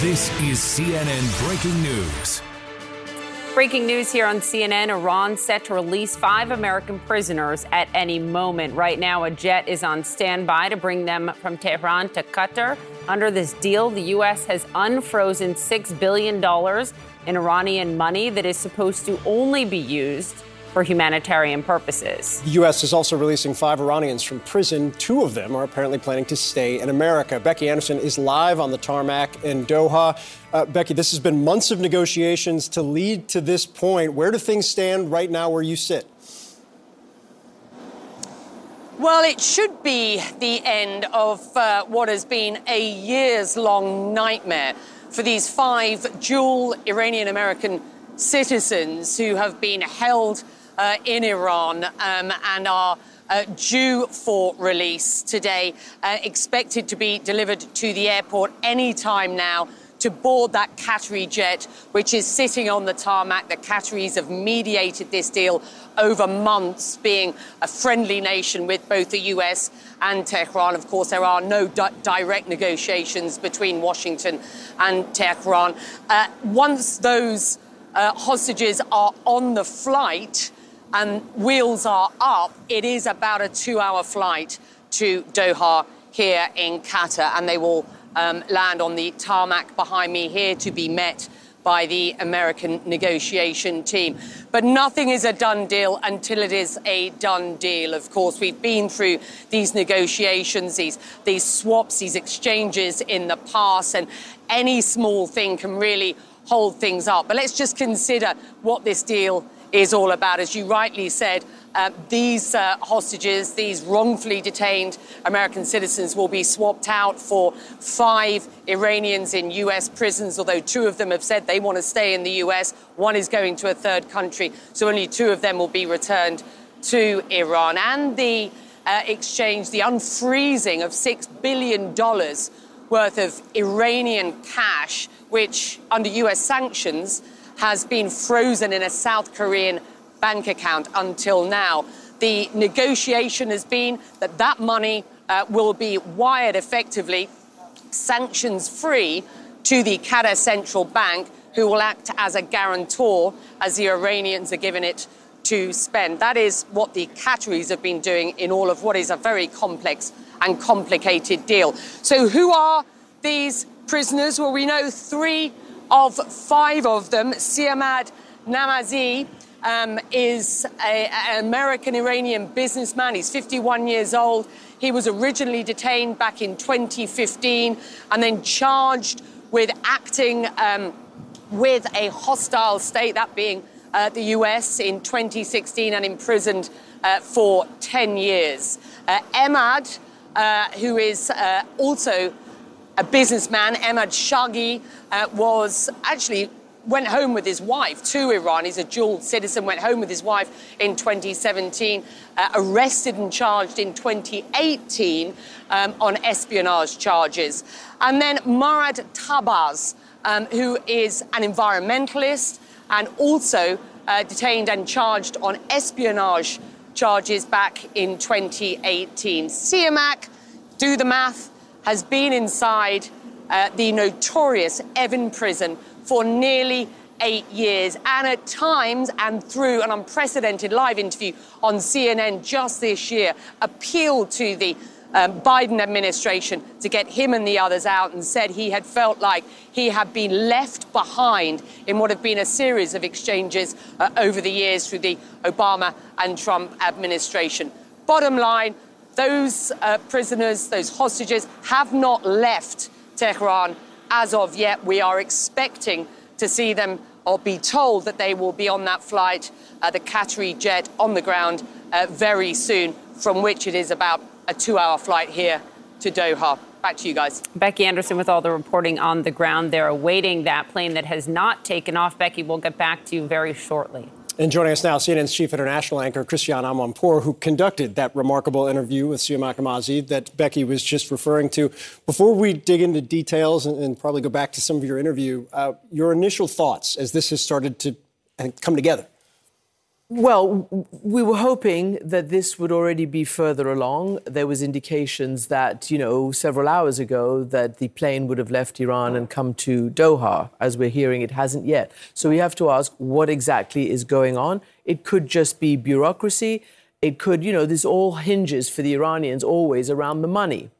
This is CNN Breaking News. Breaking news here on CNN Iran set to release five American prisoners at any moment. Right now, a jet is on standby to bring them from Tehran to Qatar. Under this deal, the U.S. has unfrozen $6 billion in Iranian money that is supposed to only be used for humanitarian purposes. The U.S. is also releasing five Iranians from prison. Two of them are apparently planning to stay in America. Becky Anderson is live on the tarmac in Doha. Uh, Becky, this has been months of negotiations to lead to this point. Where do things stand right now where you sit? Well, it should be the end of uh, what has been a years long nightmare for these five dual Iranian American citizens who have been held uh, in Iran um, and are uh, due for release today, uh, expected to be delivered to the airport any time now to board that Qatari jet, which is sitting on the tarmac. The Qataris have mediated this deal over months, being a friendly nation with both the US and Tehran. Of course, there are no di- direct negotiations between Washington and Tehran. Uh, once those uh, hostages are on the flight, and wheels are up, it is about a two hour flight to Doha here in Qatar, and they will um, land on the tarmac behind me here to be met by the American negotiation team. But nothing is a done deal until it is a done deal. Of course, we've been through these negotiations, these, these swaps, these exchanges in the past, and any small thing can really hold things up. But let's just consider what this deal is all about. As you rightly said, uh, these uh, hostages, these wrongfully detained American citizens, will be swapped out for five Iranians in U.S. prisons, although two of them have said they want to stay in the U.S. One is going to a third country, so only two of them will be returned to Iran. And the uh, exchange, the unfreezing of $6 billion worth of Iranian cash, which under U.S. sanctions, has been frozen in a South Korean bank account until now. The negotiation has been that that money uh, will be wired effectively, sanctions free, to the Qatar Central Bank, who will act as a guarantor as the Iranians are given it to spend. That is what the Qataris have been doing in all of what is a very complex and complicated deal. So, who are these prisoners? Well, we know three of five of them, Siamak Namazi um, is an American Iranian businessman. He's 51 years old. He was originally detained back in 2015 and then charged with acting um, with a hostile state, that being uh, the US, in 2016 and imprisoned uh, for 10 years. Uh, Emad, uh, who is uh, also a businessman, Emad Shargi, uh, was actually went home with his wife to Iran. He's a dual citizen, went home with his wife in 2017, uh, arrested and charged in 2018 um, on espionage charges. And then Morad Tahbaz, um, who is an environmentalist and also uh, detained and charged on espionage charges back in 2018. Siamak, do the math, has been inside uh, the notorious Evin prison for nearly eight years, and at times and through an unprecedented live interview on CNN just this year, appealed to the um, Biden administration to get him and the others out and said he had felt like he had been left behind in what have been a series of exchanges uh, over the years through the Obama and Trump administration. Bottom line, those uh, prisoners, those hostages, have not left Tehran as of yet. We are expecting to see them or be told that they will be on that flight, uh, the Qatari jet on the ground uh, very soon, from which it is about a two hour flight here to Doha. Back to you guys. Becky Anderson with all the reporting on the ground. They're awaiting that plane that has not taken off. Becky, we'll get back to you very shortly. And joining us now, CNN's chief international anchor, Christiane Amanpour, who conducted that remarkable interview with Siamak Namazi that Becky was just referring to. Before we dig into details and, and probably go back to some of your interview, uh, your initial thoughts as this has started to uh, come together. Well, we were hoping that this would already be further along. There was indications that, you know, several hours ago that the plane would have left Iran and come to Doha. As we're hearing, it hasn't yet. So we have to ask what exactly is going on. It could just be bureaucracy. It could, you know, this all hinges for the Iranians always around the money.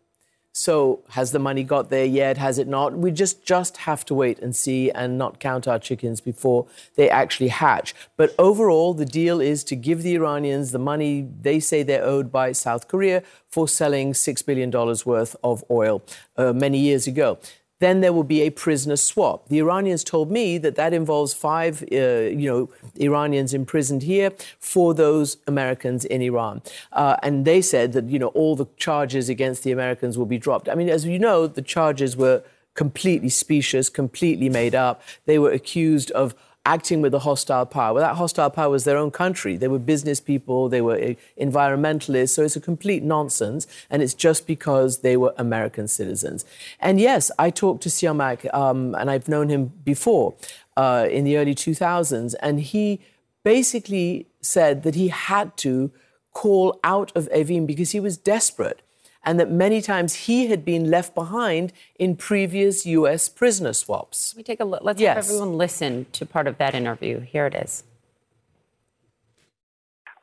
So has the money got there yet? Has it not? We just just have to wait and see and not count our chickens before they actually hatch. But overall, the deal is to give the Iranians the money they say they're owed by South Korea for selling six billion dollars worth of oil uh, many years ago then there will be a prisoner swap. The Iranians told me that that involves five, uh, you know, Iranians imprisoned here, for those Americans in Iran, uh, and they said that you know all the charges against the Americans will be dropped. I mean, as you know, the charges were completely specious, completely made up. They were accused of acting with a hostile power. Well, that hostile power was their own country. They were business people, they were eh, environmentalists, so it's a complete nonsense, and it's just because they were American citizens. And yes, I talked to Siamak, um, and I've known him before uh, in the early 2000s, and he basically said that he had to call out of Evin because he was desperate and that many times he had been left behind in previous U.S. prisoner swaps. Let me take a look. Let's yes. have everyone listen to part of that interview. Here it is.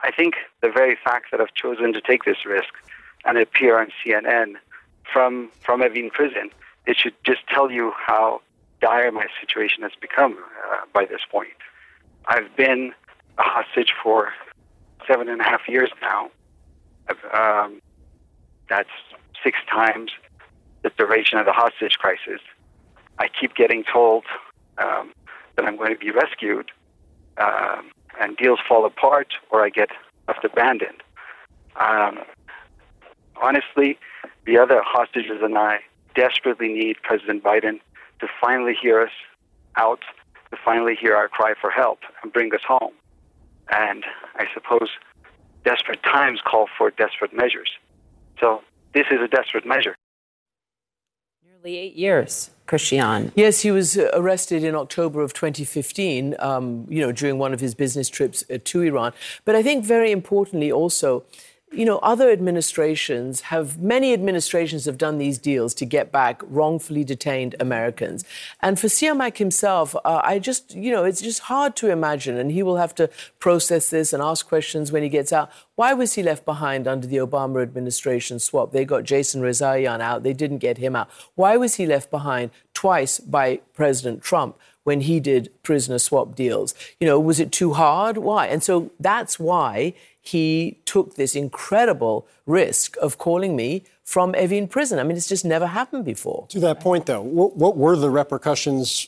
I think the very fact that I've chosen to take this risk and appear on CNN from from Evin prison, it should just tell you how dire my situation has become uh, by this point. I've been a hostage for seven and a half years now. Um, that's six times the duration of the hostage crisis. I keep getting told um, that I'm going to be rescued, um, and deals fall apart, or I get left abandoned. Um, honestly, the other hostages and I desperately need President Biden to finally hear us out, to finally hear our cry for help and bring us home. And I suppose desperate times call for desperate measures. So this is a desperate measure. Nearly eight years, Christiane. Yes, he was uh, arrested in October of 2015, um, you know, during one of his business trips uh, to Iran. But I think very importantly also, you know, other administrations have, many administrations have done these deals to get back wrongfully detained Americans. And for Siamak himself, uh, I just, you know, it's just hard to imagine, and he will have to process this and ask questions when he gets out. Why was he left behind under the Obama administration swap? They got Jason Rezaian out, they didn't get him out. Why was he left behind twice by President Trump? when he did prisoner swap deals. You know, was it too hard? Why? And so that's why he took this incredible risk of calling me from Evin prison. I mean, it's just never happened before. To that point, though, what, what were the repercussions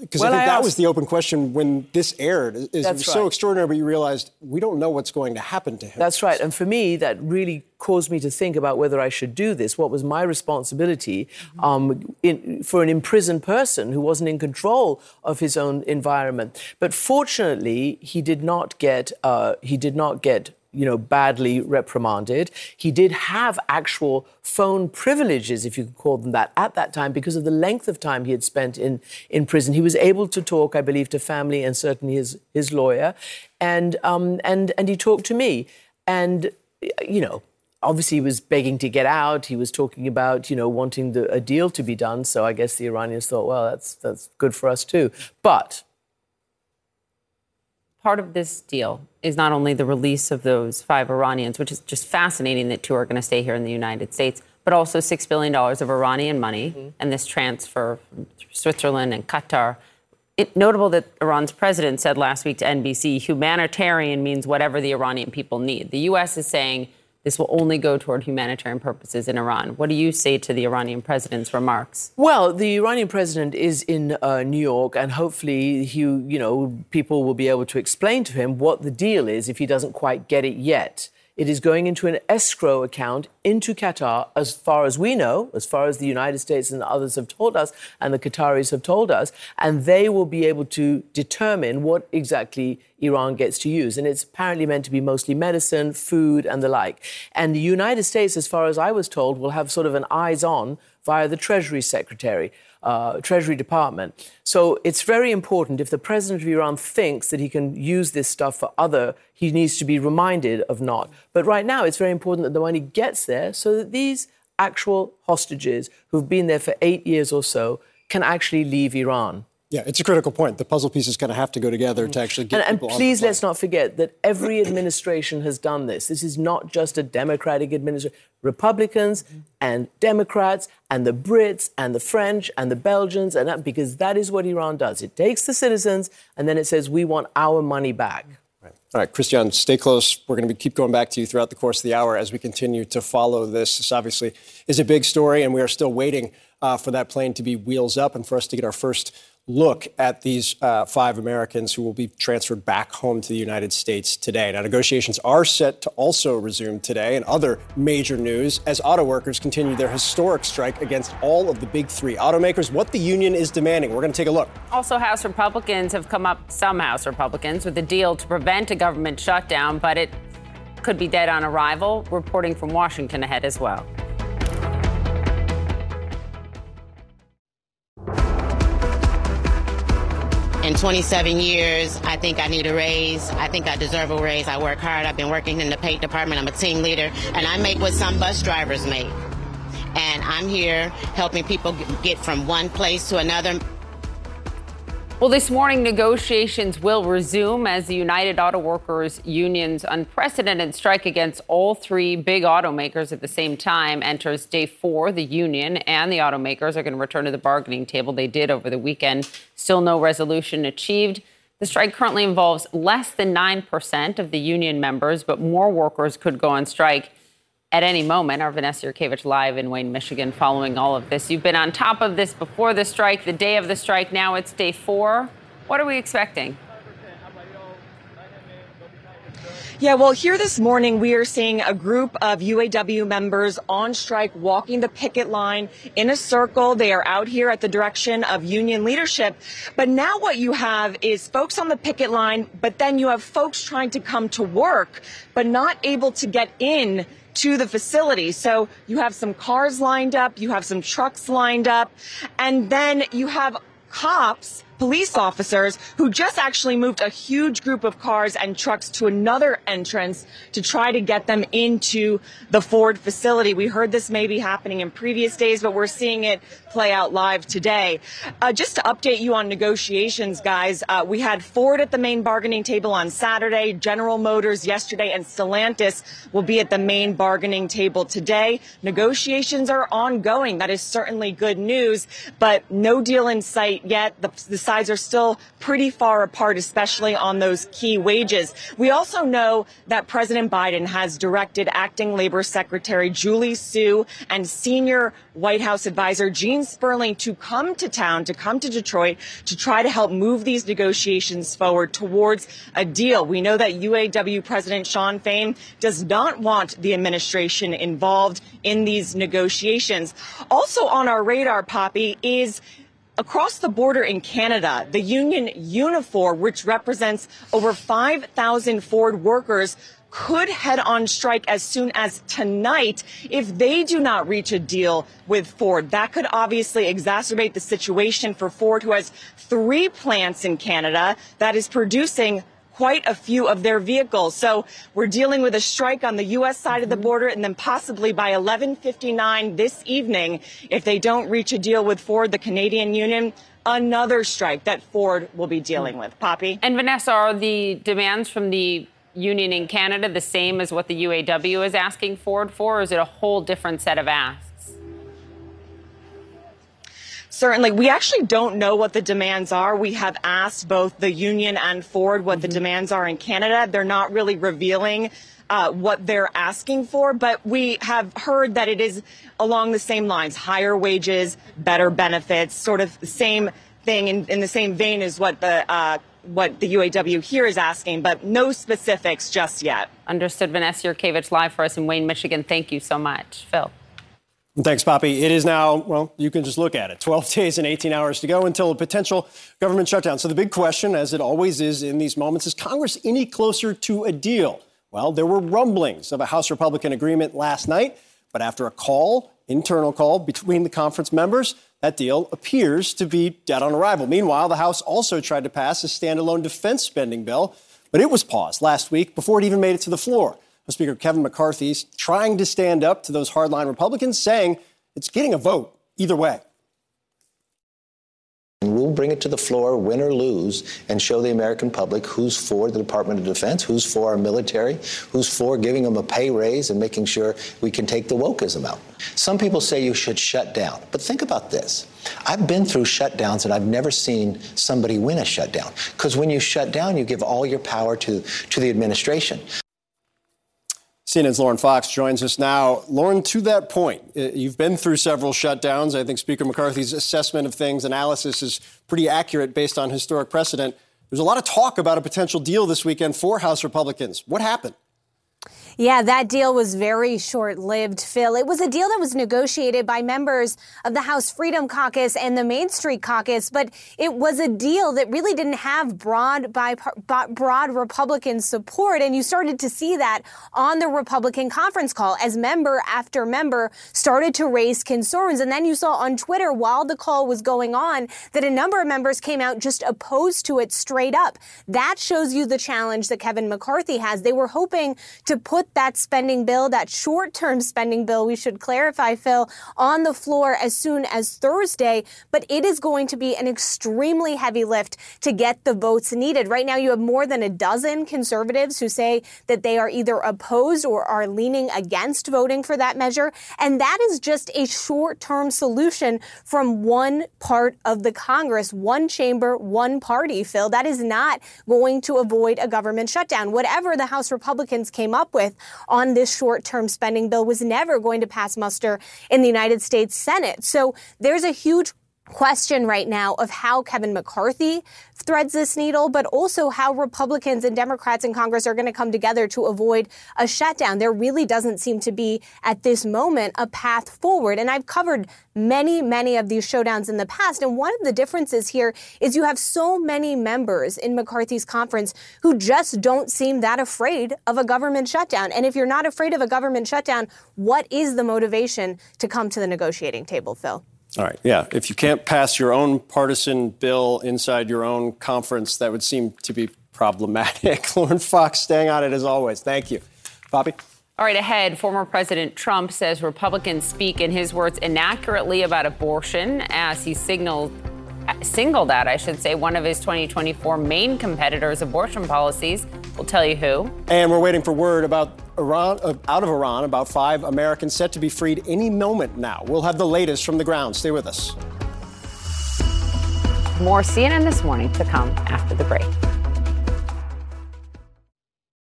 because well, I think I that asked, was the open question when this aired. Is it was right. so extraordinary, but you realized we don't know what's going to happen to him. That's right. And for me, that really caused me to think about whether I should do this. What was my responsibility mm-hmm. um, in, for an imprisoned person who wasn't in control of his own environment? But fortunately, he did not get uh, he did not get you know, badly reprimanded. He did have actual phone privileges, if you could call them that, at that time because of the length of time he had spent in, in prison. He was able to talk, I believe, to family and certainly his, his lawyer. And, um, and, and he talked to me. And, you know, obviously he was begging to get out. He was talking about, you know, wanting the, a deal to be done. So I guess the Iranians thought, well, that's, that's good for us too. But part of this deal is not only the release of those five Iranians, which is just fascinating that two are going to stay here in the United States, but also $6 billion of Iranian money mm-hmm. and this transfer from Switzerland and Qatar. It, notable that Iran's president said last week to NBC humanitarian means whatever the Iranian people need. The U.S. is saying this will only go toward humanitarian purposes in Iran. What do you say to the Iranian president's remarks? Well, the Iranian president is in uh, New York, and hopefully, he, you know, people will be able to explain to him what the deal is if he doesn't quite get it yet. It is going into an escrow account into Qatar, as far as we know, as far as the United States and others have told us, and the Qataris have told us, and they will be able to determine what exactly Iran gets to use. And it's apparently meant to be mostly medicine, food, and the like. And the United States, as far as I was told, will have sort of an eyes on via the Treasury Secretary, uh, Treasury Department. So it's very important if the president of Iran thinks that he can use this stuff for other, he needs to be reminded of not. But right now, it's very important that the money gets there so that these actual hostages who've been there for eight years or so can actually leave Iran. Yeah, it's a critical point. The puzzle pieces kind of have to go together to actually get. And, and please let's not forget that every administration has done this. This is not just a Democratic administration. Republicans and Democrats and the Brits and the French and the Belgians and that, because that is what Iran does. It takes the citizens and then it says we want our money back. Right. All right, Christiane, stay close. We're going to be, keep going back to you throughout the course of the hour as we continue to follow this. This obviously is a big story, and we are still waiting uh, for that plane to be wheels up and for us to get our first look at these uh, five Americans who will be transferred back home to the United States today. Now, negotiations are set to also resume today, and other major news as auto workers continue their historic strike against all of the big three automakers. What the union is demanding. We're going to take a look. Also, House Republicans have come up, some House Republicans, with a deal to prevent a government shutdown, but it could be dead on arrival. Reporting from Washington ahead as well. In 27 years, I think I need a raise. I think I deserve a raise. I work hard. I've been working in the paint department. I'm a team leader, and I make what some bus drivers make. And I'm here helping people get from one place to another. Well, this morning, negotiations will resume as the United Auto Workers Union's unprecedented strike against all three big automakers at the same time enters day four. The union and the automakers are going to return to the bargaining table. They did over the weekend. Still no resolution achieved. The strike currently involves less than 9% of the union members, but more workers could go on strike at any moment. Our Vanessa Yurkevich live in Wayne, Michigan, following all of this. You've been on top of this before the strike, the day of the strike. Now it's day four. What are we expecting? Yeah, well, here this morning, we are seeing a group of UAW members on strike walking the picket line in a circle. They are out here at the direction of union leadership. But now what you have is folks on the picket line, but then you have folks trying to come to work, but not able to get in to the facility. So you have some cars lined up, you have some trucks lined up, and then you have cops police officers who just actually moved a huge group of cars and trucks to another entrance to try to get them into the Ford facility. We heard this may be happening in previous days, but we're seeing it play out live today. Uh, just to update you on negotiations, guys, uh, we had Ford at the main bargaining table on Saturday, General Motors yesterday, and Stellantis will be at the main bargaining table today. Negotiations are ongoing. That is certainly good news, but no deal in sight yet. The, the sides are still pretty far apart, especially on those key wages. We also know that President Biden has directed acting labor secretary Julie Su and senior White House advisor Gene Sperling to come to town, to come to Detroit, to try to help move these negotiations forward towards a deal. We know that UAW President Shawn Fain does not want the administration involved in these negotiations. Also on our radar, Poppy, is Across the border in Canada, the union Unifor, which represents over 5,000 Ford workers, could head on strike as soon as tonight if they do not reach a deal with Ford. That could obviously exacerbate the situation for Ford, who has three plants in Canada that is producing quite a few of their vehicles. So we're dealing with a strike on the U.S. side of the mm-hmm. border, and then possibly by 11:59 this evening, if they don't reach a deal with Ford, the Canadian Union, another strike that Ford will be dealing mm. with. Poppy and Vanessa, are the demands from the union in Canada the same as what the UAW is asking Ford for, or is it a whole different set of asks? Certainly. We actually don't know what the demands are. We have asked both the union and Ford what mm-hmm. the demands are in Canada. They're not really revealing uh, what they're asking for, but we have heard that it is along the same lines higher wages, better benefits, sort of the same thing in, in the same vein as what the uh, what the UAW here is asking, but no specifics just yet. Understood. Vanessa Yurkevich live for us in Wayne, Michigan. Thank you so much. Phil. Thanks, Poppy. It is now, well, you can just look at it 12 days and 18 hours to go until a potential government shutdown. So the big question, as it always is in these moments, is Congress any closer to a deal? Well, there were rumblings of a House Republican agreement last night, but after a call internal call between the conference members. That deal appears to be dead on arrival. Meanwhile, the House also tried to pass a standalone defense spending bill, but it was paused last week before it even made it to the floor. Speaker Kevin McCarthy's trying to stand up to those hardline Republicans, saying it's getting a vote either way. And We'll bring it to the floor, win or lose, and show the American public who's for the Department of Defense, who's for our military, who's for giving them a pay raise and making sure we can take the wokeism out. Some people say you should shut down, but think about this. I've been through shutdowns and I've never seen somebody win a shutdown. Because when you shut down, you give all your power to, to the administration. CNN's Lauren Fox joins us now. Lauren, to that point, uh, you've been through several shutdowns. I think Speaker McCarthy's assessment of things, analysis is pretty accurate based on historic precedent. There's a lot of talk about a potential deal this weekend for House Republicans. What happened? Yeah, that deal was very short lived, Phil. It was a deal that was negotiated by members of the House Freedom Caucus and the Main Street Caucus, but it was a deal that really didn't have broad, broad Republican support. And you started to see that on the Republican conference call as member after member started to raise concerns. And then you saw on Twitter while the call was going on that a number of members came out just opposed to it straight up. That shows you the challenge that Kevin McCarthy has. They were hoping to put that spending bill, that short term spending bill, we should clarify, Phil, on the floor as soon as Thursday. But it is going to be an extremely heavy lift to get the votes needed. Right now, you have more than a dozen conservatives who say that they are either opposed or are leaning against voting for that measure. And that is just a short term solution from one part of the Congress, one chamber, one party, Phil. That is not going to avoid a government shutdown. Whatever the House Republicans came up with on this short term spending bill was never going to pass muster in the United States Senate. So there's a huge question right now of how Kevin McCarthy threads this needle, but also how Republicans and Democrats in Congress are going to come together to avoid a shutdown. There really doesn't seem to be, at this moment, a path forward. And I've covered many, many of these showdowns in the past. And one of the differences here is you have so many members in McCarthy's conference who just don't seem that afraid of a government shutdown. And if you're not afraid of a government shutdown, what is the motivation to come to the negotiating table, Phil? All right. Yeah. If you can't pass your own partisan bill inside your own conference, that would seem to be problematic. Lauren Fox staying on it as always. Thank you. Poppy? All right, ahead, former President Trump says Republicans speak, in his words, inaccurately about abortion as he signaled, singled out, I should say, one of his 2024 main competitors' abortion policies. We'll tell you who. And we're waiting for word about Iran, uh, out of Iran, about five Americans set to be freed any moment now. We'll have the latest from the ground. Stay with us. More CNN this morning to come after the break.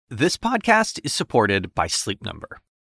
This podcast is supported by Sleep Number.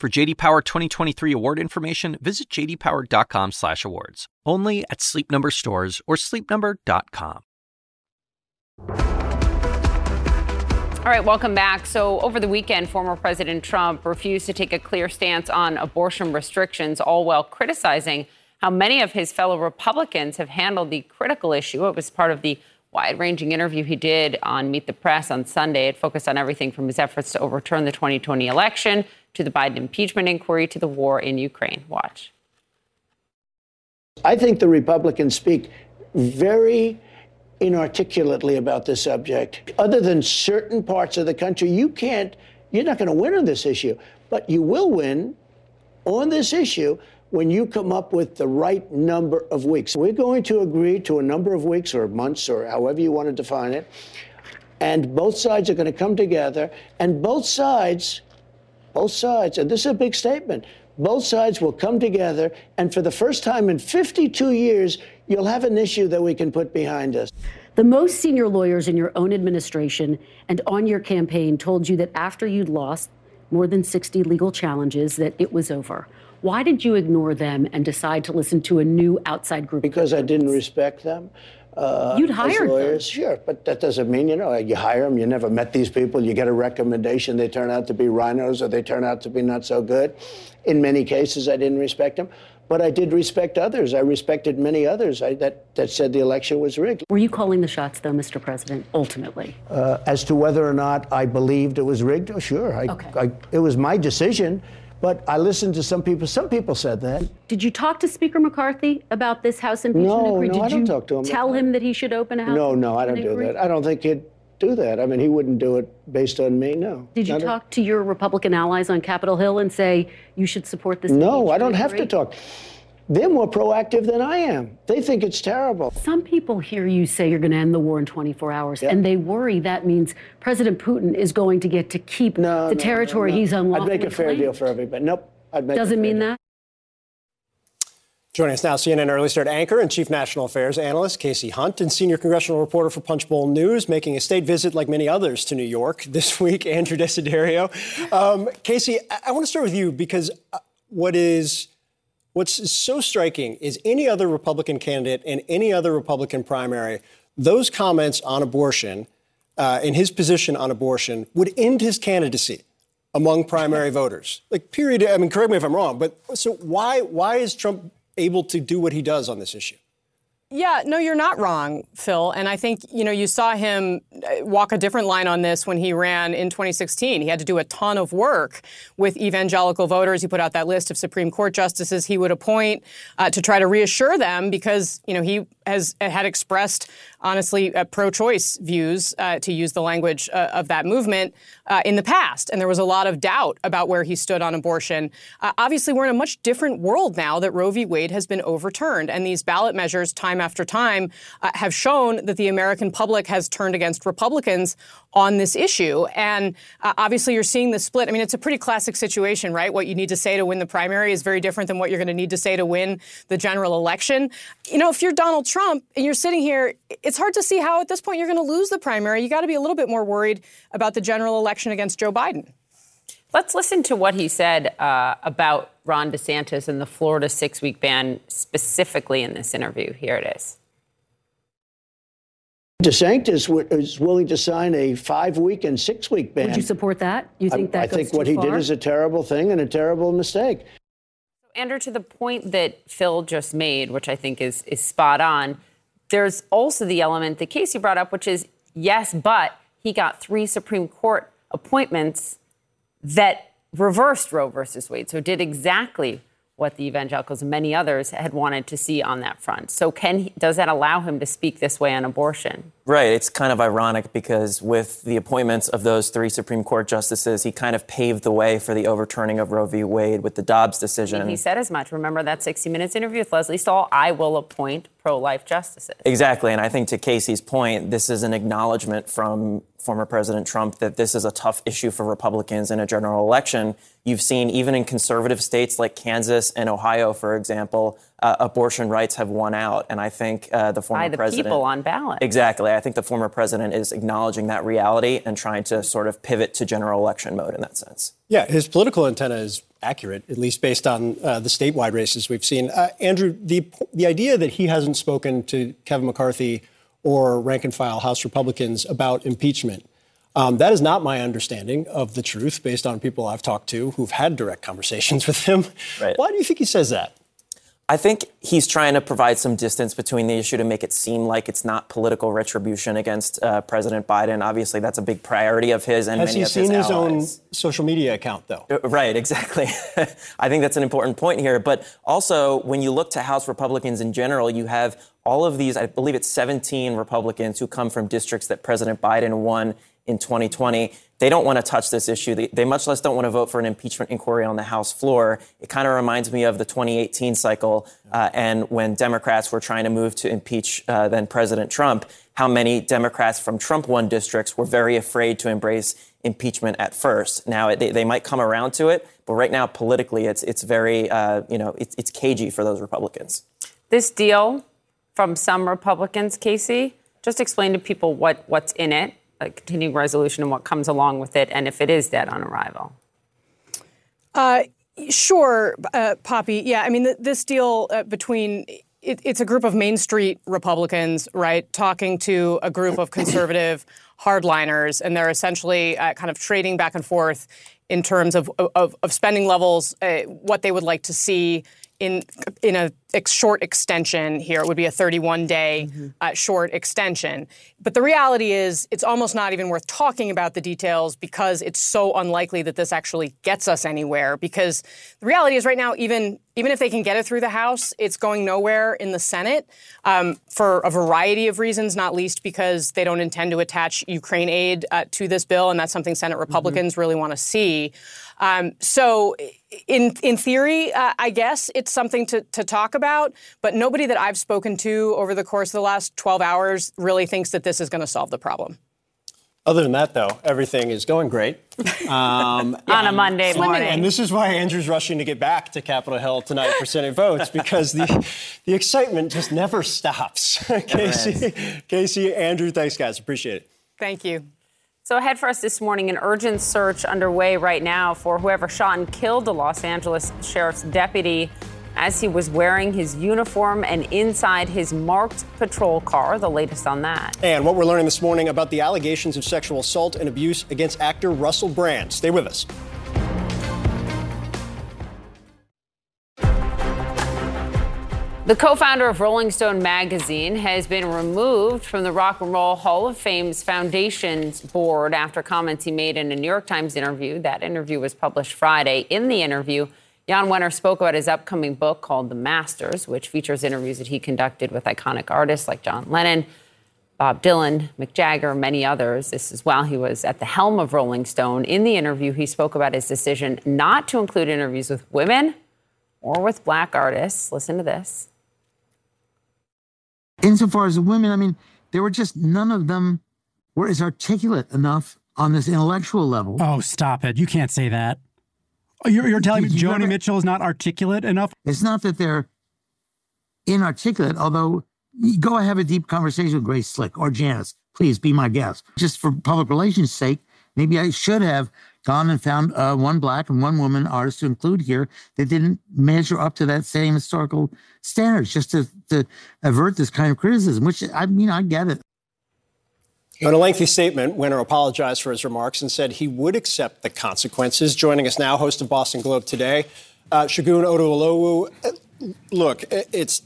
For JD Power 2023 award information, visit jdpower.com/awards. Only at Sleep Number stores or sleepnumber.com. All right, welcome back. So, over the weekend, former President Trump refused to take a clear stance on abortion restrictions, all while criticizing how many of his fellow Republicans have handled the critical issue. It was part of the wide ranging interview he did on Meet the Press on Sunday. It focused on everything from his efforts to overturn the 2020 election to the Biden impeachment inquiry to the war in Ukraine. Watch. I think the Republicans speak very inarticulately about this subject. Other than certain parts of the country, you can't, you're not going to win on this issue. But you will win on this issue when you come up with the right number of weeks. We're going to agree to a number of weeks or months or however you want to define it and both sides are going to come together, and both sides, both sides, and this is a big statement, both sides will come together, and for the first time in 52 years, you'll have an issue that we can put behind us. The most senior lawyers in your own administration and on your campaign told you that after you'd lost more than 60 legal challenges, that it was over. Why did you ignore them and decide to listen to a new outside group? Because I didn't respect them. Uh, You'd hired lawyers, them. sure, but that doesn't mean you know you hire them. You never met these people. You get a recommendation. They turn out to be rhinos, or they turn out to be not so good. In many cases, I didn't respect them, but I did respect others. I respected many others I, that that said the election was rigged. Were you calling the shots, though, Mr. President? Ultimately, uh, as to whether or not I believed it was rigged, oh, sure, I, okay. I, it was my decision. But I listened to some people. Some people said that. Did you talk to Speaker McCarthy about this House impeachment no, inquiry? No, Did I don't talk to him. Tell him that he should open a House. No, no, I don't do inquiry? that. I don't think he'd do that. I mean, he wouldn't do it based on me. No. Did you Not talk a... to your Republican allies on Capitol Hill and say you should support this? No, I don't have to talk. They're more proactive than I am. They think it's terrible. Some people hear you say you're going to end the war in 24 hours, yeah. and they worry that means President Putin is going to get to keep no, the no, territory no, he's unlawfully I'd make a fair claimed. deal for everybody. Nope. Doesn't mean that. Joining us now, CNN early start anchor and chief national affairs analyst Kasie Hunt, and senior congressional reporter for Punchbowl News, making a state visit like many others to New York this week. Andrew Desiderio. Um, Kasie, I, I want to start with you because uh, what is what's so striking is any other Republican candidate in any other Republican primary, those comments on abortion, uh, in his position on abortion, would end his candidacy among primary voters. Like, period. I mean, correct me if I'm wrong, but so why why is Trump able to do what he does on this issue? Yeah, no, you're not wrong, Phil. And I think, you know, you saw him uh, walk a different line on this when he ran in 2016. He had to do a ton of work with evangelical voters. He put out that list of Supreme Court justices he would appoint uh, to try to reassure them because, you know, he has had expressed, honestly, uh, pro choice views, uh, to use the language uh, of that movement, uh, in the past. And there was a lot of doubt about where he stood on abortion. obviously, we're in a much different world now that Roe v. Wade has been overturned. And these ballot measures, time after time, have shown that the American public has turned against Republicans on this issue. And obviously, you're seeing the split. I mean, it's a pretty classic situation, right? What you need to say to win the primary is very different than what you're going to need to say to win the general election. You know, if you're Donald Trump and you're sitting here, it's hard to see how at this point you're going to lose the primary. You got to be a little bit more worried about the general election against Joe Biden. Let's listen to what he said uh, about Ron DeSantis and the Florida six week ban specifically in this interview. Here it is. DeSantis is willing to sign a five week and six week ban. Would you support that? You think that I, I goes think too what he far? did is a terrible thing and a terrible mistake. Andrew, to the point that Phil just made, which I think is is spot on, there's also the element that Kasie brought up, which is yes, but he got three Supreme Court appointments that reversed Roe versus Wade, so did exactly what the evangelicals and many others had wanted to see on that front. So, can he, does that allow him to speak this way on abortion? Right. It's kind of ironic because with the appointments of those three Supreme Court justices, he kind of paved the way for the overturning of Roe v. Wade with the Dobbs decision. He said as much. Remember that 60 Minutes interview with Lesley Stahl? I will appoint pro life justices. Exactly. And I think to Kasie's point, this is an acknowledgement from former President Trump that this is a tough issue for Republicans in a general election. You've seen even in conservative states like Kansas and Ohio, for example, uh, abortion rights have won out. And I think uh, the former By the president. people on ballot. Exactly. I think the former president is acknowledging that reality and trying to sort of pivot to general election mode in that sense. Yeah, his political antenna is accurate, at least based on uh, the statewide races we've seen. Uh, Andrew, the the idea that he hasn't spoken to Kevin McCarthy or rank and file House Republicans about impeachment. Um, that is not my understanding of the truth based on people I've talked to who've had direct conversations with him. Right. Why do you think he says that? I think he's trying to provide some distance between the issue to make it seem like it's not political retribution against uh, President Biden. Obviously, that's a big priority of his and Has many he of seen his his own social media account, though? Uh, Right, exactly. I think that's an important point here. But also, when you look to House Republicans in general, you have all of these, I believe it's 17 Republicans who come from districts that President Biden won in 2020. They don't want to touch this issue. They, they much less don't want to vote for an impeachment inquiry on the House floor. It kind of reminds me of the 2018 cycle uh, and when Democrats were trying to move to impeach uh, then President Trump, how many Democrats from Trump won districts were very afraid to embrace impeachment at first. Now they, they might come around to it, but right now politically it's it's very uh, you know it's, it's cagey for those Republicans. This deal from some Republicans, Kasie, just explain to people what what's in it a continuing resolution and what comes along with it, and if it is dead on arrival? Uh, sure, uh, Poppy. Yeah, I mean, th- this deal uh, between it, it's a group of Main Street Republicans, right, talking to a group of conservative hardliners, and they're essentially uh, kind of trading back and forth in terms of, of, of spending levels, uh, what they would like to see in in a short extension here. It would be a 31 day mm-hmm. uh, short extension. But the reality is, it's almost not even worth talking about the details because it's so unlikely that this actually gets us anywhere. Because the reality is, right now, even even if they can get it through the House, it's going nowhere in the Senate um, for a variety of reasons, not least because they don't intend to attach Ukraine aid uh, to this bill, and that's something Senate mm-hmm. Republicans mm-hmm. really want to see. Um, so, in in theory, uh, I guess it's something to, to talk about. But nobody that I've spoken to over the course of the last 12 hours really thinks that this is going to solve the problem. Other than that, though, everything is going great. Um, On a Monday morning. And this is why Andrew's rushing to get back to Capitol Hill tonight for Senate votes, because the, the excitement just never stops. Kasie, Kasie, Andrew, thanks, guys. Appreciate it. Thank you. So, ahead for us this morning, an urgent search underway right now for whoever shot and killed the Los Angeles Sheriff's deputy as he was wearing his uniform and inside his marked patrol car. The latest on that. And what we're learning this morning about the allegations of sexual assault and abuse against actor Russell Brand. Stay with us. The co founder of Rolling Stone magazine has been removed from the Rock and Roll Hall of Fame's Foundation's board after comments he made in a New York Times interview. That interview was published Friday. In the interview, Jan Wenner spoke about his upcoming book called The Masters, which features interviews that he conducted with iconic artists like John Lennon, Bob Dylan, Mick Jagger, many others. This is while he was at the helm of Rolling Stone. In the interview, he spoke about his decision not to include interviews with women or with black artists. Listen to this insofar as the women, I mean, there were just none of them were as articulate enough on this intellectual level. Oh, stop it. You can't say that. Oh, you're, you're telling me Joni Mitchell is not articulate enough? It's not that they're inarticulate, although go have a deep conversation with Grace Slick or Janis. Please be my guest. Just for public relations sake, maybe I should have gone and found uh, one black and one woman artist to include here that didn't measure up to that same historical standards, just to, to avert this kind of criticism, which I mean, I get it. In a lengthy statement, Wenner apologized for his remarks and said he would accept the consequences. Joining us now, host of Boston Globe today, uh, Segun Oduolowu. Uh, look, it's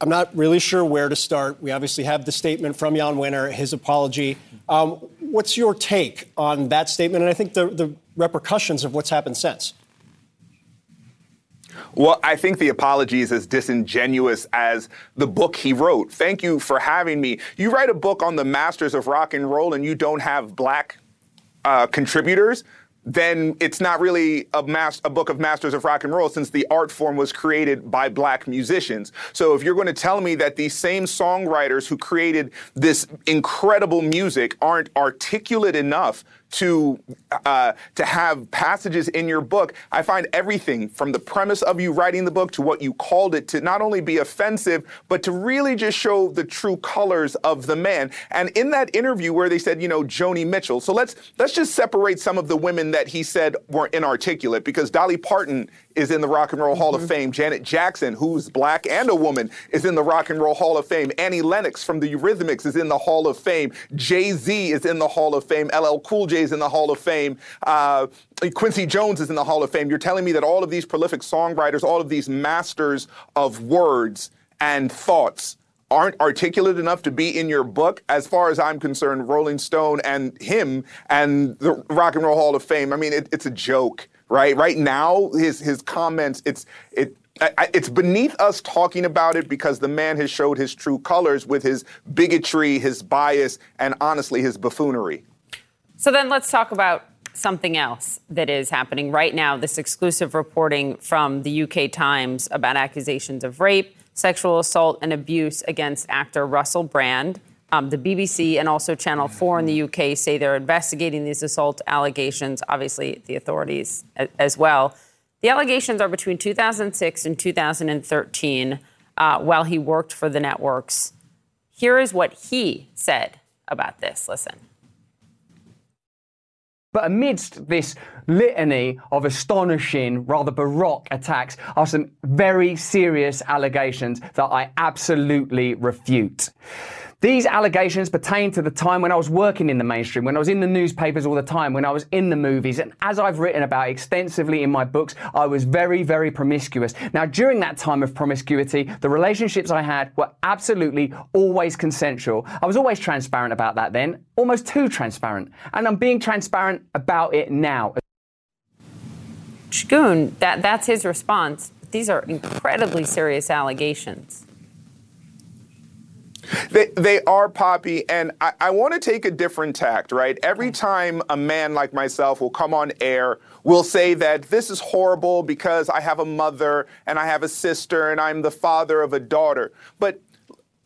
I'm not really sure where to start. We obviously have the statement from Jan Wenner, his apology. Um, what's your take on that statement, and I think the, the repercussions of what's happened since? Well, I think the apology is as disingenuous as the book he wrote. Thank you for having me. You write a book on the masters of rock and roll and you don't have black uh, contributors then it's not really a, mas- a book of masters of rock and roll since the art form was created by black musicians. So if you're going to tell me that these same songwriters who created this incredible music aren't articulate enough to uh, to have passages in your book. I find everything from the premise of you writing the book to what you called it to not only be offensive, but to really just show the true colors of the man. And in that interview where they said, you know, Joni Mitchell. So let's let's just separate some of the women that he said were inarticulate because Dolly Parton is in the Rock and Roll Hall mm-hmm. of Fame. Janet Jackson, who's black and a woman, is in the Rock and Roll Hall of Fame. Annie Lennox from the Eurythmics is in the Hall of Fame. Jay Z is in the Hall of Fame. LL Cool J is in the Hall of Fame. Uh, Quincy Jones is in the Hall of Fame. You're telling me that all of these prolific songwriters, all of these masters of words and thoughts, aren't articulate enough to be in your book. As far as I'm concerned, Rolling Stone and him and the Rock and Roll Hall of Fame, I mean, it, it's a joke right? Right now, his his comments, it's it. it's beneath us talking about it because the man has showed his true colors with his bigotry, his bias, and honestly, his buffoonery. So then let's talk about something else that is happening right now this exclusive reporting from the UK Times about accusations of rape, sexual assault, and abuse against actor Russell Brand. Um, the BBC and also Channel 4 in the UK say they're investigating these assault allegations, obviously, the authorities as well. The allegations are between 2006 and 2013 uh, while he worked for the networks. Here is what he said about this. Listen. But amidst this litany of astonishing, rather baroque attacks are some very serious allegations that I absolutely refute. These allegations pertain to the time when I was working in the mainstream, when I was in the newspapers all the time, when I was in the movies. And as I've written about extensively in my books, I was very, very promiscuous. Now, during that time of promiscuity, the relationships I had were absolutely always consensual. I was always transparent about that then, almost too transparent. And I'm being transparent about it now. Shagun, that, that's his response. These are incredibly serious allegations. They, they are Poppy, and I, I want to take a different tact, right? Every mm. time a man like myself will come on air, will say that this is horrible because I have a mother and I have a sister and I'm the father of a daughter. But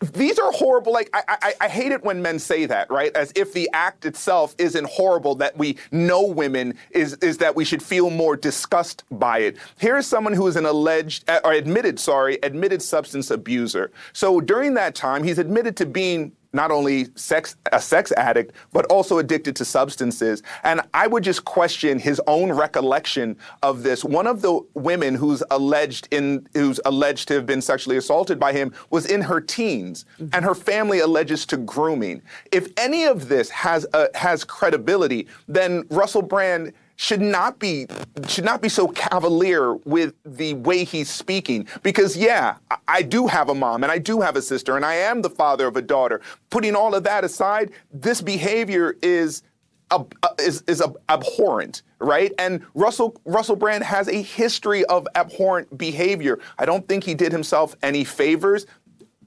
these are horrible. Like I, I, I, hate it when men say that, right? As if the act itself isn't horrible. That we know women is is that we should feel more disgust by it. Here is someone who is an alleged uh, or admitted, sorry, admitted substance abuser. So during that time, he's admitted to being not only sex a sex addict but also addicted to substances. And i would just question his own recollection of this. One of the women who's alleged in who's alleged to have been sexually assaulted by him was in her teens. Mm-hmm. and her family alleges to grooming. If any of this has uh, has credibility then russell brand should not be should not be so cavalier with the way he's speaking because yeah I do have a mom and I do have a sister and I am the father of a daughter putting all of that aside this behavior is uh, is is abhorrent, right? And Russell Russell Brand has a history of abhorrent behavior. I don't think he did himself any favors.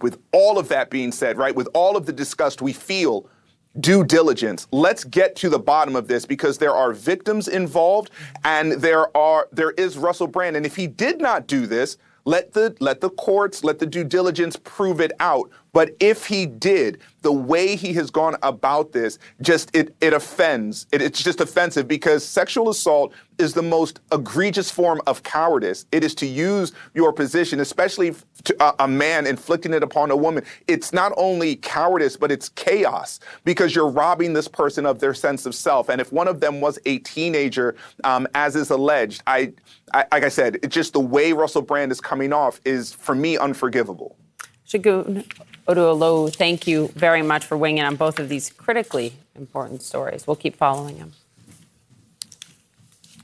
With all of that being said, right, with all of the disgust we feel due diligence. Let's get to the bottom of this because there are victims involved and there are there is Russell Brand and if he did not do this, let the let the courts, let the due diligence prove it out. But if he did, the way he has gone about this just it it offends. It, it's just offensive because sexual assault is the most egregious form of cowardice. It is to use your position, especially to a, man inflicting it upon a woman. It's not only cowardice, but it's chaos because you're robbing this person of their sense of self. And if one of them was a teenager, um, as is alleged, I, I like I said, it's just the way Russell Brand is coming off is for me unforgivable. Shagun Oduolu, thank you very much for weighing in on both of these critically important stories. We'll keep following them.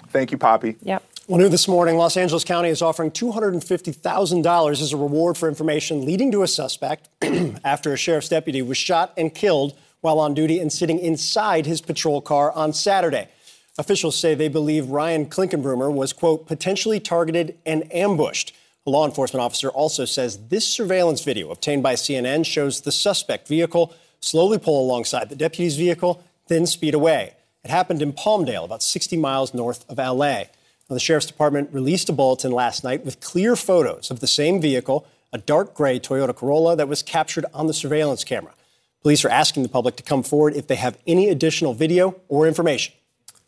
Thank you, Poppy. Yep. Well, new this morning, Los Angeles County is offering $250,000 as a reward for information leading to a suspect after a sheriff's deputy was shot and killed while on duty and sitting inside his patrol car on Saturday. Officials say they believe Ryan Clinkunbroomer was, quote, potentially targeted and ambushed. A law enforcement officer also says this surveillance video obtained by CNN shows the suspect vehicle slowly pull alongside the deputy's vehicle, then speed away. It happened in Palmdale, about 60 miles north of LA. Now, the sheriff's department released a bulletin last night with clear photos of the same vehicle, a dark gray Toyota Corolla that was captured on the surveillance camera. Police are asking the public to come forward if they have any additional video or information.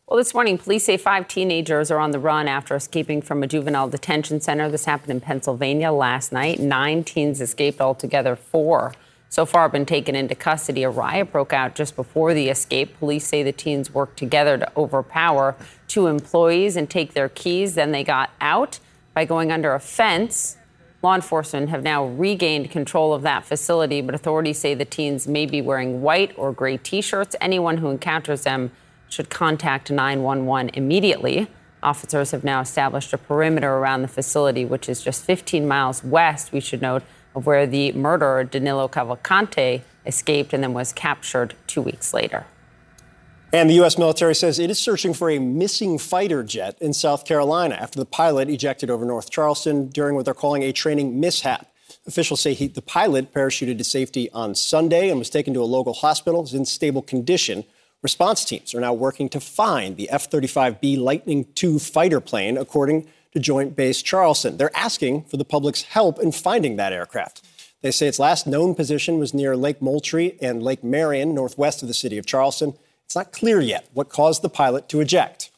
Well, this morning, police say five teenagers are on the run after escaping from a juvenile detention center. This happened in Pennsylvania last night. Nine teens escaped altogether. Four so far have been taken into custody. A riot broke out just before the escape. Police say the teens worked together to overpower two employees and take their keys. Then they got out by going under a fence. Law enforcement have now regained control of that facility, but authorities say the teens may be wearing white or gray t shirts. Anyone who encounters them should contact 911 immediately. Officers have now established a perimeter around the facility, which is just 15 miles west, we should note, of where the murderer, Danilo Cavalcante, escaped and then was captured two weeks later. And the U.S. military says it is searching for a missing fighter jet in South Carolina after the pilot ejected over North Charleston during what they're calling a training mishap. Officials say he, the pilot parachuted to safety on Sunday and was taken to a local hospital. Is in stable condition. Response teams are now working to find the F 35B Lightning II fighter plane, according to Joint Base Charleston. They're asking for the public's help in finding that aircraft. They say its last known position was near Lake Moultrie and Lake Marion, northwest of the city of Charleston. It's not clear yet what caused the pilot to eject.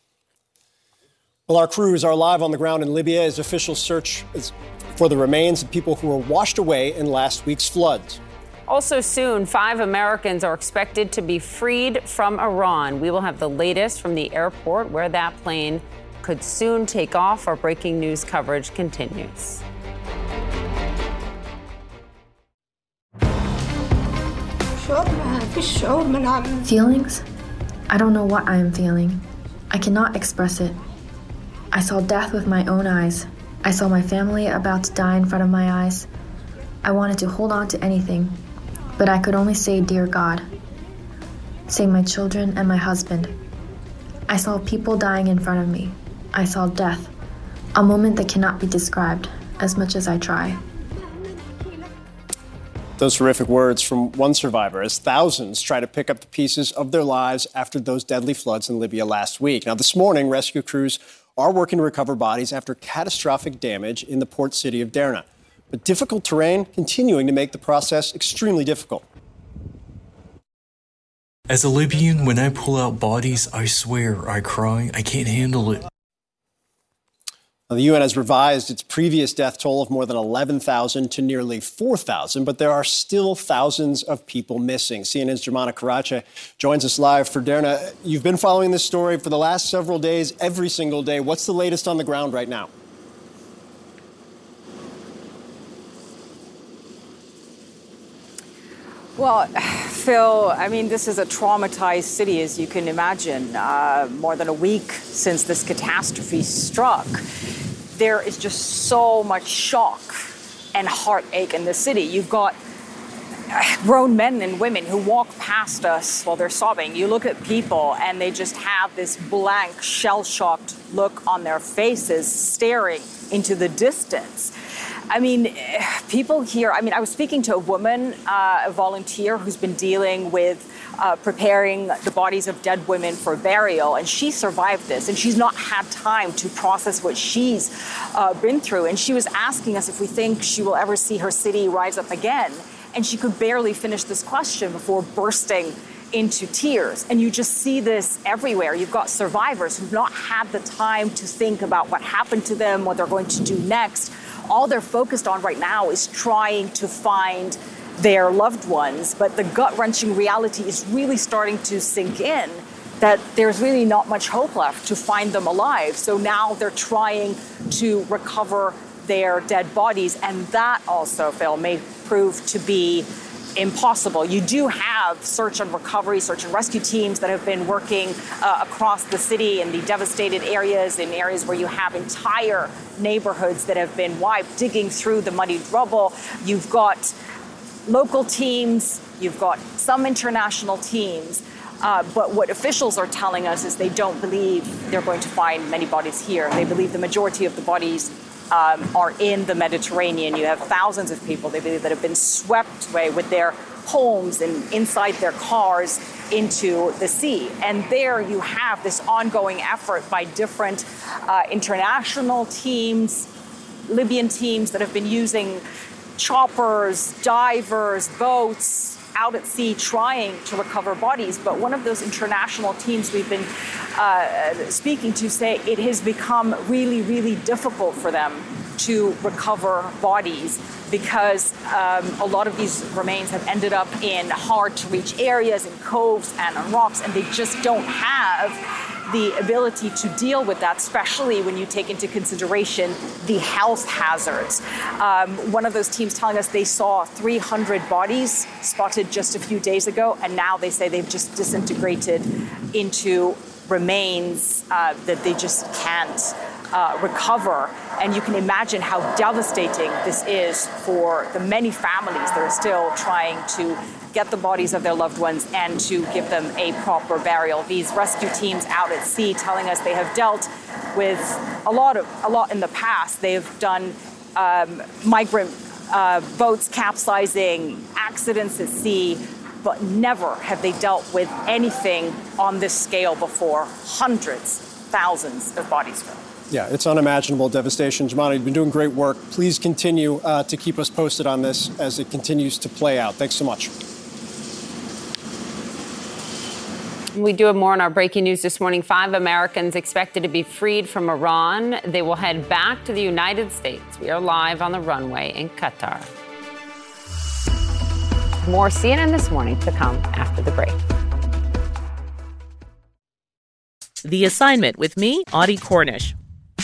Well, our crews are live on the ground in Libya as official search for the remains of people who were washed away in last week's floods. Also, soon, five Americans are expected to be freed from Iran. We will have the latest from the airport where that plane could soon take off. Our breaking news coverage continues. Feelings? I don't know what I am feeling. I cannot express it. I saw death with my own eyes. I saw my family about to die in front of my eyes. I wanted to hold on to anything, but I could only say, Dear God. save my children and my husband. I saw people dying in front of me. I saw death. A moment that cannot be described, as much as I try. Those horrific words from one survivor as thousands try to pick up the pieces of their lives after those deadly floods in Libya last week. Now, this morning, rescue crews are working to recover bodies after catastrophic damage in the port city of Derna. But difficult terrain continuing to make the process extremely difficult. As a Libyan, when I pull out bodies, I swear I cry. I can't handle it. Now, the UN has revised its previous death toll of more than 11,000 to nearly 4,000, but there are still thousands of people missing. CNN's Jomana Karadsheh joins us live for Derna. You've been following this story for the last several days, every single day. What's the latest on the ground right now? Well, Phil, I mean, this is a traumatized city, as you can imagine. Uh, more than a week since this catastrophe struck, there is just so much shock and heartache in the city. You've got grown men and women who walk past us while they're sobbing. You look at people and they just have this blank, shell shocked look on their faces, staring into the distance. I mean, people here, I mean, I was speaking to a woman, uh, a volunteer who's been dealing with uh, preparing the bodies of dead women for burial, and she survived this, and she's not had time to process what she's uh, been through. And she was asking us if we think she will ever see her city rise up again. And she could barely finish this question before bursting into tears. And you just see this everywhere. You've got survivors who've not had the time to think about what happened to them, what they're going to do next all they're focused on right now is trying to find their loved ones. But the gut wrenching reality is really starting to sink in that there's really not much hope left to find them alive. So now they're trying to recover their dead bodies. And that also, Phil, may prove to be impossible. You do have search and recovery, search and rescue teams that have been working uh, across the city in the devastated areas, in areas where you have entire neighborhoods that have been wiped, digging through the muddied rubble. You've got local teams, you've got some international teams. Uh, but what officials are telling us is they don't believe they're going to find many bodies here. They believe the majority of the bodies um, are in the Mediterranean. You have thousands of people, they believe, that have been swept away with their homes and inside their cars into the sea. And there you have this ongoing effort by different uh, international teams, Libyan teams that have been using choppers, divers, boats, out at sea trying to recover bodies. But one of those international teams we've been uh, speaking to say it has become really, really difficult for them to recover bodies because um, a lot of these remains have ended up in hard to reach areas, in coves and on rocks, and they just don't have the ability to deal with that, especially when you take into consideration the health hazards. Um, one of those teams telling us they saw 300 bodies spotted just a few days ago, and now they say they've just disintegrated into remains uh, that they just can't uh, recover. And you can imagine how devastating this is for the many families that are still trying to get the bodies of their loved ones and to give them a proper burial. These rescue teams out at sea telling us they have dealt with a lot of a lot in the past. They have done um, migrant uh, boats capsizing, accidents at sea, but never have they dealt with anything on this scale before. Hundreds, thousands of bodies. Yeah, it's unimaginable devastation. Jomana, you've been doing great work. Please continue uh, to keep us posted on this as it continues to play out. Thanks so much. We do have more on our breaking news this morning. Five Americans expected to be freed from Iran. They will head back to the United States. We are live on the runway in Qatar. More CNN this morning to come after the break. The assignment with me, Audie Cornish.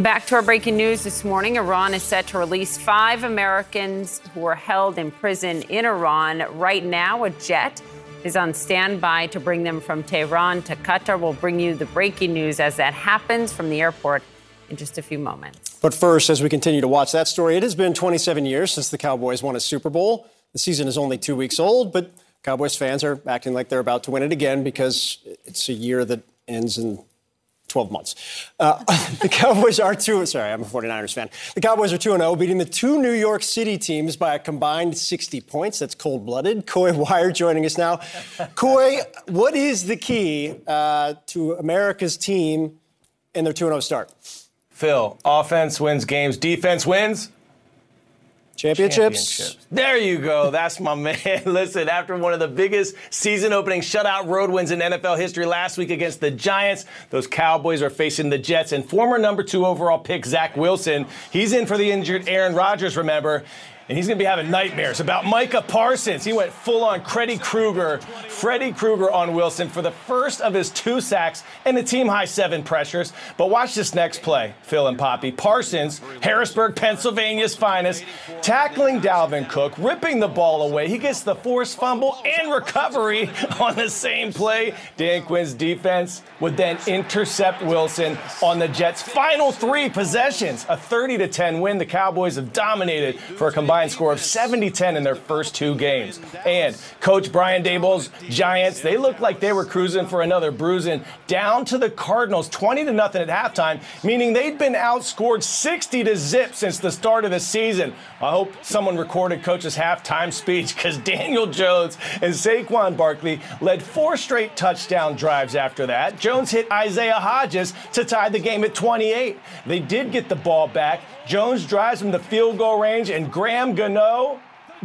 Back to our breaking news this morning. Iran is set to release five Americans who are held in prison in Iran. Right now, a jet is on standby to bring them from Tehran to Qatar. We'll bring you the breaking news as that happens from the airport in just a few moments. But first, as we continue to watch that story, it has been 27 years since the Cowboys won a Super Bowl. The season is only two weeks old, but Cowboys fans are acting like they're about to win it again because it's a year that ends in 12 months. Uh, the Cowboys are 2 sorry, I'm a 49ers fan. The Cowboys are 2 0, beating the two New York City teams by a combined 60 points. That's cold blooded. Coy Wire joining us now. Coy, what is the key uh, to America's team in their 2 0 start? Phil, offense wins games, defense wins Championships. Championships. There you go. That's my man. Listen, after one of the biggest season opening shutout road wins in NFL history last week against the Giants, those Cowboys are facing the Jets. And former number two overall pick, Zach Wilson, he's in for the injured Aaron Rodgers, remember and he's going to be having nightmares about Micah Parsons. He went full on Freddy Krueger, Freddy Krueger on Wilson for the first of his two sacks and a team high seven pressures. But watch this next play, Phil and Poppy. Parsons, Harrisburg, Pennsylvania's finest, tackling Dalvin Cook, ripping the ball away. He gets the forced fumble and recovery on the same play. Dan Quinn's defense would then intercept Wilson on the Jets' final three possessions. A 30 to 10 win. The Cowboys have dominated for a combined combined score of 70 10 in their first two games. And Coach Brian Daboll's Giants, they looked like they were cruising for another bruising down to the Cardinals 20 to nothing at halftime, meaning they'd been outscored 60 to zip since the start of the season. I hope someone recorded Coach's halftime speech because Daniel Jones and Saquon Barkley led four straight touchdown drives after that. Jones hit Isaiah Hodgins to tie the game at 28. They did get the ball back. Jones drives from the field goal range, and Graham Gano,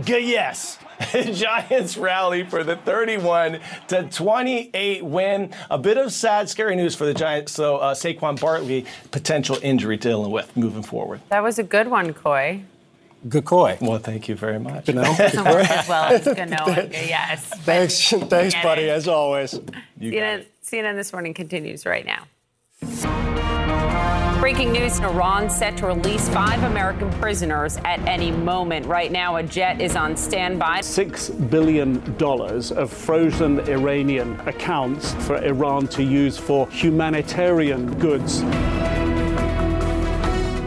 yes. Giants rally for the 31 to 28 win. A bit of sad, scary news for the Giants. So uh, Saquon Barkley, potential injury dealing with moving forward. That was a good one, Coy. Good Coy. Well, thank you very much. Gano. as well as Gano. yes. Thanks, thanks, buddy, as always. CNN, CNN This Morning continues right now. Breaking news in Iran set to release five American prisoners at any moment. Right now, a jet is on standby. Six billion dollars of frozen Iranian accounts for Iran to use for humanitarian goods.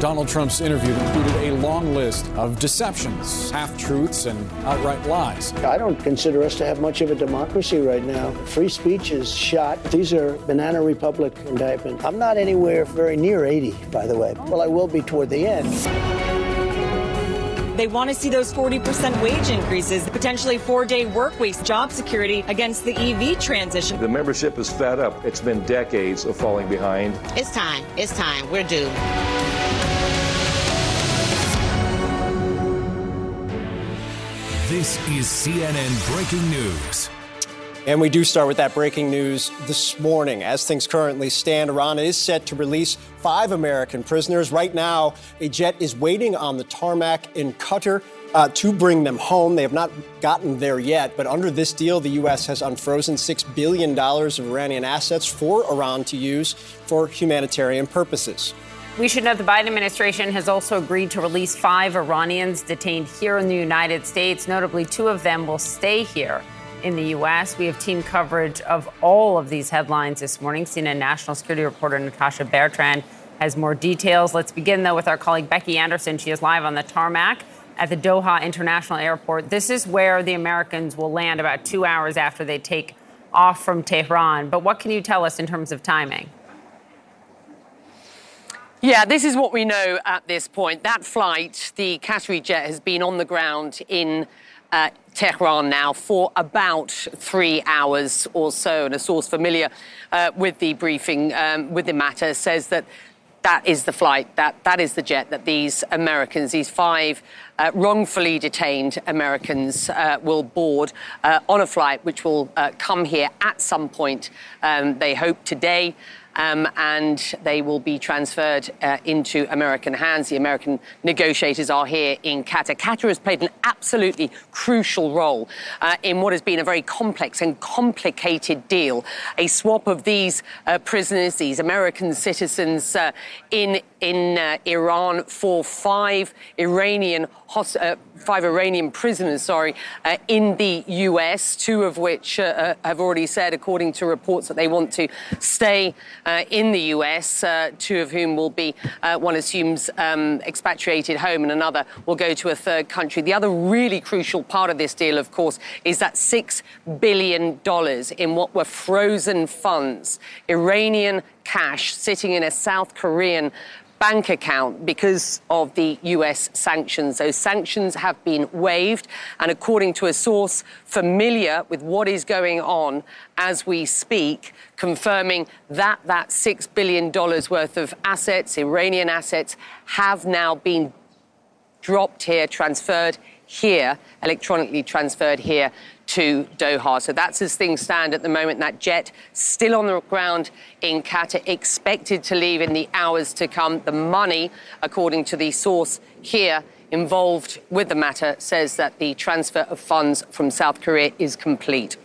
Donald Trump's interview included a long list of deceptions, half truths, and outright lies. I don't consider us to have much of a democracy right now. Free speech is shot. These are Banana Republic indictments. I'm not anywhere very near 80, by the way. Well, I will be toward the end. They want to see those 40% wage increases, potentially four day work weeks, job security against the EV transition. The membership is fed up. It's been decades of falling behind. It's time. It's time. We're due. This is CNN Breaking News. And we do start with that breaking news this morning. As things currently stand, Iran is set to release five American prisoners. Right now, a jet is waiting on the tarmac in Qatar uh, to bring them home. They have not gotten there yet, but under this deal, the U.S. has unfrozen $6 billion of Iranian assets for Iran to use for humanitarian purposes. We should note the Biden administration has also agreed to release five Iranians detained here in the United States. Notably, two of them will stay here in the U.S. We have team coverage of all of these headlines this morning. CNN national security reporter Natasha Bertrand has more details. Let's begin, though, with our colleague Becky Anderson. She is live on the tarmac at the Doha International Airport. This is where the Americans will land about two hours after they take off from Tehran. But what can you tell us in terms of timing? Yeah, this is what we know at this point. That flight, the Qatari jet, has been on the ground in uh, Tehran now for about three hours or so. And a source familiar uh, with the briefing, um, with the matter, says that that is the flight, that, that is the jet that these Americans, these five uh, wrongfully detained Americans, uh, will board uh, on a flight which will uh, come here at some point, um, they hope today um, and they will be transferred uh, into American hands. The American negotiators are here in Qatar. Qatar has played an absolutely crucial role uh, in what has been a very complex and complicated deal. A swap of these uh, prisoners, these American citizens, uh, in in uh, Iran for five Iranian uh, five Iranian prisoners, sorry, in the U.S. Two of which have already said, according to reports, that they want to stay uh, in the U.S. two of whom will be, one assumes, um, expatriated home, and another will go to a third country. The other really crucial part of this deal, of course, is that six billion dollars in what were frozen funds, Iranian cash sitting in a South Korean bank account because of the US sanctions. Those sanctions have been waived, and according to a source familiar with what is going on as we speak, confirming that that $6 billion worth of assets, Iranian assets, have now been dropped here, transferred here, electronically transferred here to Doha. So that's as things stand at the moment. That jet still on the ground in Qatar, expected to leave in the hours to come. The money, according to the source here, involved with the matter says that the transfer of funds from South Korea is complete.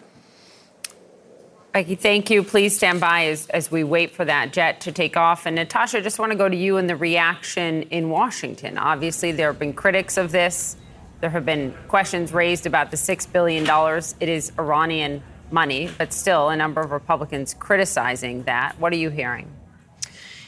Becky, thank you. Please stand by as, as we wait for that jet to take off. And Natasha, I just want to go to you and the reaction in Washington. Obviously, there have been critics of this. There have been questions raised about the $6 billion. It is Iranian money, but still a number of Republicans criticizing that. What are you hearing?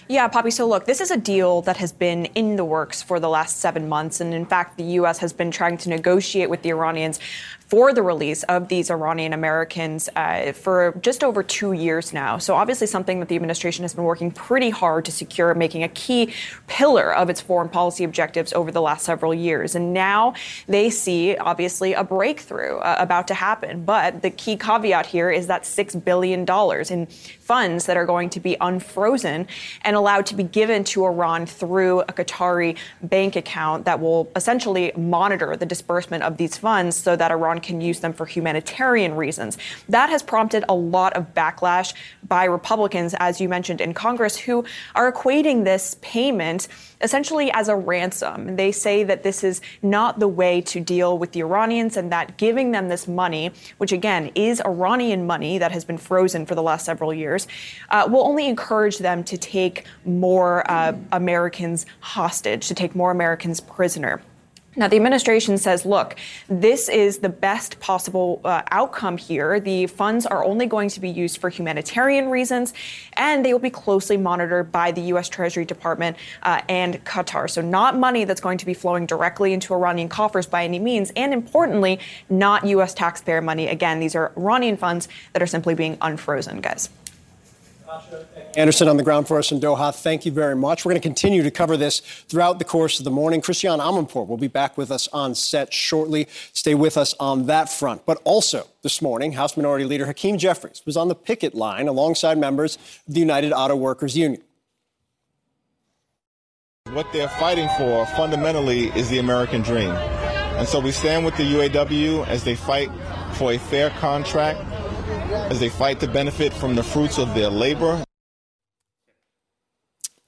Yeah, Poppy. So, look, this is a deal that has been in the works for the last seven months. And in fact, the U.S. has been trying to negotiate with the Iranians for the release of these Iranian Americans uh, for just over two years now. So, obviously, something that the administration has been working pretty hard to secure, making a key pillar of its foreign policy objectives over the last several years. And now they see, obviously, a breakthrough uh, about to happen. But the key caveat here is that $6 billion in funds that are going to be unfrozen and allowed to be given to Iran through a Qatari bank account that will essentially monitor the disbursement of these funds so that Iran can use them for humanitarian reasons. That has prompted a lot of backlash by Republicans, as you mentioned in Congress, who are equating this payment essentially as a ransom. They say that this is not the way to deal with the Iranians and that giving them this money, which again is Iranian money that has been frozen for the last several years, uh, will only encourage them to take more uh, Americans hostage, to take more Americans prisoner. Now, the administration says, look, this is the best possible uh, outcome here. The funds are only going to be used for humanitarian reasons, and they will be closely monitored by the U.S. Treasury Department uh, and Qatar. So, not money that's going to be flowing directly into Iranian coffers by any means, and importantly, not U.S. taxpayer money. Again, these are Iranian funds that are simply being unfrozen, guys. Anderson on the ground for us in Doha. Thank you very much. We're going to continue to cover this throughout the course of the morning. Christiane Amanpour will be back with us on set shortly. Stay with us on that front. But also this morning, House Minority Leader Hakeem Jeffries was on the picket line alongside members of the United Auto Workers Union. What they're fighting for fundamentally is the American dream. And so we stand with the UAW as they fight for a fair contract as they fight to benefit from the fruits of their labor.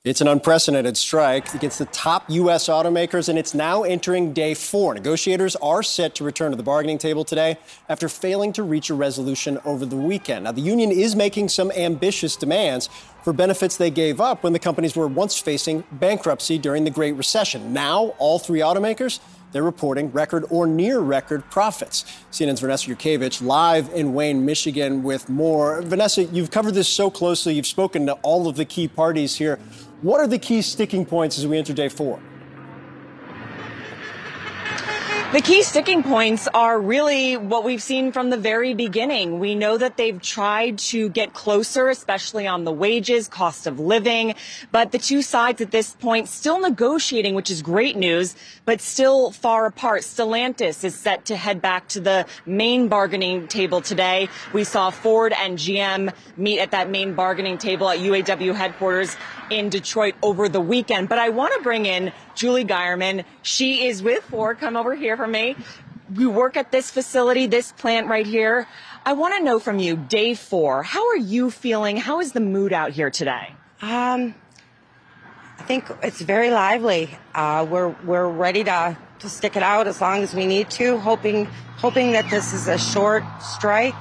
It's an unprecedented strike against the top U.S. automakers, and it's now entering day four. Negotiators are set to return to the bargaining table today after failing to reach a resolution over the weekend. Now, the union is making some ambitious demands for benefits they gave up when the companies were once facing bankruptcy during the Great Recession. Now, all three automakers they're reporting record or near record profits. CNN's Vanessa Yurkevich live in Wayne, Michigan with more. Vanessa, you've covered this so closely. You've spoken to all of the key parties here. What are the key sticking points as we enter day four? The key sticking points are really what we've seen from the very beginning. We know that they've tried to get closer, especially on the wages, cost of living, but the two sides at this point still negotiating, which is great news, but still far apart. Stellantis is set to head back to the main bargaining table today. We saw Ford and GM meet at that main bargaining table at UAW headquarters in Detroit over the weekend. But I want to bring in Julie Geierman. She is with Ford. Come over here for me. You work at this facility, this plant right here. I want to know from you, day four, how are you feeling? How is the mood out here today? Um, I think it's very lively. Uh, we're we're ready to to stick it out as long as we need to, hoping hoping that this is a short strike.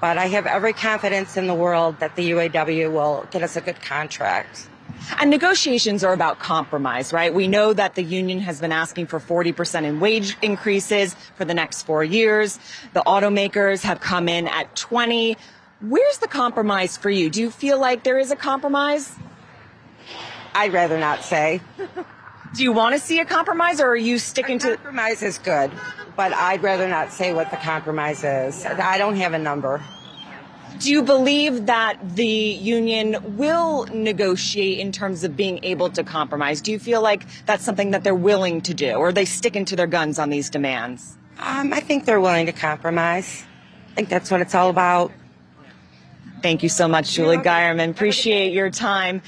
But I have every confidence in the world that the UAW will get us a good contract. And negotiations are about compromise, right? We know that the union has been asking for 40% in wage increases for the next four years. The automakers have come in at 20. Where's the compromise for you? Do you feel like there is a compromise? I'd rather not say. Do you want to see a compromise or are you sticking a to compromise is good, but I'd rather not say what the compromise is. I don't have a number. Do you believe that the union will negotiate in terms of being able to compromise? Do you feel like that's something that they're willing to do, or are they sticking to their guns on these demands? Um, I think they're willing to compromise. I think that's what it's all about. Thank you so much, Julie Geierman. Appreciate your time.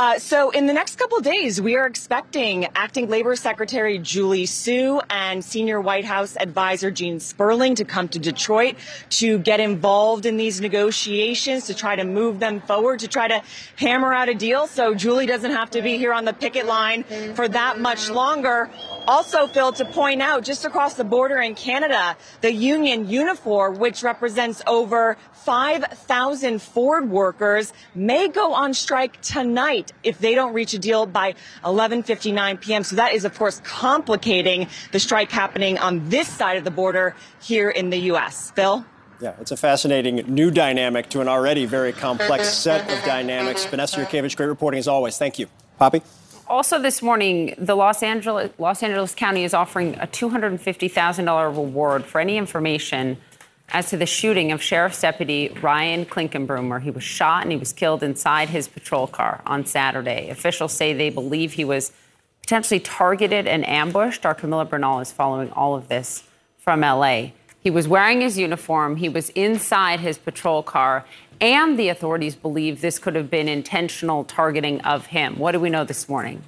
Uh, so, in the next couple days, we are expecting Acting Labor Secretary Julie Su and Senior White House Advisor Gene Sperling to come to Detroit to get involved in these negotiations, to try to move them forward, to try to hammer out a deal so Julie doesn't have to be here on the picket line for that much longer. Also, Phil, to point out, just across the border in Canada, the union Unifor, which represents over 5,000 Ford workers, may go on strike tonight if they don't reach a deal by 11:59 p.m. So that is, of course, complicating the strike happening on this side of the border here in the U.S. Phil. Yeah, it's a fascinating new dynamic to an already very complex set of dynamics. Vanessa Yurkevich, great reporting as always. Thank you. Poppy? Also, this morning, the Los Angeles, Los Angeles County is offering a $250,000 reward for any information as to the shooting of Sheriff's Deputy Ryan Clinkunbroomer. He was shot and he was killed inside his patrol car on Saturday. Officials say they believe he was potentially targeted and ambushed. Our Camila Bernal is following all of this from LA. He was wearing his uniform, he was inside his patrol car, and the authorities believe this could have been intentional targeting of him. What do we know this morning?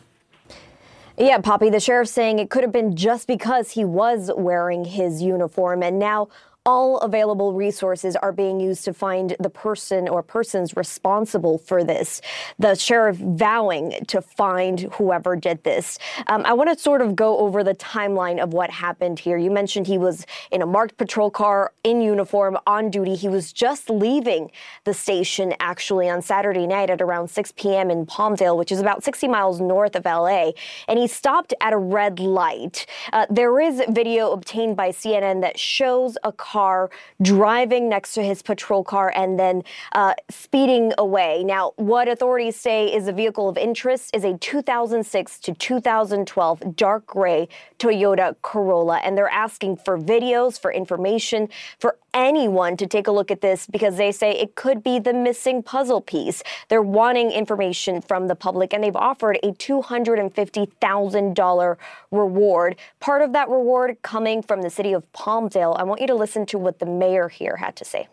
Yeah, Poppy, the sheriff saying it could have been just because he was wearing his uniform. And now all available resources are being used to find the person or persons responsible for this. The sheriff vowing to find whoever did this. Um, I want to sort of go over the timeline of what happened here. You mentioned he was in a marked patrol car in uniform on duty. He was just leaving the station actually on Saturday night at around 6 p.m. in Palmdale, which is about 60 miles north of LA. And he stopped at a red light. Uh, there is video obtained by CNN that shows a car car, driving next to his patrol car, and then uh, speeding away. Now, what authorities say is a vehicle of interest is a 2006 to 2012 dark gray Toyota Corolla, and they're asking for videos, for information, for anyone to take a look at this because they say it could be the missing puzzle piece. They're wanting information from the public and they've offered a $250,000 reward. Part of that reward coming from the city of Palmdale. I want you to listen to what the mayor here had to say.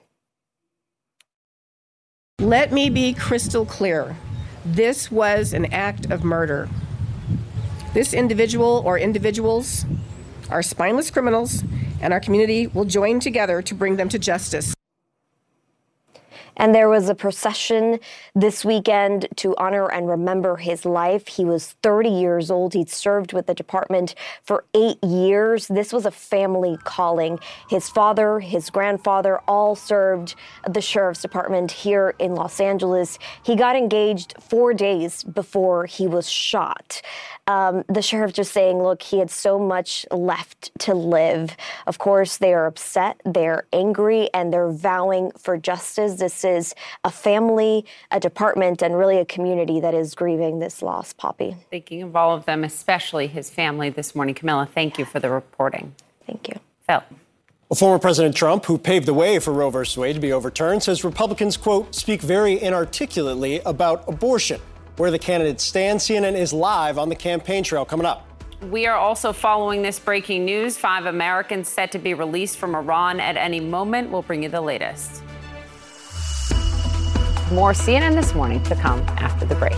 Let me be crystal clear. This was an act of murder. This individual or individuals are spineless criminals, and our community will join together to bring them to justice. And there was a procession this weekend to honor and remember his life. He was 30 years old. He'd served with the department for eight years. This was a family calling. His father, his grandfather all served the sheriff's department here in Los Angeles. He got engaged four days before he was shot. Um, the sheriff just saying, look, he had so much left to live. Of course, they are upset, they're angry, and they're vowing for justice. This is a family, a department, and really a community that is grieving this loss, Poppy. Thinking of all of them, especially his family this morning. Camila, thank you for the reporting. Thank you. Phil. Well, former President Trump, who paved the way for Roe v. Wade to be overturned, says Republicans, quote, speak very inarticulately about abortion. Where the candidates stand. CNN is live on the campaign trail coming up. We are also following this breaking news. Five Americans set to be released from Iran at any moment. We'll bring you the latest. More CNN this morning to come after the break.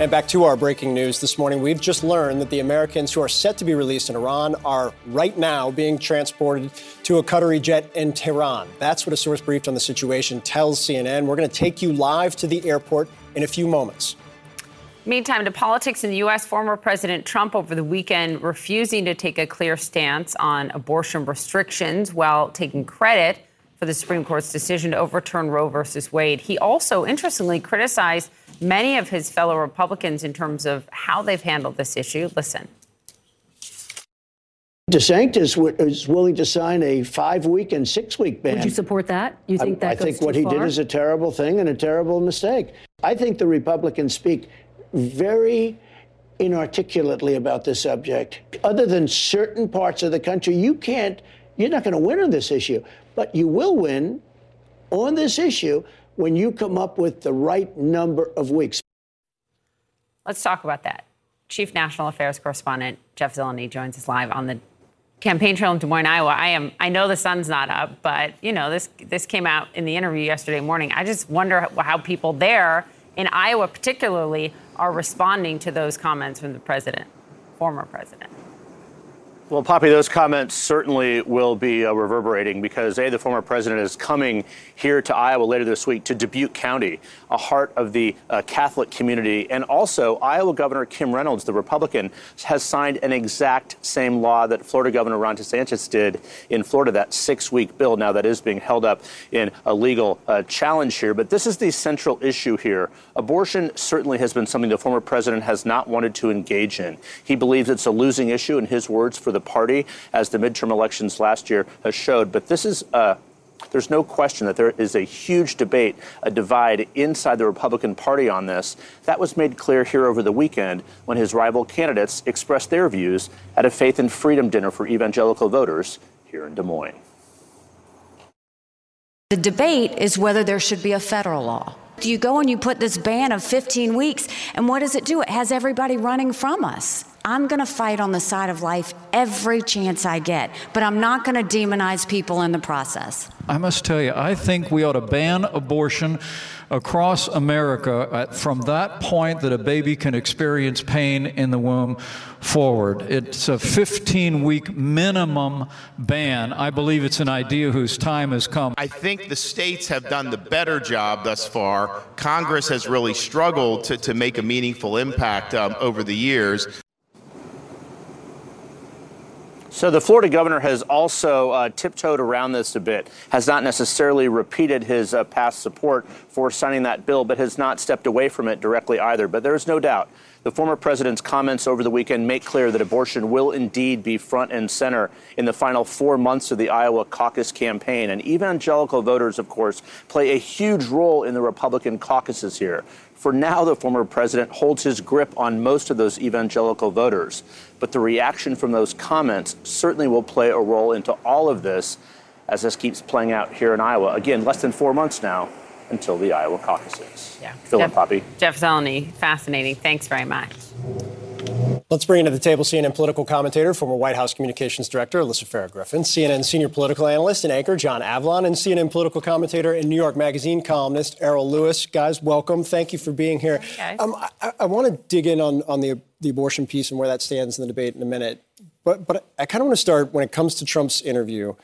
And back to our breaking news this morning. We've just learned that the Americans who are set to be released in Iran are right now being transported to a Qatari jet in Tehran. That's what a source briefed on the situation tells CNN. We're going to take you live to the airport in a few moments. Meantime, to politics in the U.S., former President Trump over the weekend refusing to take a clear stance on abortion restrictions while taking credit for the Supreme Court's decision to overturn Roe versus Wade. He also, interestingly, criticized many of his fellow Republicans in terms of how they've handled this issue. Listen. DeSantis is willing to sign a five week and six week ban. Would you support that? You think that I, I think what he far? did is a terrible thing and a terrible mistake. I think the Republicans speak very inarticulately about this subject. Other than certain parts of the country, you can't, you're not going to win on this issue, but you will win on this issue when you come up with the right number of weeks. Let's talk about that. Chief National Affairs Correspondent Jeff Zeleny joins us live on the campaign trail in Des Moines, Iowa. I am. I know the sun's not up, but you know this. This came out in the interview yesterday morning. I just wonder how people there in Iowa, particularly, are responding to those comments from the president, former president. Well, Poppy, those comments certainly will be uh, reverberating because, A, the former president is coming here to Iowa later this week to Dubuque County, a heart of the uh, Catholic community. And also, Iowa Governor Kim Reynolds, the Republican, has signed an exact same law that Florida Governor Ron DeSantis did in Florida, that six week bill. Now, that is being held up in a legal uh, challenge here. But this is the central issue here. Abortion certainly has been something the former president has not wanted to engage in. He believes it's a losing issue, in his words, for the party, as the midterm elections last year has showed. But this is uh, there's no question that there is a huge debate, a divide inside the Republican Party on this. That was made clear here over the weekend when his rival candidates expressed their views at a Faith and Freedom dinner for evangelical voters here in Des Moines. The debate is whether there should be a federal law. You go and you put this ban of 15 weeks, and what does it do? It has everybody running from us. I'm going to fight on the side of life every chance I get, but I'm not going to demonize people in the process. I must tell you, I think we ought to ban abortion across America from that point that a baby can experience pain in the womb forward. It's a 15 week minimum ban. I believe it's an idea whose time has come. I think the states have done the better job thus far. Congress has really struggled to, to make a meaningful impact um, over the years. So the Florida governor has also uh, tiptoed around this a bit, has not necessarily repeated his uh, past support for signing that bill, but has not stepped away from it directly either. But there is no doubt the former president's comments over the weekend make clear that abortion will indeed be front and center in the final four months of the Iowa caucus campaign. And evangelical voters, of course, play a huge role in the Republican caucuses here. For now, the former president holds his grip on most of those evangelical voters. But the reaction from those comments certainly will play a role into all of this as this keeps playing out here in Iowa. Again, less than four months now until the Iowa caucuses. Yeah. Phil Jeff, and Poppy. Jeff Zeleny, fascinating. Thanks very much. Let's bring into the table CNN political commentator, former White House communications director Alyssa Farah Griffin, CNN senior political analyst and anchor John Avlon, and CNN political commentator and New York Magazine columnist Errol Louis. Guys, welcome. Thank you for being here. Um, I, I want to dig in on, on the, the abortion piece and where that stands in the debate in a minute. But, but I kind of want to start when it comes to Trump's interview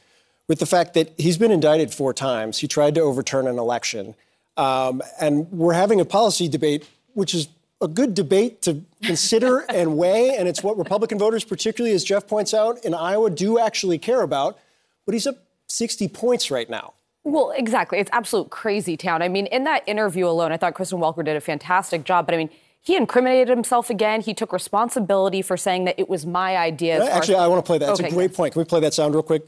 with the fact that he's been indicted four times. He tried to overturn an election. Um, and we're having a policy debate, which is a good debate to consider and weigh. And it's what Republican voters, particularly as Jeff points out, in Iowa do actually care about. But he's up 60 points right now. Well, exactly. It's absolute crazy town. I mean, in that interview alone, I thought Kristen Welker did a fantastic job. But I mean, he incriminated himself again. He took responsibility for saying that it was my idea. Actually, I want to play that. Okay, a great yes. point. Can we play that sound real quick?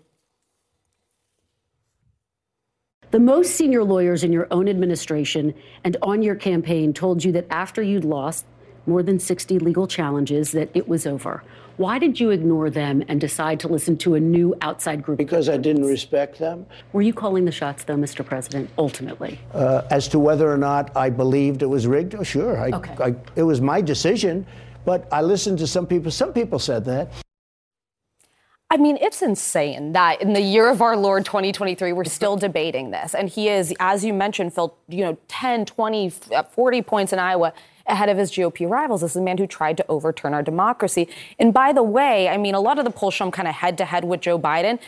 The most senior lawyers in your own administration and on your campaign told you that after you'd lost more than 60 legal challenges that it was over. Why did you ignore them and decide to listen to a new outside group? Because I didn't respect them. Were you calling the shots, though, Mr. President, ultimately? Uh, as to whether or not I believed it was rigged, oh, sure, I, Okay. I, it was my decision. But I listened to some people. Some people said that. I mean, it's insane that in the year of our Lord 2023, we're still debating this. And he is, as you mentioned, Phil, you know, 10, 20, uh, 40 points in Iowa ahead of his GOP rivals. This is a man who tried to overturn our democracy. And by the way, I mean, a lot of the polls show him kind of head to head with Joe Biden.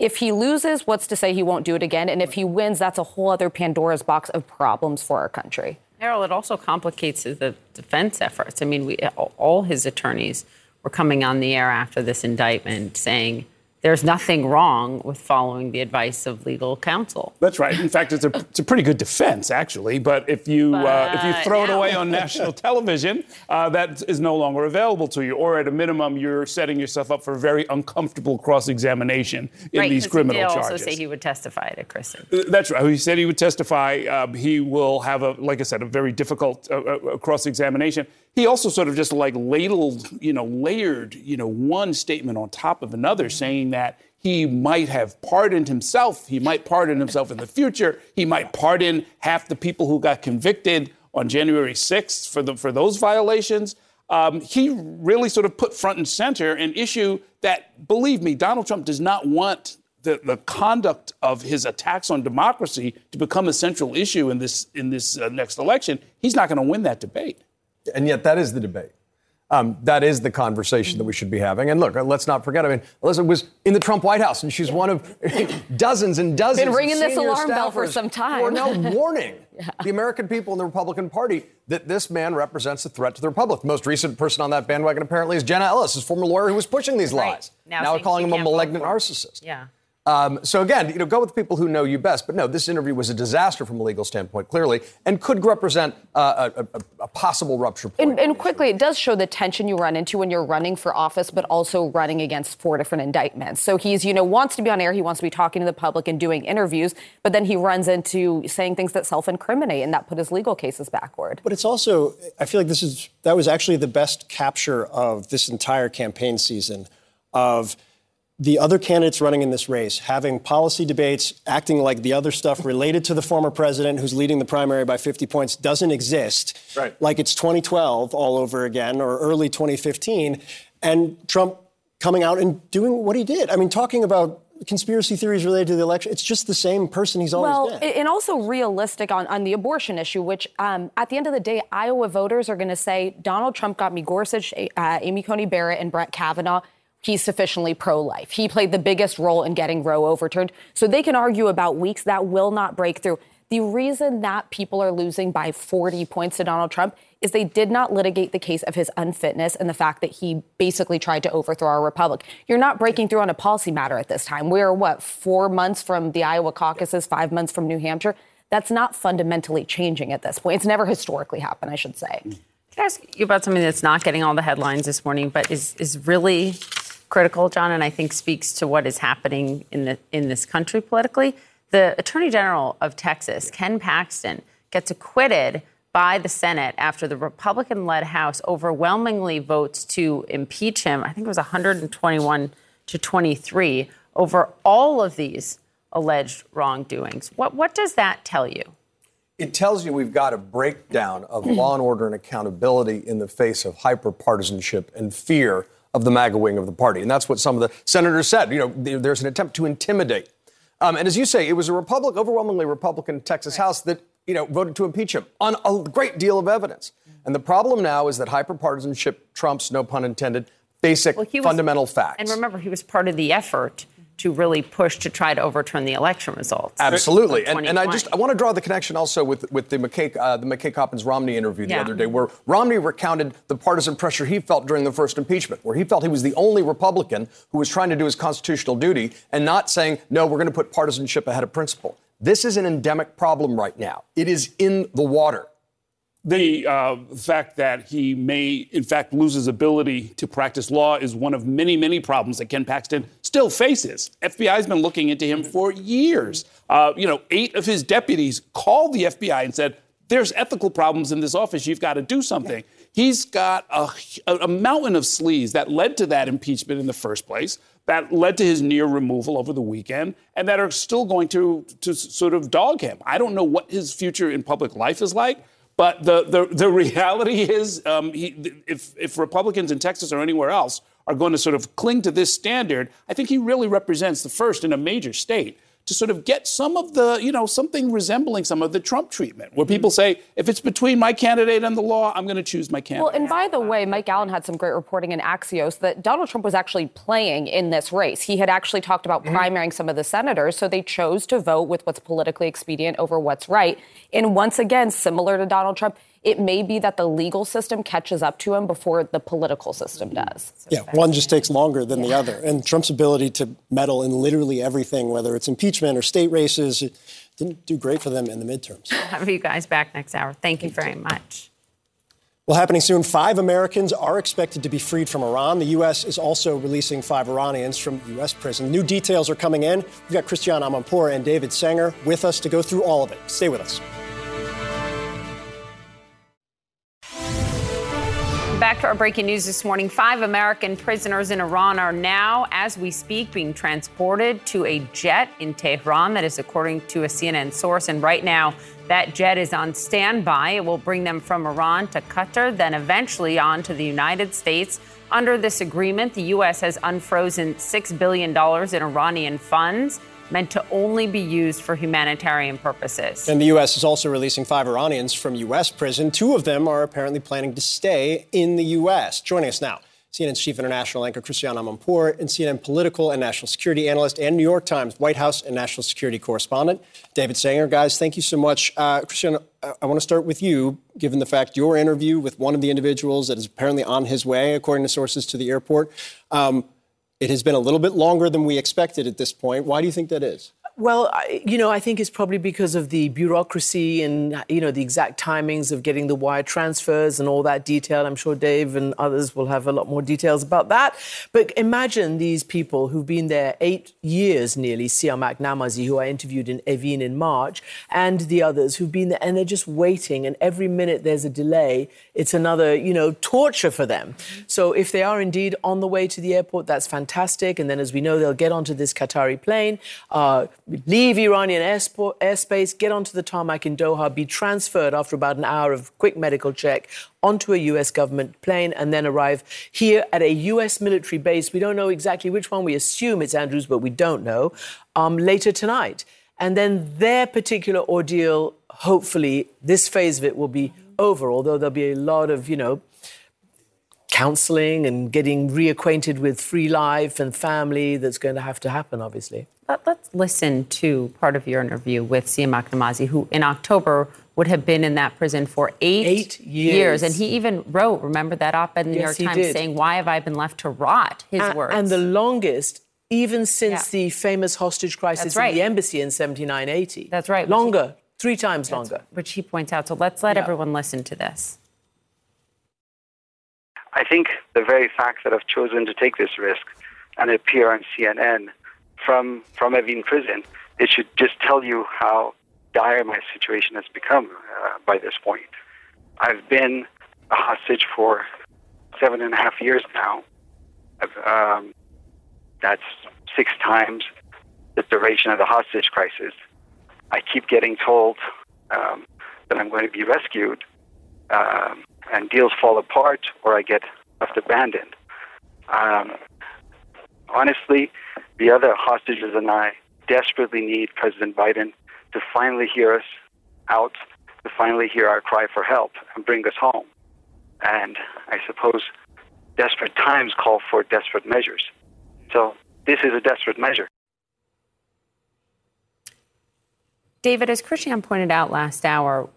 If he loses, what's to say he won't do it again? And if he wins, that's a whole other Pandora's box of problems for our country. Errol, it also complicates the defense efforts. I mean, we, all his attorneys were coming on the air after this indictment saying there's nothing wrong with following the advice of legal counsel. That's right. In fact, it's a, it's a pretty good defense, actually. But if you uh, if you But throw it away on national television, uh, that is no longer available to you. Or at a minimum, you're setting yourself up for a very uncomfortable cross-examination in right, these criminal he did charges. also say he would testify to Kristen. Uh, That's right. He said he would testify. Um, he will have a, like I said, a very difficult uh, uh, cross-examination. He also sort of just like ladled, you know, layered, you know, one statement on top of another, saying that he might have pardoned himself. He might pardon himself in the future. He might pardon half the people who got convicted on January 6th for the for those violations. Um, he really sort of put front and center an issue that, believe me, Donald Trump does not want the, the conduct of his attacks on democracy to become a central issue in this in this uh, next election. He's not going to win that debate. And yet, that is the debate. Um, that is the conversation that we should be having. And look, uh, let's not forget. I mean, Elizabeth was in the Trump White House, and she's one of dozens and dozens. Been ringing of this alarm bell for some time. We're now warning the American people and the Republican Party that this man represents a threat to the Republic. The most recent person on that bandwagon apparently is Jenna Ellis, his former lawyer who was pushing these Right. lies. Now Now, saying calling him a malignant narcissist. Yeah. Um, so again, you know, go with the people who know you best. But no, this interview was a disaster from a legal standpoint, clearly, and could represent uh, a, a, a possible rupture point. And, and quickly, it does show the tension you run into when you're running for office, but also running against four different indictments. So he's, you know, wants to be on air, he wants to be talking to the public and doing interviews, but then he runs into saying things that self-incriminate, and that put his legal cases backward. But it's also, I feel like this is, that was actually the best capture of this entire campaign season of the other candidates running in this race having policy debates, acting like the other stuff related to the former president who's leading the primary by 50 points doesn't exist. Right. Like it's 2012 all over again or early 2015. And Trump coming out and doing what he did. I mean, talking about conspiracy theories related to the election, it's just the same person he's always well, been. and also realistic on, on the abortion issue, which um, at the end of the day, Iowa voters are going to say Donald Trump got me Gorsuch, uh, Amy Coney Barrett, and Brett Kavanaugh. He's sufficiently pro life. He played the biggest role in getting Roe overturned. So they can argue about weeks that will not break through. The reason that people are losing by 40 points to Donald Trump is they did not litigate the case of his unfitness and the fact that he basically tried to overthrow our republic. You're not breaking through on a policy matter at this time. We're, what, four months from the Iowa caucuses, five months from New Hampshire? That's not fundamentally changing at this point. It's never historically happened, I should say. Can I ask you about something that's not getting all the headlines this morning, but is, is really critical, John, and I think speaks to what is happening in the in this country politically? The Attorney General of Texas, Ken Paxton, gets acquitted by the Senate after the Republican-led House overwhelmingly votes to impeach him. I think it was 121 to 23 over all of these alleged wrongdoings. What what does that tell you? It tells you we've got a breakdown of law and order and accountability in the face of hyperpartisanship and fear of the MAGA wing of the party. And that's what some of the senators said. You know, there's an attempt to intimidate. Um, and as you say, it was a Republic, overwhelmingly Republican Texas House that, you know, voted to impeach him on a great deal of evidence. And the problem now is that hyperpartisanship trumps, no pun intended, basic, Well, was- fundamental facts. And remember, he was part of the effort to really push to try to overturn the election results. Absolutely, and, and I just I want to draw the connection also with with the McKay uh, the McKay Coppins Romney interview the Yeah. other day, where Romney recounted the partisan pressure he felt during the first impeachment, where he felt he was the only Republican who was trying to do his constitutional duty and not saying no, we're going to put partisanship ahead of principle. This is an endemic problem right now. It is in the water. The uh, fact that he may, in fact, lose his ability to practice law is one of many, many problems that Ken Paxton still faces. FBI's been looking into him for years. Uh, you know, eight of his deputies called the FBI and said, "There's ethical problems in this office. You've got to do something." He's got a, a mountain of sleaze that led to that impeachment in the first place, that led to his near removal over the weekend, and that are still going to to sort of dog him. I don't know what his future in public life is like. But the, the, the reality is, um, he, if, if Republicans in Texas or anywhere else are going to sort of cling to this standard, I think he really represents the first in a major state to sort of get some of the, you know, something resembling some of the Trump treatment, where people say, if it's between my candidate and the law, I'm going to choose my candidate. Well, and by the way, Mike Allen had some great reporting in Axios that Donald Trump was actually playing in this race. He had actually talked about mm-hmm. primarying some of the senators, so they chose to vote with what's politically expedient over what's right. And once again, similar to Donald Trump, it may be that the legal system catches up to him before the political system does. Yeah, one just takes longer than the other. And Trump's ability to meddle in literally everything, whether it's impeachment or state races, it didn't do great for them in the midterms. We'll have you guys back next hour. Thank you very much. Well, happening soon, five Americans are expected to be freed from Iran. The U.S. is also releasing five Iranians from U.S. prison. New details are coming in. We've got Christiane Amanpour and David Sanger with us to go through all of it. Stay with us. Back to our breaking news this morning. Five American prisoners in Iran are now, as we speak, being transported to a jet in Tehran. That is according to a CNN source. And right now, that jet is on standby. It will bring them from Iran to Qatar, then eventually on to the United States. Under this agreement, the U.S. has unfrozen $6 billion in Iranian funds meant to only be used for humanitarian purposes. And the U.S. is also releasing five Iranians from U.S. prison. Two of them are apparently planning to stay in the U.S. Joining us now, CNN's chief international anchor Christiane Amanpour and CNN political and national security analyst and New York Times White House and national security correspondent David Sanger. Guys, thank you so much. Uh, Christiane, I, I want to start with you, given the fact your interview with one of the individuals that is apparently on his way, according to sources, to the airport. Um, it has been a little bit longer than we expected at this point. Why do you think that is? Well, you know, I think it's probably because of the bureaucracy and, you know, the exact timings of getting the wire transfers and all that detail. I'm sure Dave and others will have a lot more details about that. But imagine these people who've been there eight years nearly, Siamak Namazi, who I interviewed in Evin in March, and the others who've been there, and they're just waiting. And every minute there's a delay, it's another, you know, torture for them. So if they are indeed on the way to the airport, that's fantastic. And then, as we know, they'll get onto this Qatari plane. Uh, leave Iranian airspace, get onto the tarmac in Doha, be transferred after about an hour of quick medical check onto a US government plane, and then arrive here at a US military base. We don't know exactly which one. We assume it's Andrews, but we don't know. Um, later tonight. And then their particular ordeal, hopefully, this phase of it will be over, although there'll be a lot of, you know, counseling and getting reacquainted with free life and family that's going to have to happen, obviously. Let, us listen to part of your interview with Siamak Namazi, who in October would have been in that prison for eight, Eight years. And he even wrote, remember that op ed in the Yes, New York Times did. saying, Why have I been left to rot? His A- words. And the longest, even since the famous hostage crisis That's right. in the embassy in 7980. That's right. Longer, three times longer. Which he points out. So let's let everyone listen to this. I think the very fact that I've chosen to take this risk and appear on CNN from from Evin prison, it should just tell you how dire my situation has become uh, by this point. I've been a hostage for seven and a half years now. Um, that's six times the duration of the hostage crisis. I keep getting told um, that I'm going to be rescued, um, and deals fall apart, or I get left abandoned. Um, honestly, the other hostages and I desperately need President Biden to finally hear us out, to finally hear our cry for help and bring us home. And I suppose desperate times call for desperate measures. So this is a desperate measure. David, as Christiane pointed out last hour,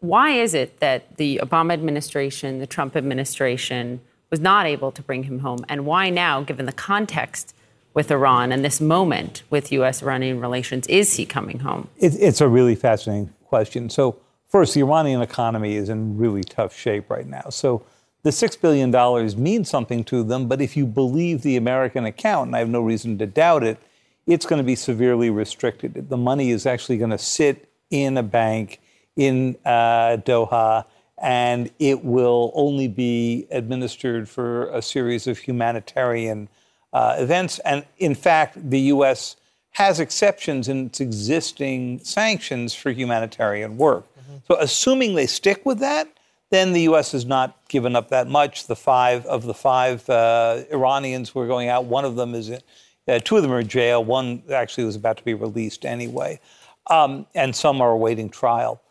why is it that the Obama administration, the Trump administration, was not able to bring him home? And why now, given the context with Iran and this moment with U.S. Iranian relations, is he coming home? It, it's a really fascinating question. So, first, the Iranian economy is in really tough shape right now. So, the $6 billion means something to them, but if you believe the American account, and I have no reason to doubt it, it's going to be severely restricted. The money is actually going to sit in a bank in uh, Doha, and it will only be administered for a series of humanitarian uh, events. And in fact, the U.S. has exceptions in its existing sanctions for humanitarian work. Mm-hmm. So, assuming they stick with that, then the U.S. has not given up that much. The five of the five uh, Iranians who are going out, one of them is, uh, two of them are in jail. One actually was about to be released anyway, um, and some are awaiting trial.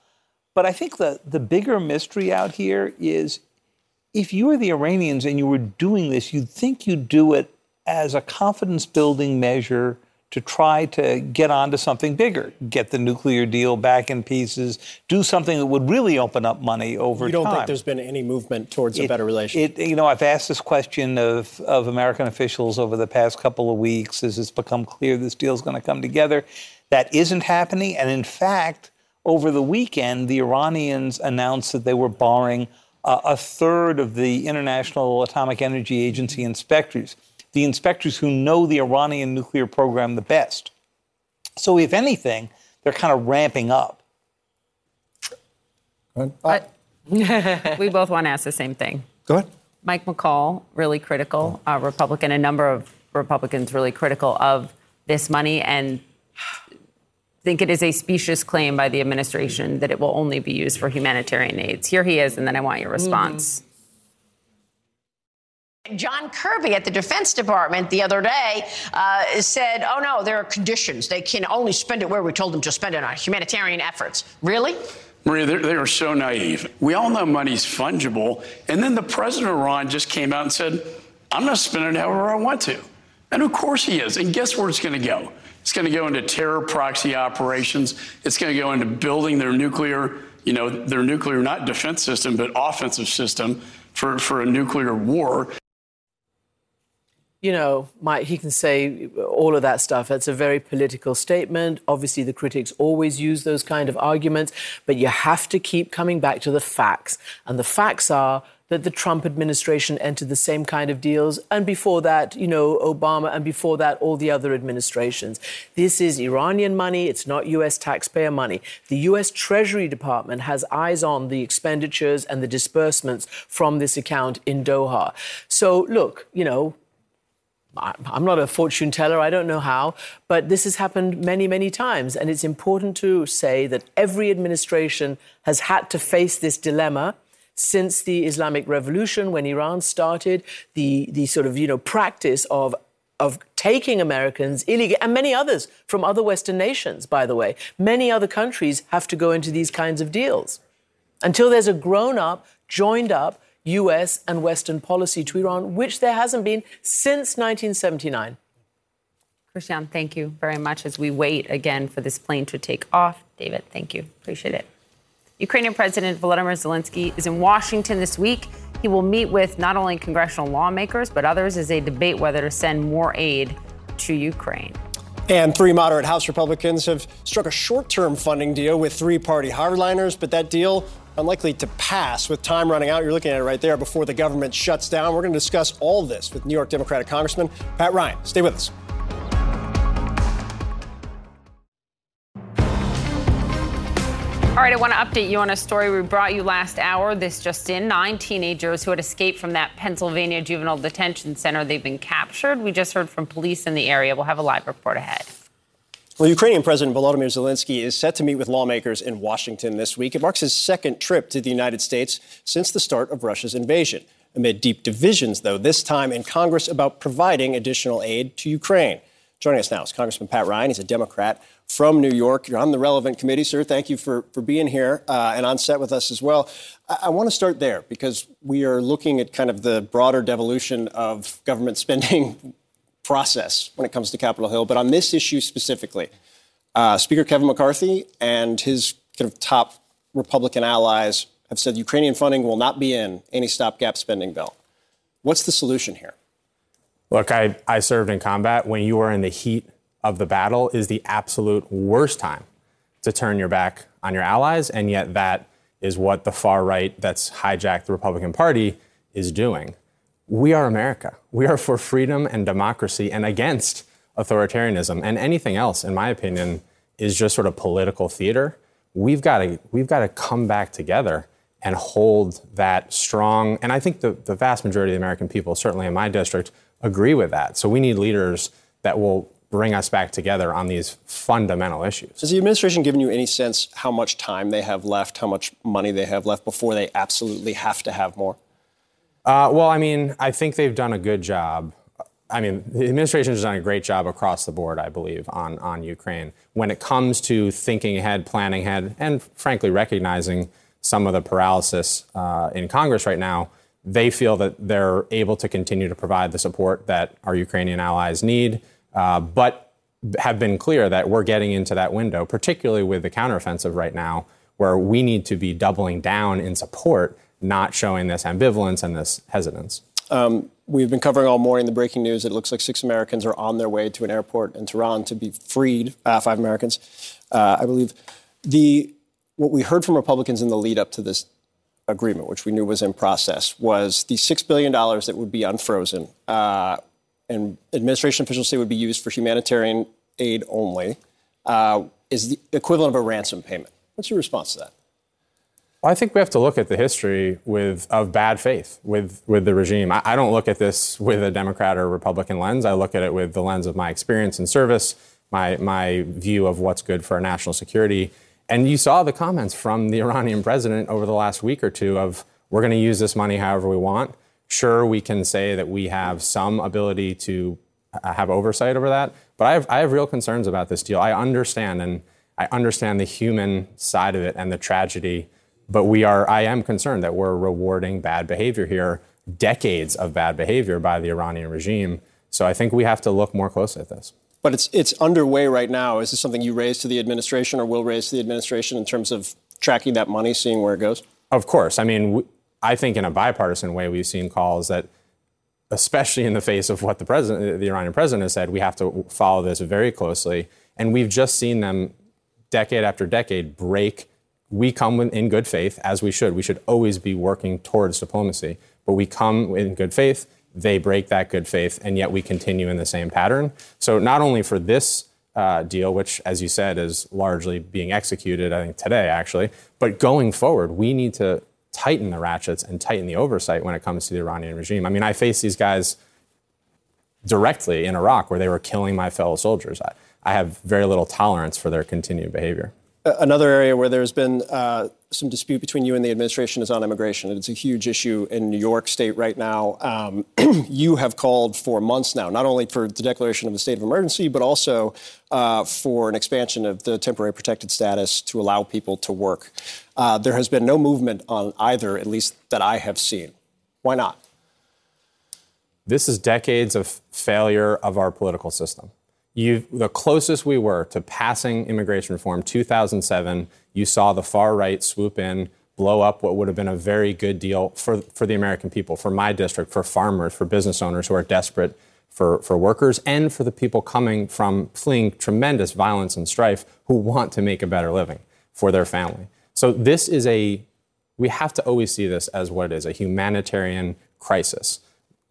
But I think the, the bigger mystery out here is if you were the Iranians and you were doing this, you'd think you'd do it as a confidence building measure to try to get onto something bigger, get the nuclear deal back in pieces, do something that would really open up money over time. You don't time. think there's been any movement towards it, a better relationship? It, you know, I've asked this question of, of American officials over the past couple of weeks as it's become clear this deal is going to come together. That isn't happening. And in fact, over the weekend, the Iranians announced that they were barring uh, a third of the International Atomic Energy Agency inspectors the inspectors who know the Iranian nuclear program the best. So, if anything, they're kind of ramping up. We both want to ask the same thing. Go ahead. Mike McCaul, really critical, uh, Republican, a number of Republicans really critical of this money and think it is a specious claim by the administration that it will only be used for humanitarian aids. Here he is, and then I want your response. Mm-hmm. John Kirby at the Defense Department the other day uh, said, oh no, there are conditions. They can only spend it where we told them to spend it on humanitarian efforts. Really? Maria, they are so naive. We all know money's fungible. And then the president of Iran just came out and said, I'm going to spend it however I want to. And of course he is. And guess where it's going to go? It's going to go into terror proxy operations. It's going to go into building their nuclear, you know, their nuclear, not defense system, but offensive system for, for a nuclear war you know, Mike, he can say all of that stuff. It's a very political statement. Obviously, the critics always use those kind of arguments, but you have to keep coming back to the facts. And the facts are that the Trump administration entered the same kind of deals, and before that, you know, Obama, and before that, all the other administrations. This is Iranian money, it's not US taxpayer money. The US Treasury Department has eyes on the expenditures and the disbursements from this account in Doha. So, look, you know, I'm not a fortune teller, I don't know how, but this has happened many, many times. And it's important to say that every administration has had to face this dilemma since the Islamic Revolution, when Iran started, the, the sort of, you know, practice of of taking Americans illegal and many others from other Western nations, by the way. Many other countries have to go into these kinds of deals. Until there's a grown up, joined up, US and Western policy to Iran, which there hasn't been since 1979. Christiane, thank you very much as we wait again for this plane to take off. David, thank you. Appreciate it. Ukrainian President Volodymyr Zelensky is in Washington this week. He will meet with not only congressional lawmakers, but others as they debate whether to send more aid to Ukraine. And three moderate House Republicans have struck a short term funding deal with three party hardliners, but that deal unlikely to pass with time running out. You're looking at it right there before the government shuts down. We're going to discuss all this with New York Democratic Congressman Pat Ryan. Stay with us. All right, I want to update you on a story we brought you last hour. This just in nine teenagers who had escaped from that Pennsylvania juvenile detention center, they've been captured. We just heard from police in the area. We'll have a live report ahead. Well, Ukrainian President Volodymyr Zelensky is set to meet with lawmakers in Washington this week. It marks his second trip to the United States since the start of Russia's invasion. Amid deep divisions, though, this time in Congress about providing additional aid to Ukraine. Joining us now is Congressman Pat Ryan. He's a Democrat from New York. You're on the relevant committee, sir. Thank you for, for being here uh, and on set with us as well. I, I want to start there because we are looking at kind of the broader devolution of government spending process when it comes to Capitol Hill. But on this issue specifically, uh, Speaker Kevin McCarthy and his kind of top Republican allies have said Ukrainian funding will not be in any stopgap spending bill. What's the solution here? Look, I, I served in combat. When you are in the heat of the battle, is the absolute worst time to turn your back on your allies, and yet that is what the far right that's hijacked the Republican Party is doing. We are America. We are for freedom and democracy and against authoritarianism. And anything else, in my opinion, is just sort of political theater. We've got to we've got to come back together and hold that strong. And I think the, the vast majority of the American people, certainly in my district, agree with that. So we need leaders that will bring us back together on these fundamental issues. Has the administration given you any sense how much time they have left, how much money they have left before they absolutely have to have more? Uh, well, I mean, I think they've done a good job. I mean, the administration has done a great job across the board, I believe, on, on Ukraine. When it comes to thinking ahead, planning ahead, and frankly, recognizing some of the paralysis uh, in Congress right now, they feel that they're able to continue to provide the support that our Ukrainian allies need, uh, but have been clear that we're getting into that window, particularly with the counteroffensive right now, where we need to be doubling down in support, not showing this ambivalence and this hesitance. Um, we've been covering all morning the breaking news that it looks like six Americans are on their way to an airport in Tehran to be freed, uh, five Americans, uh, I believe. The what we heard from Republicans in the lead up to this agreement, which we knew was in process, was the $6 billion that would be unfrozen uh, and administration officials say would be used for humanitarian aid only, uh, is the equivalent of a ransom payment. What's your response to that? Well, I think we have to look at the history with of bad faith with with the regime. I, I, don't look at this with a Democrat or Republican lens. I look at it with the lens of my experience in service, my my view of what's good for our national security, and you saw the comments from the Iranian president over the last week or two of, we're going to use this money however we want. Sure, we can say that we have some ability to uh, have oversight over that, but I have, I have real concerns about this deal. I understand, and I understand the human side of it and the tragedy, but we are, I am concerned that we're rewarding bad behavior here, decades of bad behavior by the Iranian regime. So I think we have to look more closely at this. But it's it's underway right now. Is this something you raise to the administration or will raise to the administration in terms of tracking that money, seeing where it goes? Of course. I mean, I think in a bipartisan way, we've seen calls that, especially in the face of what the president, the Iranian president, has said, we have to follow this very closely. And we've just seen them, decade after decade, break. We come in good faith, as we should. We should always be working towards diplomacy, but we come in good faith they break that good faith, and yet we continue in the same pattern. So, not only for this uh, deal, which, as you said, is largely being executed, I think, today, actually, but going forward, we need to tighten the ratchets and tighten the oversight when it comes to the Iranian regime. I mean, I face these guys directly in Iraq where they were killing my fellow soldiers. I, I have very little tolerance for their continued behavior. Another area where there's been uh, some dispute between you and the administration is on immigration. It's a huge issue in New York State right now. Um, you have called for months now, not only for the declaration of a state of emergency, but also uh, for an expansion of the temporary protected status to allow people to work. Uh, there has been no movement on either, at least that I have seen. Why not? This is decades of failure of our political system. You, the closest we were to passing immigration reform, 2007, you saw the far right swoop in, blow up what would have been a very good deal for, for the American people, for my district, for farmers, for business owners who are desperate for, for workers, and for the people coming from fleeing tremendous violence and strife who want to make a better living for their family. So this is a, we have to always see this as what it is, a humanitarian crisis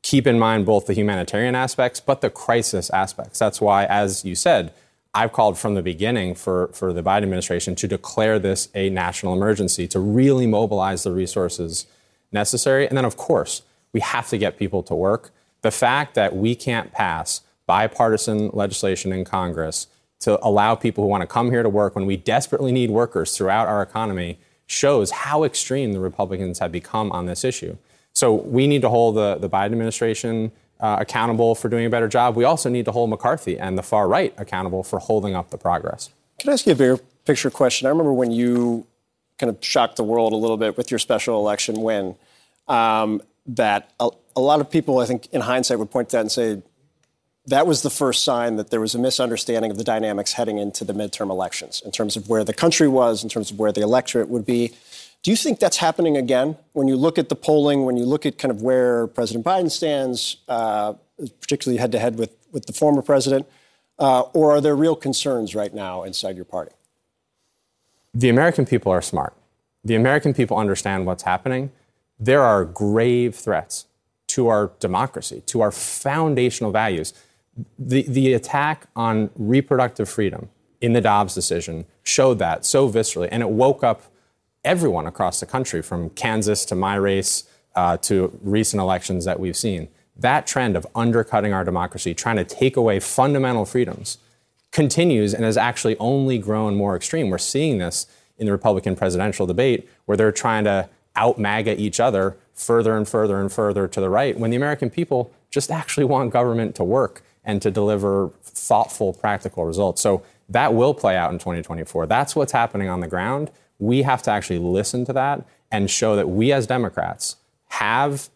keep in mind both the humanitarian aspects, but the crisis aspects. That's why, as you said, I've called from the beginning for, for the Biden administration to declare this a national emergency, to really mobilize the resources necessary. And then, of course, we have to get people to work. The fact that we can't pass bipartisan legislation in Congress to allow people who want to come here to work when we desperately need workers throughout our economy shows how extreme the Republicans have become on this issue. So we need to hold the, the Biden administration uh, accountable for doing a better job. We also need to hold McCarthy and the far right accountable for holding up the progress. Can I ask you a bigger picture question? I remember when you kind of shocked the world a little bit with your special election win, um, that a, a lot of people, I think, in hindsight, would point to that and say that was the first sign that there was a misunderstanding of the dynamics heading into the midterm elections in terms of where the country was, in terms of where the electorate would be. Do you think that's happening again when you look at the polling, when you look at kind of where President Biden stands, uh, particularly head to head with with the former president, uh, or are there real concerns right now inside your party? The American people are smart. The American people understand what's happening. There are grave threats to our democracy, to our foundational values. The, the attack on reproductive freedom in the Dobbs decision showed that so viscerally, and it woke up everyone across the country, from Kansas to my race uh, to recent elections that we've seen. That trend of undercutting our democracy, trying to take away fundamental freedoms, continues and has actually only grown more extreme. We're seeing this in the Republican presidential debate, where they're trying to out MAGA each other further and further and further to the right, when the American people just actually want government to work and to deliver thoughtful, practical results. So that will play out in 2024. That's what's happening on the ground. We have to actually listen to that and show that we as Democrats have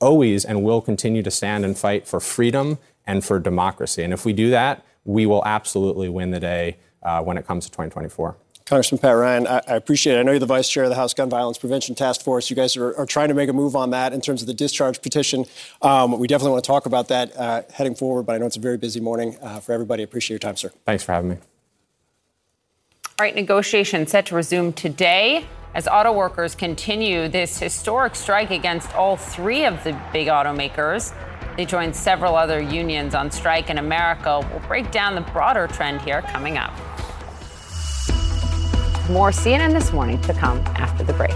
always and will continue to stand and fight for freedom and for democracy. And if we do that, we will absolutely win the day uh, when it comes to 2024. Congressman Pat Ryan, I, I, appreciate it. I know you're the vice chair of the House Gun Violence Prevention Task Force. You guys are, are trying to make a move on that in terms of the discharge petition. Um, we definitely want to talk about that uh, heading forward, but I know it's a very busy morning uh, for everybody. I appreciate your time, sir. Thanks for having me. All right, negotiations set to resume today as auto workers continue this historic strike against all three of the big automakers. They joined several other unions on strike in America. We'll break down the broader trend here coming up. More CNN this morning to come after the break.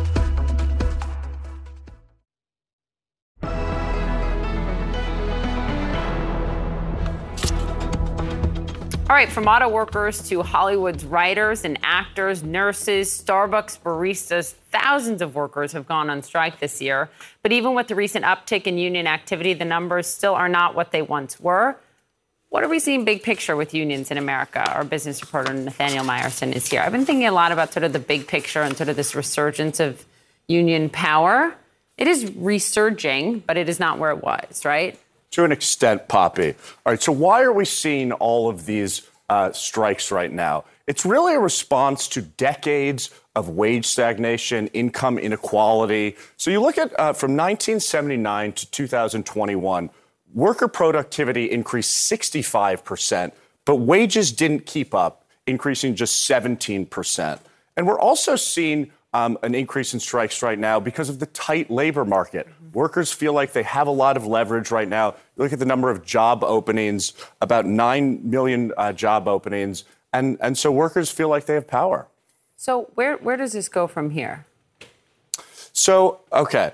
All right, from auto workers to Hollywood's writers and actors, nurses, Starbucks baristas, thousands of workers have gone on strike this year. But even with the recent uptick in union activity, the numbers still are not what they once were. What are we seeing big picture with unions in America? Our business reporter Nathaniel Meyersohn is here. I've been thinking a lot about sort of the big picture and sort of this resurgence of union power. It is resurging, but it is not where it was, right? To an extent, Poppy. All right, so why are we seeing all of these uh, strikes right now? It's really a response to decades of wage stagnation, income inequality. So you look at uh, from 1979 to 2021, worker productivity increased 65%, but wages didn't keep up, increasing just 17%. And we're also seeing um, an increase in strikes right now because of the tight labor market. Mm-hmm. Workers feel like they have a lot of leverage right now. Look at the number of job openings, about 9 million uh, job openings, and, and so workers feel like they have power. So, where, where does this go from here? So, okay,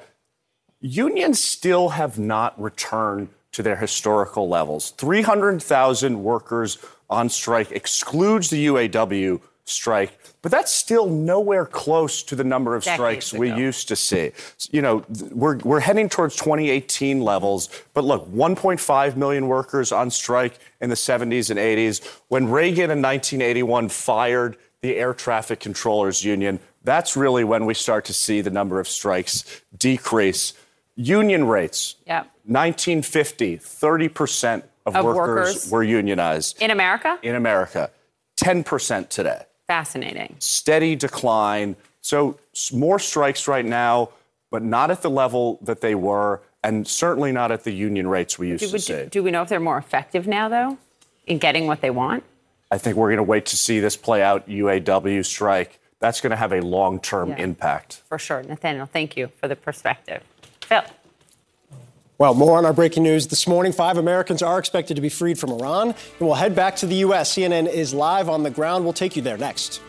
unions still have not returned to their historical levels. 300,000 workers on strike excludes the UAW strike, but that's still nowhere close to the number of Decades strikes ago. we used to see. You know, we're, we're heading towards 2018 levels, but look, 1.5 million workers on strike in the 70s and 80s. When Reagan in 1981 fired the Air Traffic Controllers Union, that's really when we start to see the number of strikes decrease. Union rates, yep. 1950, 30% of, of workers, workers were unionized. In America? In America. 10% today. Fascinating. Steady decline. So more strikes right now, but not at the level that they were, and certainly not at the union rates we used do, to see. Do we know if they're more effective now, though, in getting what they want? I think we're going to wait to see this play out. UAW strike. That's going to have a long-term yeah, impact. For sure, Nathaniel. Thank you for the perspective, Phil. Well, more on our breaking news this morning. Five Americans are expected to be freed from Iran. And we'll head back to the U.S. CNN is live on the ground. We'll take you there next.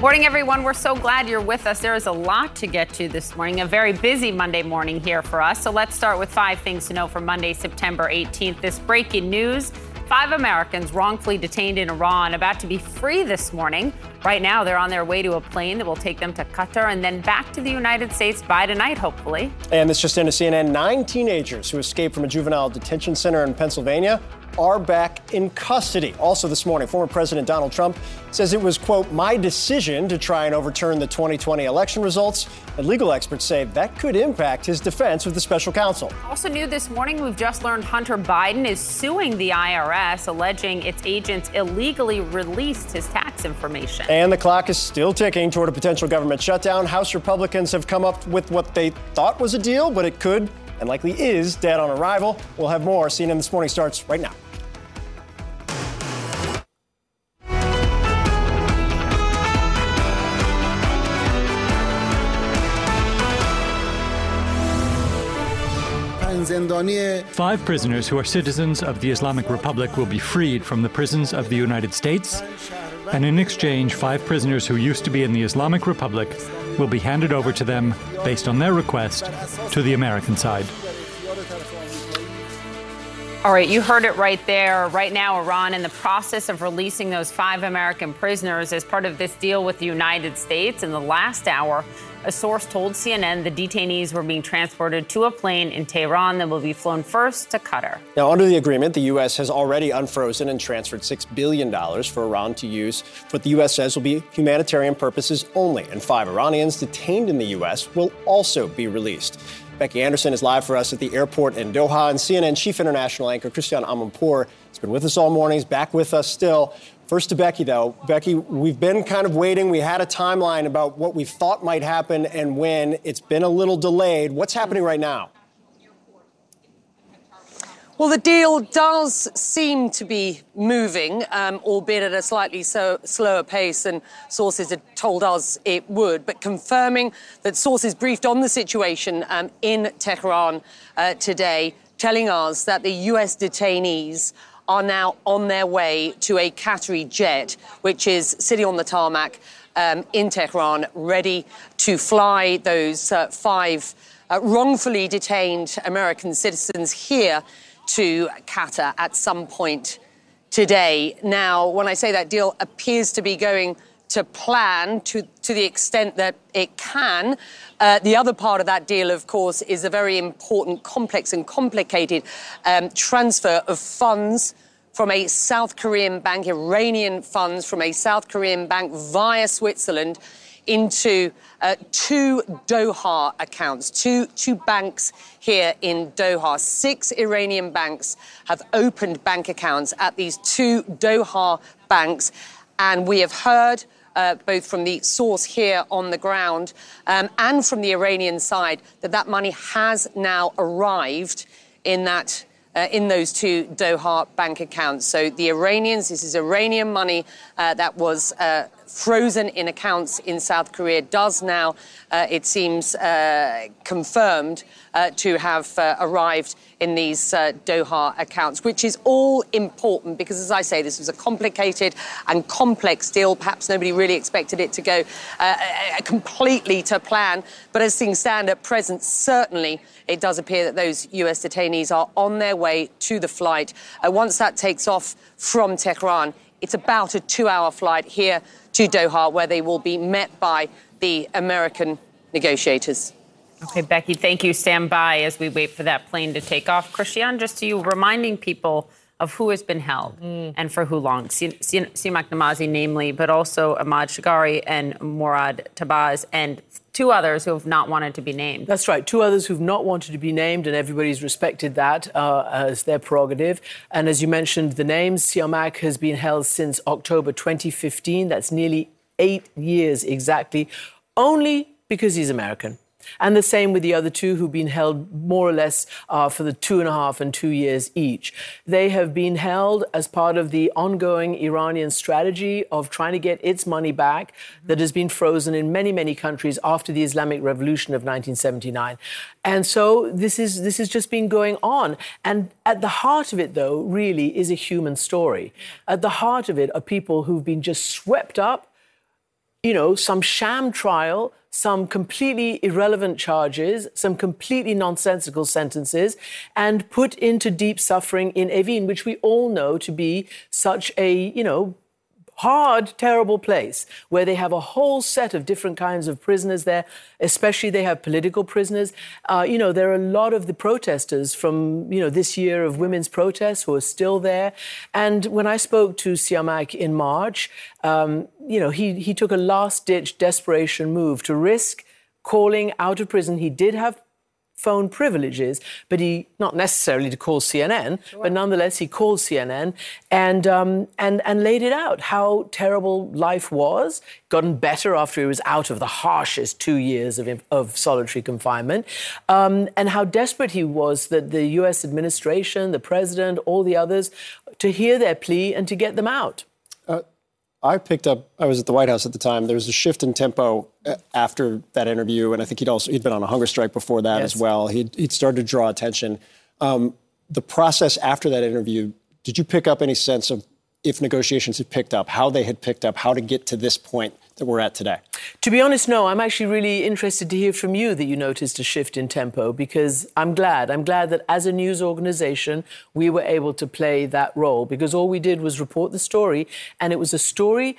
Morning, everyone. We're so glad you're with us. There is a lot to get to this morning, a very busy Monday morning here for us. So let's start with five things to know for Monday, September 18th. This breaking news Five Americans wrongfully detained in Iran about to be free this morning. Right now, they're on their way to a plane that will take them to Qatar and then back to the United States by tonight, hopefully. And this just into CNN nine teenagers who escaped from a juvenile detention center in Pennsylvania are back in custody. Also, this morning, former President Donald Trump says it was, quote, my decision to try and overturn the 2020 election results. And legal experts say that could impact his defense with the special counsel. Also, new this morning, we've just learned Hunter Biden is suing the IRS, alleging its agents illegally released his tax information. And the clock is still ticking toward a potential government shutdown. House Republicans have come up with what they thought was a deal, but it could and likely is dead on arrival. We'll have more. CNN This Morning starts right now. Five prisoners who are citizens of the Islamic Republic will be freed from the prisons of the United States. And in exchange, five prisoners who used to be in the Islamic Republic will be handed over to them, based on their request, to the American side. All right, you heard it right there. Right now, Iran in the process of releasing those five American prisoners as part of this deal with the United States. In the last hour, a source told CNN the detainees were being transported to a plane in Tehran that will be flown first to Qatar. Now, under the agreement, the U.S. has already unfrozen and transferred $6 billion for Iran to use what the U.S. says will be humanitarian purposes only. And five Iranians detained in the U.S. will also be released. Becky Anderson is live for us at the airport in Doha, and CNN chief international anchor Christiane Amanpour has been with us all morning. He's back with us still. First to Becky, though. Becky, we've been kind of waiting. We had a timeline about what we thought might happen and when. It's been a little delayed. What's happening right now? Well, the deal does seem to be moving, um, albeit at a slightly so, slower pace than sources had told us it would, but confirming that sources briefed on the situation um, in Tehran uh, today, telling us that the U.S. detainees are now on their way to a Qatari jet, which is sitting on the tarmac um, in Tehran, ready to fly those uh, five uh, wrongfully detained American citizens here to Qatar at some point today. Now, when I say that deal appears to be going to plan to, to the extent that it can. Uh, the other part of that deal, of course, is a very important, complex, and complicated um, transfer of funds from a South Korean bank, Iranian funds from a South Korean bank via Switzerland into uh, two Doha accounts, two, two banks here in Doha. Six Iranian banks have opened bank accounts at these two Doha banks. And we have heard uh, both from the source here on the ground um, and from the Iranian side that that money has now arrived in that uh, in those two Doha bank accounts. So the Iranians, this is Iranian money uh, that was uh, frozen in accounts in South Korea, does now, uh, it seems, uh, confirmed uh, to have arrived in these Doha accounts, which is all important because, as I say, this was a complicated and complex deal. Perhaps nobody really expected it to go completely to plan. But as things stand at present, certainly it does appear that those US detainees are on their way to the flight. Uh, once that takes off from Tehran, it's about a two hour flight here to Doha, where they will be met by the American negotiators. Okay, Becky, thank you. Stand by as we wait for that plane to take off. Christiane, just to you, reminding people of who has been held mm. and for who long. Siamak Namazi, namely, but also Emad Shargi and Morad Tahbaz and two others who have not wanted to be named. That's right. Two others who've not wanted to be named, and everybody's respected that uh, as their prerogative. And as you mentioned, the names, Siamak has been held since October 2015. That's nearly eight years exactly, only because he's American. And the same with the other two who've been held more or less uh, for the two and a half and two years each. They have been held as part of the ongoing Iranian strategy of trying to get its money back that has been frozen in many, many countries after the Islamic Revolution of 1979. And so this is this has just been going on. And at the heart of it, though, really is a human story. At the heart of it are people who've been just swept up, you know, some sham trial some completely irrelevant charges, some completely nonsensical sentences, and put into deep suffering in Evin, which we all know to be such a, you know, hard, terrible place where they have a whole set of different kinds of prisoners there, especially they have political prisoners. Uh, you know, there are a lot of the protesters from, you know, this year of women's protests who are still there. And when I spoke to Siamak in March, um, you know, he, he took a last ditch desperation move to risk calling out of prison. He did have phone privileges, but he not necessarily to call CNN, sure. but nonetheless he called CNN and um, and and laid it out how terrible life was. Gotten better after he was out of the harshest two years of, of solitary confinement, um, and how desperate he was that the U.S. administration, the president, all the others, to hear their plea and to get them out. I picked up. I was at the White House at the time. There was a shift in tempo uh, after that interview, and I think he'd also he'd been on a hunger strike before that yes. as well. He'd, he'd started to draw attention. Um, the process after that interview. Did you pick up any sense of if negotiations had picked up, how they had picked up, how to get to this point that we're at today? To be honest, no. I'm actually really interested to hear from you that you noticed a shift in tempo because I'm glad. I'm glad that as a news organization, we were able to play that role because all we did was report the story, and it was a story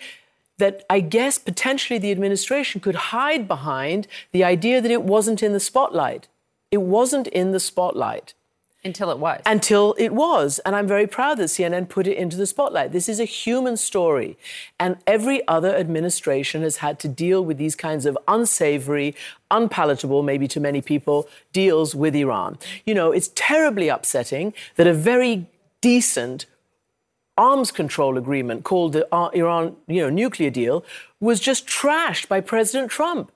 that I guess potentially the administration could hide behind the idea that it wasn't in the spotlight. It wasn't in the spotlight. Until it was. Until it was. And I'm very proud that CNN put it into the spotlight. This is a human story. And every other administration has had to deal with these kinds of unsavory, unpalatable, maybe to many people, deals with Iran. You know, it's terribly upsetting that a very decent, arms control agreement called the uh, Iran you know, nuclear deal was just trashed by President Trump.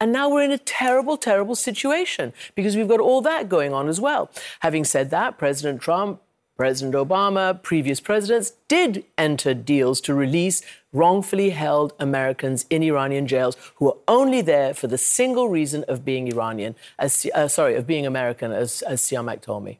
And now we're in a terrible, terrible situation because we've got all that going on as well. Having said that, President Trump, President Obama, previous presidents did enter deals to release wrongfully held Americans in Iranian jails who are only there for the single reason of being Iranian, as, uh, sorry, of being American, as, as Siamak told me.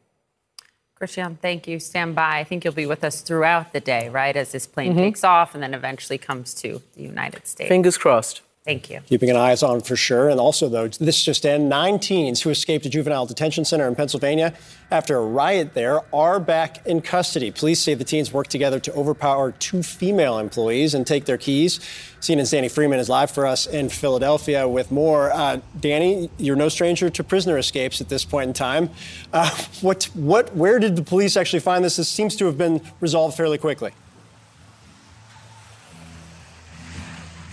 Christiane, thank you. Stand by. I think you'll be with us throughout the day, right, as this plane mm-hmm. takes off and then eventually comes to the United States. Fingers crossed. Thank you. Keeping an eye on for sure. And also, though, this just in nine teens who escaped a juvenile detention center in Pennsylvania after a riot there are back in custody. Police say the teens worked together to overpower two female employees and take their keys. CNN's Danny Freeman is live for us in Philadelphia with more. Uh, Danny, you're no stranger to prisoner escapes at this point in time. Uh, what, what, where did the police actually find this? This seems to have been resolved fairly quickly.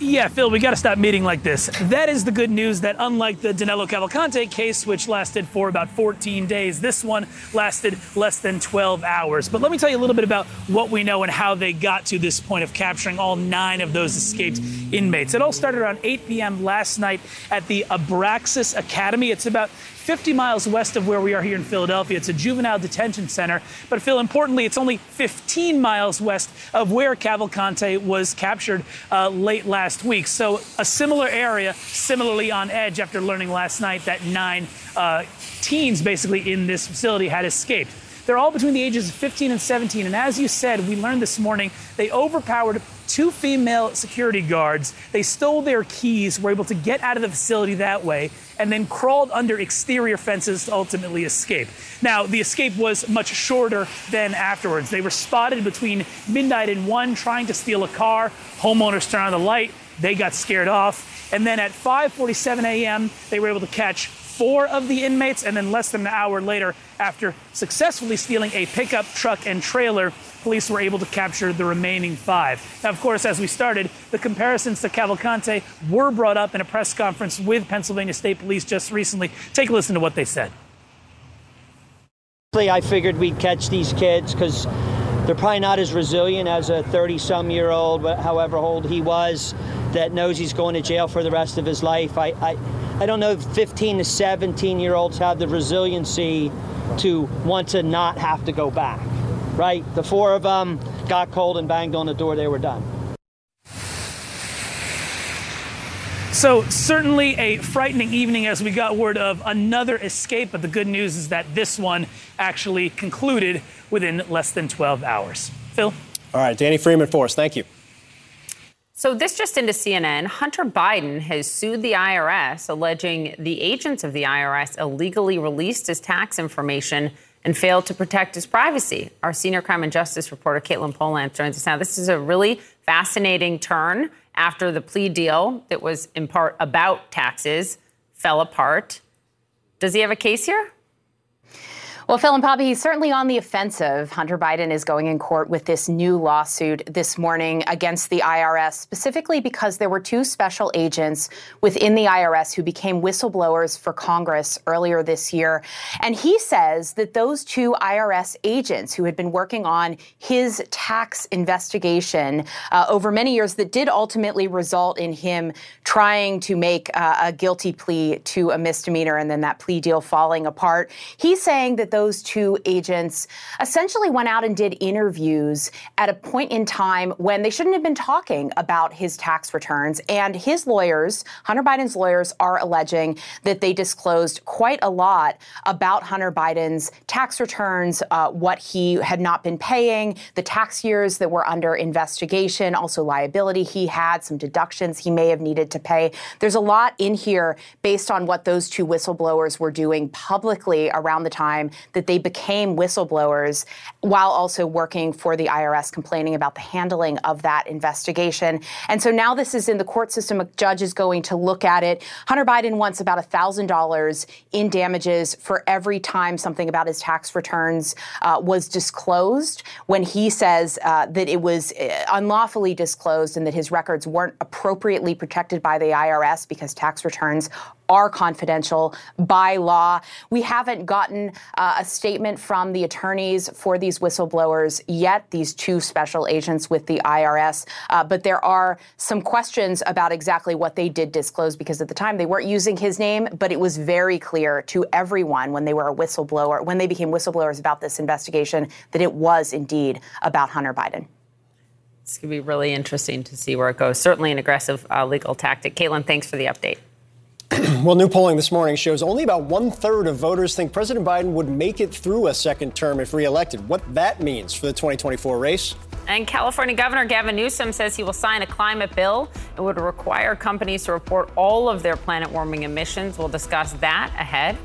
Yeah, Phil, we got to stop meeting like this. That is the good news that unlike the Danilo Cavalcante case, which lasted for about 14 days, this one lasted less than 12 hours. But let me tell you a little bit about what we know and how they got to this point of capturing all nine of those escaped inmates. It all started around 8 p.m. last night at the Abraxas Academy. It's about 50 miles west of where we are here in Philadelphia. It's a juvenile detention center. But, Phil, importantly, it's only 15 miles west of where Cavalcante was captured uh, late last week. So, a similar area, similarly on edge after learning last night that nine uh, teens basically in this facility had escaped. They're all between the ages of 15 and 17. And as you said, we learned this morning, they overpowered two female security guards. They stole their keys, were able to get out of the facility that way, and then crawled under exterior fences to ultimately escape. Now, the escape was much shorter than afterwards. They were spotted between midnight and 1 trying to steal a car. Homeowners turned on the light. They got scared off. And then at 5:47 a.m., they were able to catch four of the inmates, and then less than an hour later, after successfully stealing a pickup truck and trailer, police were able to capture the remaining five. Now, of course, as we started, the comparisons to Cavalcante were brought up in a press conference with Pennsylvania State Police just recently. Take a listen to what they said. I figured we'd catch these kids because they're probably not as resilient as a 30 some year old, however old he was, that knows he's going to jail for the rest of his life. I, I, I don't know if 15 to 17 year olds have the resiliency to want to not have to go back, right? The four of them got cold and banged on the door, they were done. So, certainly a frightening evening as we got word of another escape, but the good news is that this one actually concluded within less than 12 hours. Phil? All right, Danny Freeman for us. Thank you. So, this just into CNN. Hunter Biden has sued the IRS, alleging the agents of the IRS illegally released his tax information and failed to protect his privacy. Our senior crime and justice reporter, Katelyn Polantz, joins us now. This is a really fascinating turn after the plea deal that was in part about taxes fell apart. Does he have a case here? Well, Phil and Poppy, he's certainly on the offensive. Hunter Biden is going in court with this new lawsuit this morning against the IRS, specifically because there were two special agents within the IRS who became whistleblowers for Congress earlier this year. And he says that those two IRS agents who had been working on his tax investigation uh, over many years that did ultimately result in him trying to make uh, a guilty plea to a misdemeanor and then that plea deal falling apart. He's saying that those two agents essentially went out and did interviews at a point in time when they shouldn't have been talking about his tax returns. And his lawyers, Hunter Biden's lawyers, are alleging that they disclosed quite a lot about Hunter Biden's tax returns, uh, what he had not been paying, the tax years that were under investigation, also liability he had, some deductions he may have needed to pay. There's a lot in here based on what those two whistleblowers were doing publicly around the time that they became whistleblowers while also working for the IRS, complaining about the handling of that investigation. And so now this is in the court system. A judge is going to look at it. Hunter Biden wants about $1,000 in damages for every time something about his tax returns uh, was disclosed when he says uh, that it was uh, unlawfully disclosed and that his records weren't appropriately protected by the IRS because tax returns are confidential by law. We haven't gotten uh, a statement from the attorneys for these whistleblowers yet, these two special agents with the IRS, uh, but there are some questions about exactly what they did disclose because at the time they weren't using his name, but it was very clear to everyone when they were a whistleblower, when they became whistleblowers about this investigation, that it was indeed about Hunter Biden. It's going to be really interesting to see where it goes. Certainly an aggressive uh, legal tactic. Katelyn, thanks for the update. well, new polling this morning shows only about one third of voters think President Biden would make it through a second term if reelected. What that means for the 2024 race. And California Governor Gavin Newsom says he will sign a climate bill. It would require companies to report all of their planet warming emissions. We'll discuss that ahead.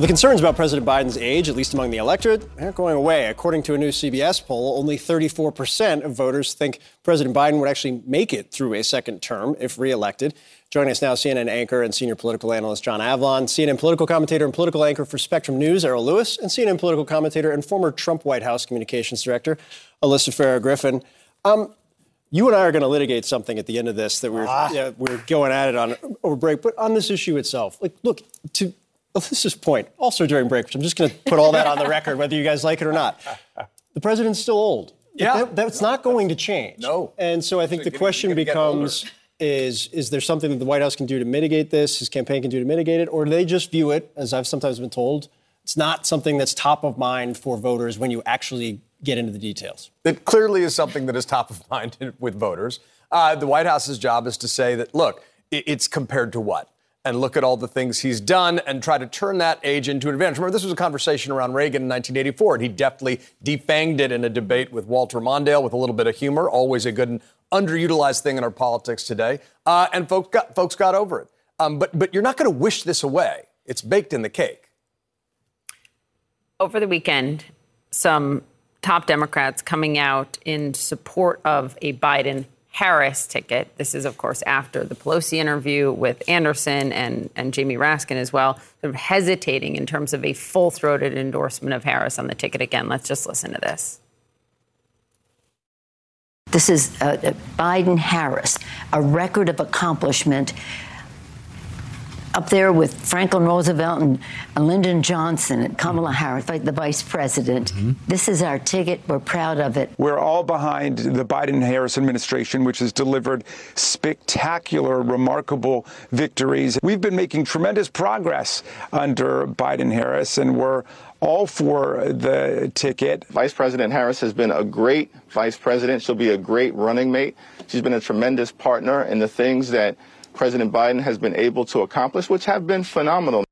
Well, the concerns about President Biden's age, at least among the electorate, aren't going away. According to a new CBS poll, only 34% of voters think President Biden would actually make it through a second term if reelected. Joining us now, CNN anchor and senior political analyst John Avlon, CNN political commentator and political anchor for Spectrum News, Errol Lewis, and CNN political commentator and former Trump White House communications director, Alyssa Farah Griffin. Um, you and I are going to litigate something at the end of this that we're ah. yeah, we're going at it on over break, but on this issue itself, like, look to Alyssa's point, also during break, which I'm just going to put all that on the record, whether you guys like it or not. The president's still old. Yeah. That, that's not going to change. No. And so I think the question becomes is is there something that the White House can do to mitigate this, his campaign can do to mitigate it, or do they just view it, as I've sometimes been told, it's not something that's top of mind for voters when you actually get into the details? It clearly is something that is top of mind with voters. Uh, the White House's job is to say that, look, it's compared to what? And look at all the things he's done and try to turn that age into an advantage. Remember, this was a conversation around Reagan in 1984, and he deftly defanged it in a debate with Walter Mondale with a little bit of humor, always a good and underutilized thing in our politics today. Uh, and folks got, folks got over it. Um, but, but you're not going to wish this away. It's baked in the cake. Over the weekend, some top Democrats coming out in support of a Biden Harris ticket. This is, of course, after the Pelosi interview with Anderson and, and Jamie Raskin as well, sort of hesitating in terms of a full throated endorsement of Harris on the ticket again. Let's just listen to this. This is uh, Biden Harris, a record of accomplishment up there with Franklin Roosevelt and, Lyndon Johnson and Kamala Harris, the vice president. Mm-hmm. This is our ticket. We're proud of it. We're all behind the Biden Harris administration, which has delivered spectacular, remarkable victories. We've been making tremendous progress under Biden Harris, and we're all for the ticket. Vice President Harris has been a great vice president. She'll be a great running mate. She's been a tremendous partner in the things that President Biden has been able to accomplish, which have been phenomenal.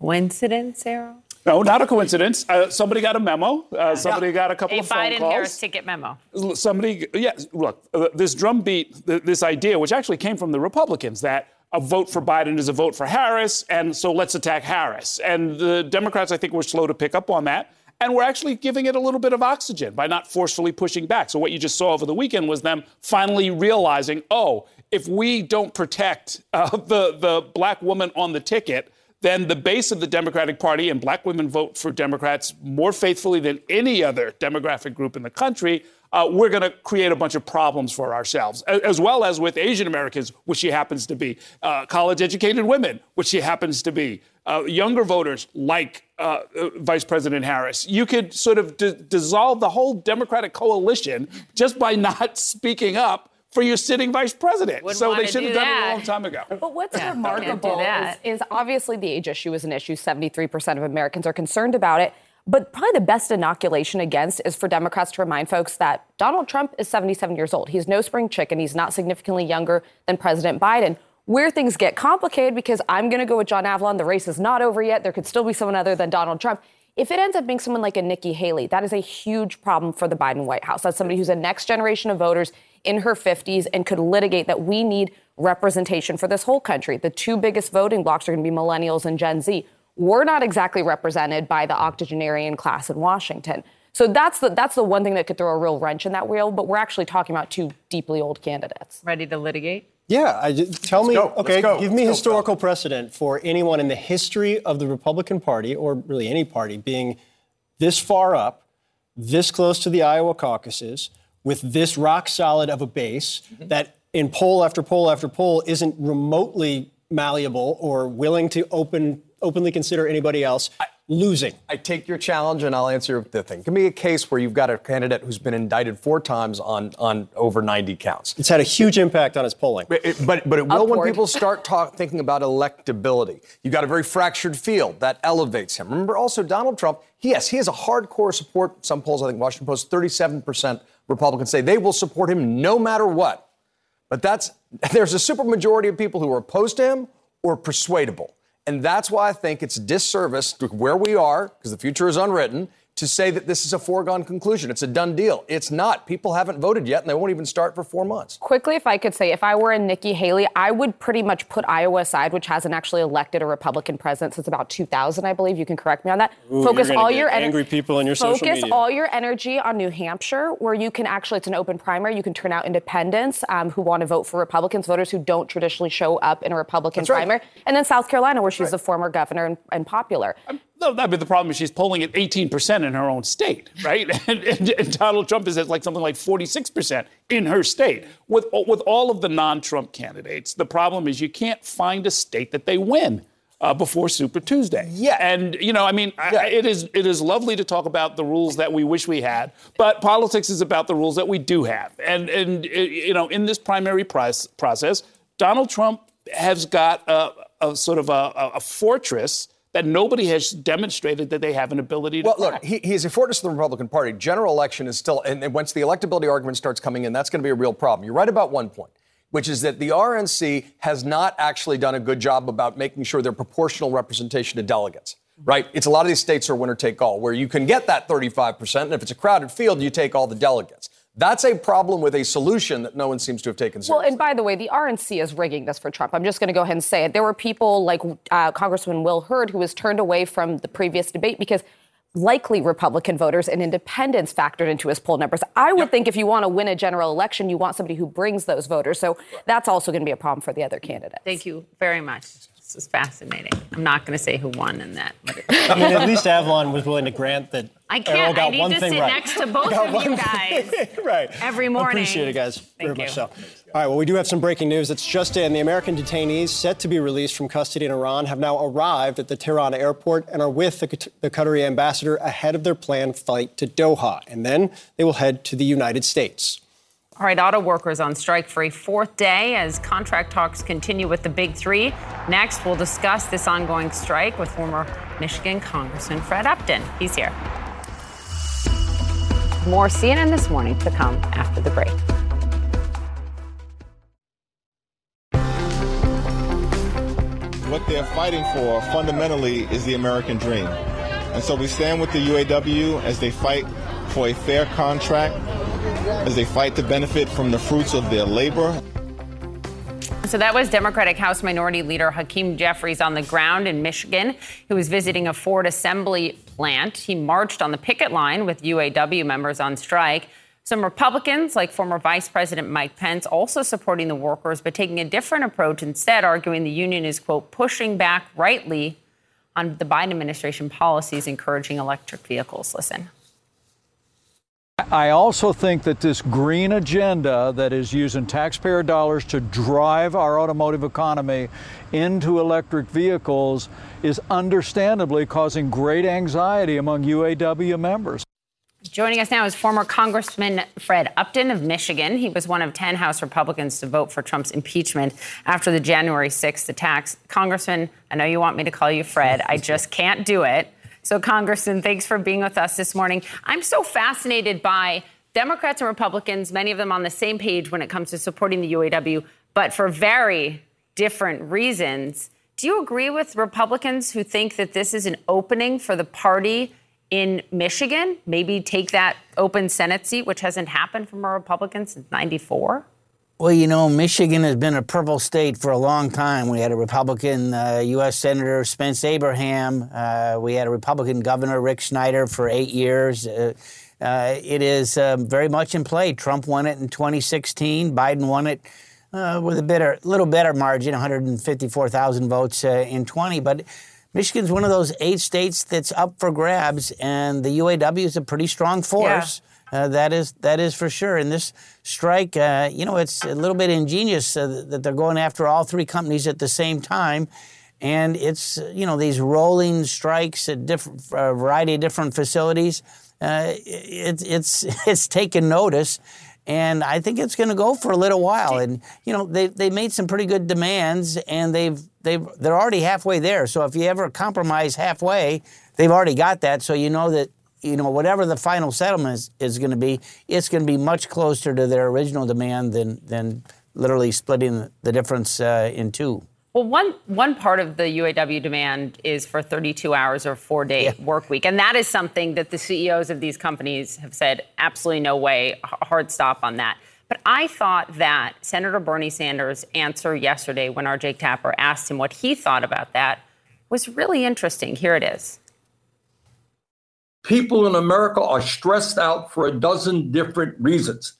Coincidence, Sarah? No, not a coincidence. Uh, somebody got a memo. Uh, somebody got a couple A of phone Biden calls. Harris ticket memo. somebody, yes, look, uh, this drumbeat, th- this idea, which actually came from the Republicans, that a vote for Biden is a vote for Harris, and so let's attack Harris. And the Democrats, I think, were slow to pick up on that. And we're actually giving it a little bit of oxygen by not forcefully pushing back. So, what you just saw over the weekend was them finally realizing oh, if we don't protect uh, the, the black woman on the ticket, then the base of the Democratic Party and black women vote for Democrats more faithfully than any other demographic group in the country. Uh, we're going to create a bunch of problems for ourselves, as well as with Asian Americans, which she happens to be, uh, college educated women, which she happens to be, uh, younger voters like uh, uh, Vice President Harris. You could sort of d- dissolve the whole Democratic coalition just by not speaking up for your sitting vice president. Wouldn't so they should have do done it a long time ago. But what's Yeah, can't do remarkable is, that. is obviously the age issue is an issue. 73% of Americans are concerned about it. But probably the best inoculation against is for Democrats to remind folks that Donald Trump is 77 years old. He's no spring chicken. He's not significantly younger than President Biden. Where things get complicated, because I'm going to go with John Avlon, the race is not over yet. There could still be someone other than Donald Trump. If it ends up being someone like a Nikki Haley, that is a huge problem for the Biden White House. That's somebody who's a next generation of voters in her 50s and could litigate that we need representation for this whole country. The two biggest voting blocs are going to be millennials and Gen Z. We're not exactly represented by the octogenarian class in Washington. So that's the that's the one thing that could throw a real wrench in that wheel. But we're actually talking about two deeply old candidates. Ready to litigate? Yeah, I, ju- tell me. Let's okay, go. give me Let's go, historical precedent for anyone in the history of the Republican Party, or really any party, being this far up, this close to the Iowa caucuses, with this rock solid of a base Mm-hmm. that in poll after poll after poll isn't remotely malleable or willing to open openly consider anybody else losing. I take your challenge and I'll answer the thing. Give me a case where you've got a candidate who's been indicted four times on, on over 90 counts. It's had a huge impact on his polling. But it, but, but it will when people start talk, thinking about electability. You've got a very fractured field that elevates him. Remember also Donald Trump, yes, he has a hardcore support. Some polls, I think Washington Post, 37% Republicans say they will support him no matter what. But that's there's a supermajority of people who are opposed to him or persuadable. And that's why I think it's disservice to where we are, because the future is unwritten, to say that this is a foregone conclusion. It's a done deal. It's not. People haven't voted yet, and they won't even start for four months. Quickly, if I could say, if I were a Nikki Haley, I would pretty much put Iowa aside, which hasn't actually elected a Republican president since about 2000, I believe. You can correct me on that. Ooh, focus all your ener- angry people on your social focus media. all your energy on New Hampshire, where you can actually it's an open primary. You can turn out independents um, who want to vote for Republicans, voters who don't traditionally show up in a Republican That's right. primary, and then South Carolina, where she's a former governor and, and popular. No, I mean, the problem is she's polling at 18% in her own state, right? And, and, and Donald Trump is at like something like 46% in her state. With, with all of the non Trump candidates, the problem is you can't find a state that they win. Uh, before Super Tuesday, yeah, and you know, I mean, I, it is it is lovely to talk about the rules that we wish we had, but politics is about the rules that we do have, and and uh, you know, in this primary price, process, Donald Trump has got a, a sort of a- a fortress that nobody has demonstrated that they have an ability to. Well, crack. look, he, he is a fortress of the Republican Party. General election is still, and once the electability argument starts coming in, that's going to be a real problem. You're right about one point, which is that the RNC has not actually done a good job about making sure they're proportional representation of delegates. Right? It's a lot of these states are winner take all, where you can get that 35%, and if it's a crowded field, you take all the delegates. That's a problem with a solution that no one seems to have taken seriously. Well, and by the way, the RNC is rigging this for Trump. I'm just going to go ahead and say it. There were people like uh, Congressman Will Hurd who was turned away from the previous debate because likely Republican voters and independents factored into his poll numbers. I would think if you want to win a general election, you want somebody who brings those voters. So that's also going to be a problem for the other candidates. Thank you very much. This is fascinating. I'm not going to say who won in that. I mean, at least Avlon was willing to grant that I can't. got I need one to thing sit right. next to both Got of you guys right. every morning. Appreciate it, guys. very Thank much you. so. All right, well, we do have some breaking news that's just in. The American detainees set to be released from custody in Iran have now arrived at the Tehran airport and are with the, the Qatari ambassador ahead of their planned flight to Doha. And then they will head to the United States. All right, auto workers on strike for a fourth day as contract talks continue with the big three. Next, we'll discuss this ongoing strike with former Michigan Congressman Fred Upton. He's here. More CNN this morning to come after the break. What they're fighting for fundamentally is the American dream. And so we stand with the UAW as they fight for a fair contract, as they fight to benefit from the fruits of their labor. So that was Democratic House Minority Leader Hakeem Jeffries on the ground in Michigan, who was visiting a Ford assembly plant. He marched on the picket line with UAW members on strike. Some Republicans, like former Vice President Mike Pence, also supporting the workers, but taking a different approach instead, arguing the union is, quote, pushing back rightly on the Biden administration policies encouraging electric vehicles. Listen. I also think that this green agenda that is using taxpayer dollars to drive our automotive economy into electric vehicles is understandably causing great anxiety among UAW members. Joining us now is former Congressman Fred Upton of Michigan. He was one of 10 House Republicans to vote for Trump's impeachment after the January 6th attacks. Congressman, I know you want me to call you Fred. I just can't do it. So, Congressman, thanks for being with us this morning. I'm so fascinated by Democrats and Republicans, many of them on the same page when it comes to supporting the UAW, but for very different reasons. Do you agree with Republicans who think that this is an opening for the party in Michigan? Maybe take that open Senate seat, which hasn't happened from a Republican since 94? Well, you know, Michigan has been a purple state for a long time. We had a Republican uh, U.S. Senator Spence Abraham. Uh, we had a Republican Governor Rick Snyder for eight years. Uh, uh it is um, very much in play. Trump won it in 2016. Biden won it uh, with a better, little better margin, 154,000 votes uh, in 20. But Michigan's one of those eight states that's up for grabs, and the UAW is a pretty strong force. Yeah. Uh, that is that is for sure. And this strike, uh, you know, it's a little bit ingenious uh, that they're going after all three companies at the same time, and it's you know these rolling strikes at different a variety of different facilities. Uh, it, it's it's taken notice. And I think it's going to go for a little while. And you know they they made some pretty good demands, and they've they've they're already halfway there. So if you ever compromise halfway, they've already got that. So you know that you know, whatever the final settlement is, is going to be, it's going to be much closer to their original demand than, than literally splitting the difference uh, in two. Well, one one part of the UAW demand is for 32 hours or four day yeah. work week, and that is something that the CEOs of these companies have said absolutely no way, hard stop on that. But I thought that Senator Bernie Sanders' answer yesterday, when our Jake Tapper asked him what he thought about that, was really interesting. Here it is people in America are stressed out for a dozen different reasons.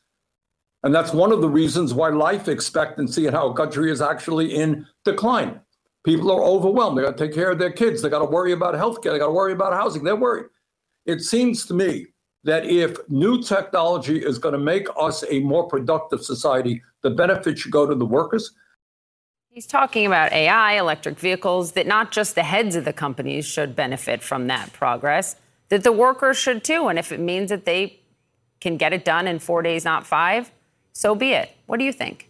And that's one of the reasons why life expectancy in our country is actually in decline. People are overwhelmed. They got to take care of their kids. They got to worry about healthcare. They got to worry about housing. They're worried. It seems to me that if new technology is going to make us a more productive society, the benefit should go to the workers. He's talking about AI, electric vehicles, that not just the heads of the companies should benefit from that progress that the workers should too. And if it means that they can get it done in four days, not five, so be it. What do you think?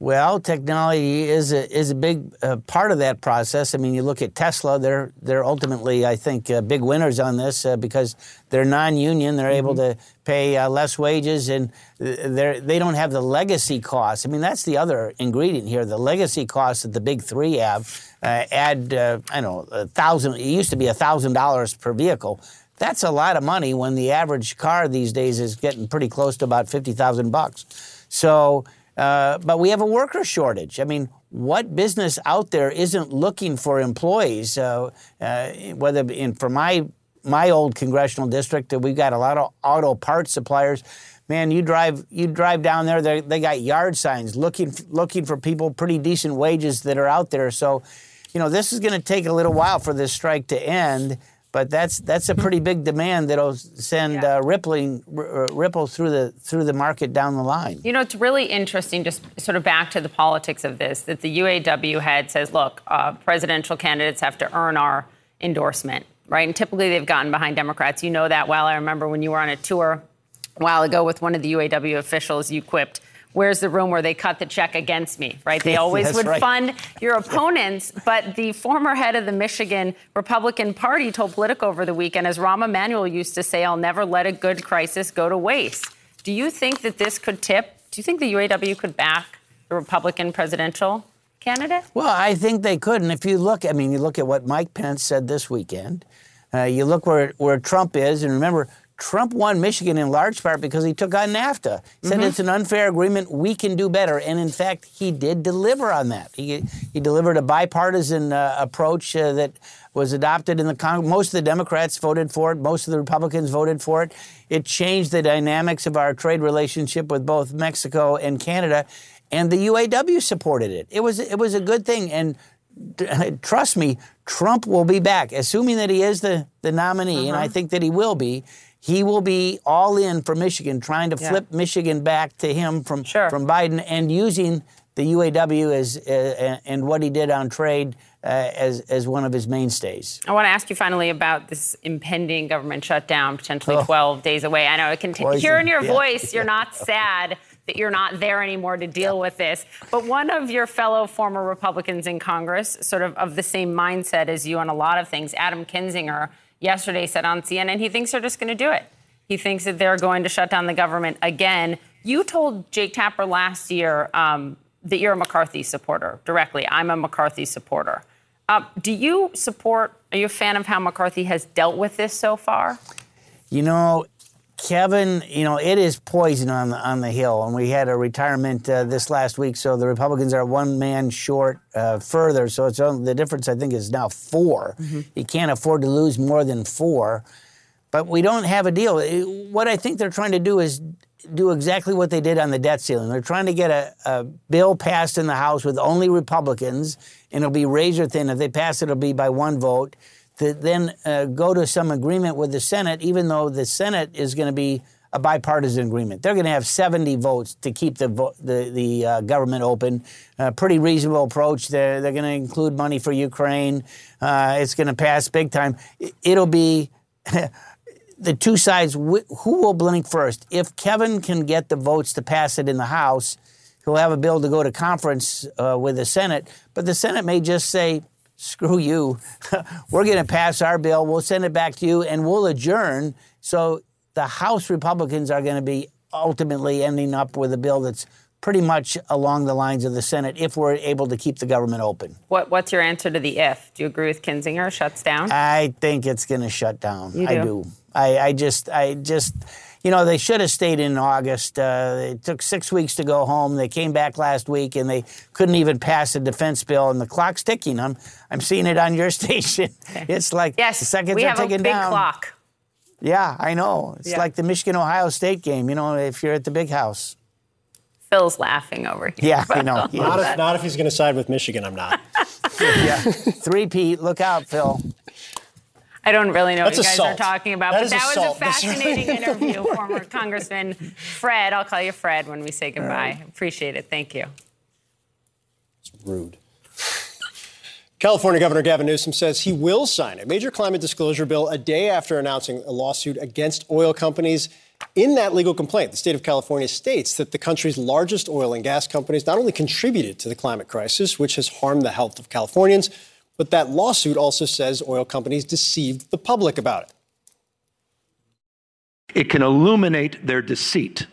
Well, technology is a, is a big uh, part of that process. I mean, you look at Tesla; they're they're ultimately, I think, uh, big winners on this uh, because they're non-union. They're mm-hmm. able to pay uh, less wages, and they they don't have the legacy costs. I mean, that's the other ingredient here: the legacy costs that the big three have. Uh, add, uh, I don't know, a thousand. It used to be a thousand dollars per vehicle. That's a lot of money when the average car these days is getting pretty close to about fifty thousand bucks. So uh, but we have a worker shortage. I mean, what business out there isn't looking for employees? Uh, uh, whether in for my my old congressional district, we've got a lot of auto parts suppliers. Man, you drive you drive down there, they got yard signs looking looking for people, pretty decent wages that are out there. So, you know, this is going to take a little while for this strike to end but that's that's a pretty big demand that'll send yeah. uh, rippling r- uh, ripples through the through the market down the line. You know, it's really interesting. Just sort of back to the politics of this, that the UAW head says, "Look, uh, presidential candidates have to earn our endorsement, right?" And typically, they've gotten behind Democrats. You know that well. I remember when you were on a tour a while ago with one of the UAW officials. You quipped where's the room where they cut the check against me, right? They always would right. fund your opponents. But the former head of the Michigan Republican Party told Politico over the weekend, as Rahm Emanuel used to say, I'll never let a good crisis go to waste. Do you think that this could tip? Do you think the UAW could back the Republican presidential candidate? Well, I think they could. And if you look, I mean, you look at what Mike Pence said this weekend. Uh, you look where where Trump is, and remember, Trump won Michigan in large part because he took on NAFTA. He said Mhm. it's an unfair agreement. We can do better, and in fact, he did deliver on that. He he delivered a bipartisan uh, approach uh, that was adopted in the Congress. Most of the Democrats voted for it. Most of the Republicans voted for it. It changed the dynamics of our trade relationship with both Mexico and Canada, and the UAW supported it. It was it was a good thing, and trust me, Trump will be back, assuming that he is the, the nominee, and I Uh-huh. think that he will be. He will be all in for Michigan, trying to Yeah. flip Michigan back to him from from Biden, and using the UAW as uh, and what he did on trade uh, as as one of his mainstays. I want to ask you finally about this impending government shutdown, potentially Oh. 12 days away. I know it can t- hear in your Yeah. voice you're not sad that you're not there anymore to deal with this. But one of your fellow former Republicans in Congress, sort of of the same mindset as you on a lot of things, Adam Kinzinger, yesterday said on CNN he thinks they're just going to do it. He thinks that they're going to shut down the government again. You told Jake Tapper last year um, that you're a McCarthy supporter directly. I'm a McCarthy supporter. Uh, do you support? Are you a fan of how McCarthy has dealt with this so far? You know, Kevin, you know, it is poison on the, on the Hill. And we had a retirement uh, this last week, so the Republicans are one man short uh, further. So it's only, the difference, I think, is now 4 You can't afford to lose more than four. But we don't have a deal. What I think they're trying to do is do exactly what they did on the debt ceiling. They're trying to get a, a bill passed in the House with only Republicans, and it'll be razor thin. If they pass it, it'll be by one vote. To then uh, go to some agreement with the Senate, even though the Senate is going to be a bipartisan agreement. They're going to have 70 votes to keep the vo- the, the uh, government open. Uh, pretty reasonable approach. They're, they're going to include money for Ukraine. Uh, it's going to pass big time. It- It'll be the two sides, wh- who will blink first? If Kevin can get the votes to pass it in the House, he'll have a bill to go to conference uh, with the Senate. But the Senate may just say, screw you. We're going to pass our bill. We'll send it back to you and we'll adjourn. So the House Republicans are going to be ultimately ending up with a bill that's pretty much along the lines of the Senate if we're able to keep the government open. What, what's your answer to the if? Do you agree with Kinzinger? Shuts down? I think it's going to shut down. You I do? do. I, I just, I just, you know, they should have stayed in August. Uh, it took six weeks to go home. They came back last week and they couldn't even pass a defense bill, and the clock's ticking. I'm, I'm seeing it on your station. It's like yes, the seconds we are have a ticking big down. clock. Yeah, I know. It's Yeah. like the Michigan Ohio State game. You know, if you're at the big house. Phil's laughing over here. Yeah, I know. Not if, not if he's going to side with Michigan, I'm not. yeah. Three Pete, look out, Phil. I don't really know That's what you guys assault. are talking about, That but is that was a fascinating really- interview. Former Congressman Fred, I'll call you Fred when we say goodbye. Appreciate it. Thank you. It's rude. California Governor Gavin Newsom says he will sign a major climate disclosure bill a day after announcing a lawsuit against oil companies. In that legal complaint, the state of California states that the country's largest oil and gas companies not only contributed to the climate crisis, which has harmed the health of Californians, but that lawsuit also says oil companies deceived the public about it. It can illuminate their deceit.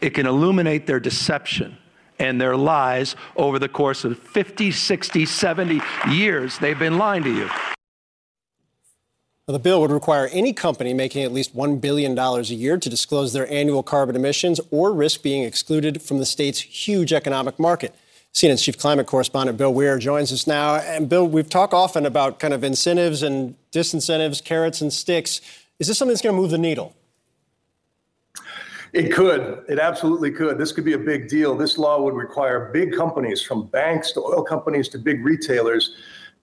It can illuminate their deception and their lies over the course of 50, 60, 70 years. They've been lying to you. The bill would require any company making at least $1 billion a year to disclose their annual carbon emissions or risk being excluded from the state's huge economic market. CNN's chief climate correspondent Bill Weir joins us now. And Bill, we've talked often about kind of incentives and disincentives, carrots and sticks. Is this something that's going to move the needle? It could. It absolutely could. This could be a big deal. This law would require big companies, from banks to oil companies to big retailers,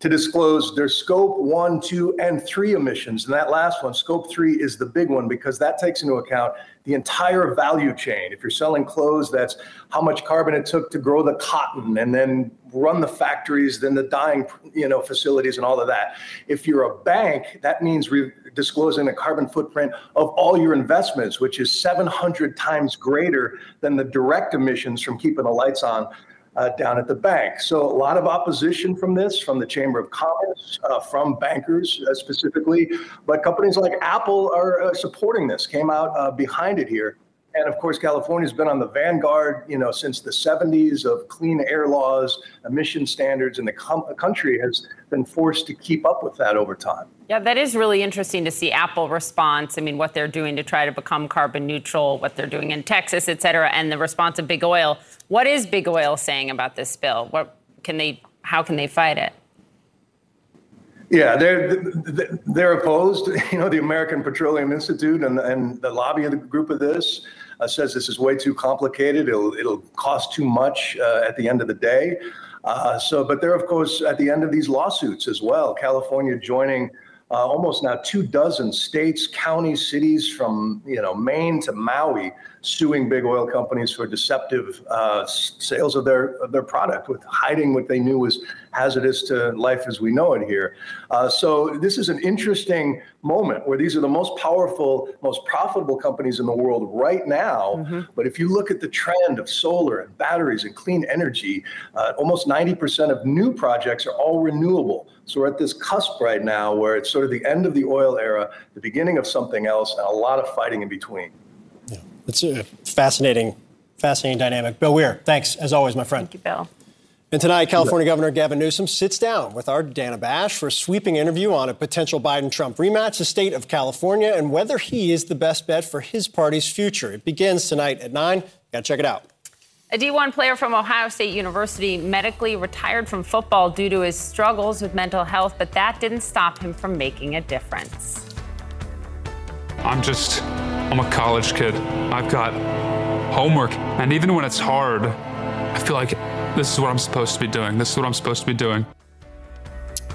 to disclose their scope one, two, and three emissions. And that last one, scope three, is the big one because that takes into account the entire value chain. If you're selling clothes, that's how much carbon it took to grow the cotton and then run the factories, then the dyeing, you know, facilities and all of that. If you're a bank, that means re- disclosing the carbon footprint of all your investments, which is 700 times greater than the direct emissions from keeping the lights on uh, down at the bank. So a lot of opposition from this, from the Chamber of Commerce, uh, from bankers uh, specifically, but companies like Apple are uh, supporting this, came out uh, behind it here. And of course, California's been on the vanguard, you know, since the 70s of clean air laws, emission standards, and the com- country has been forced to keep up with that over time. Yeah, that is really interesting to see Apple response. I mean, what they're doing to try to become carbon neutral, what they're doing in Texas, et cetera, and the response of big oil. What is big oil saying about this bill? What can they? How can they fight it? Yeah, they're they're opposed. You know, the American Petroleum Institute and and the lobby of the group of this uh, says this is way too complicated. It'll it'll cost too much uh, at the end of the day. Uh, so, but they're of course at the end of these lawsuits as well. California joining uh, almost now two dozen states, counties, cities from you know Maine to Maui suing big oil companies for deceptive uh, sales of their of their product, with hiding what they knew was hazardous to life as we know it here. Uh, so this is an interesting moment where these are the most powerful, most profitable companies in the world right now. Mm-hmm. But if you look at the trend of solar and batteries and clean energy, uh, almost 90% of new projects are all renewable. So we're at this cusp right now where it's sort of the end of the oil era, the beginning of something else, and a lot of fighting in between. It's a fascinating, fascinating dynamic. Bill Weir, thanks as always, my friend. Thank you, Bill. And tonight, California Governor Gavin Newsom sits down with our Dana Bash for a sweeping interview on a potential Biden Trump rematch, the state of California, and whether he is the best bet for his party's future. It begins tonight at 9. Got to check it out. A D1 player from Ohio State University medically retired from football due to his struggles with mental health, but that didn't stop him from making a difference. I'm just, I'm a college kid. I've got homework, and even when it's hard, I feel like this is what I'm supposed to be doing. This is what I'm supposed to be doing.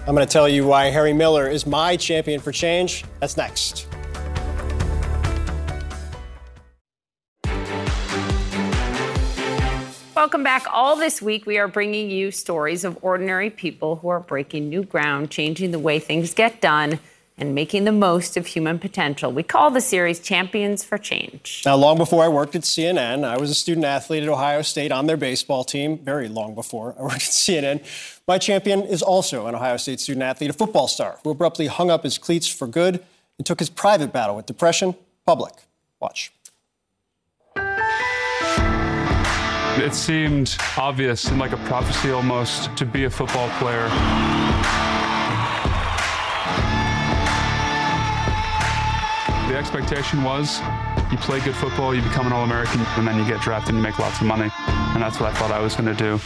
I'm going to tell you why Harry Miller is my champion for change. That's next. Welcome back. All this week, we are bringing you stories of ordinary people who are breaking new ground, changing the way things get done and making the most of human potential. We call the series Champions for Change. Now, long before I worked at CNN, I was a student athlete at Ohio State on their baseball team, very long before I worked at CNN. My champion is also an Ohio State student athlete, a football star who abruptly hung up his cleats for good and took his private battle with depression public. Watch. It seemed obvious and like a prophecy almost to be a football player. Expectation was you play good football, you become an All American, and then you get drafted and you make lots of money. And that's what I thought I was going to do.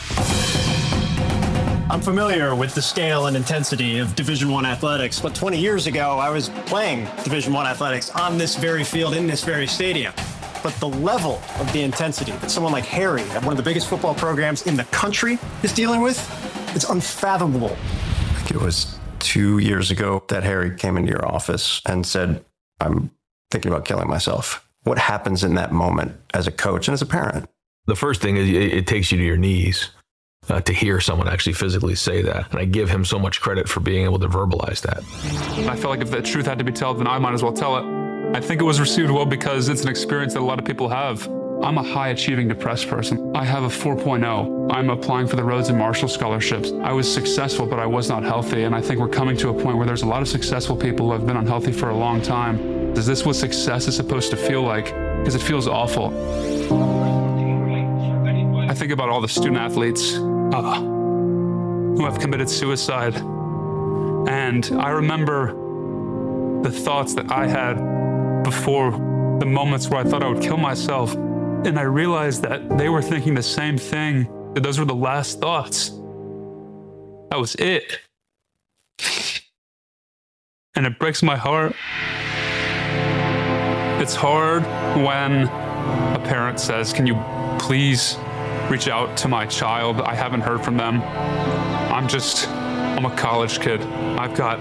I'm familiar with the scale and intensity of Division One athletics, but 20 years ago, I was playing Division One athletics on this very field in this very stadium. But the level of the intensity that someone like Harry at one of the biggest football programs in the country is dealing with, it's unfathomable. I think it was two years ago that Harry came into your office and said, I'm thinking about killing myself. What happens in that moment as a coach and as a parent? The first thing is it takes you to your knees uh, to hear someone actually physically say that. And I give him so much credit for being able to verbalize that. I felt like if the truth had to be told, then I might as well tell it. I think it was received well because it's an experience that a lot of people have. I'm a high achieving depressed person. I have a 4.0. I'm applying for the Rhodes and Marshall scholarships. I was successful, but I was not healthy. And I think we're coming to a point where there's a lot of successful people who have been unhealthy for a long time. Is this what success is supposed to feel like? Because it feels awful. I think about all the student athletes uh, who have committed suicide. And I remember the thoughts that I had before the moments where I thought I would kill myself. And I realized that they were thinking the same thing, that those were the last thoughts. That was it. And it breaks my heart. It's hard when a parent says, Can you please reach out to my child? I haven't heard from them. I'm just, I'm a college kid. I've got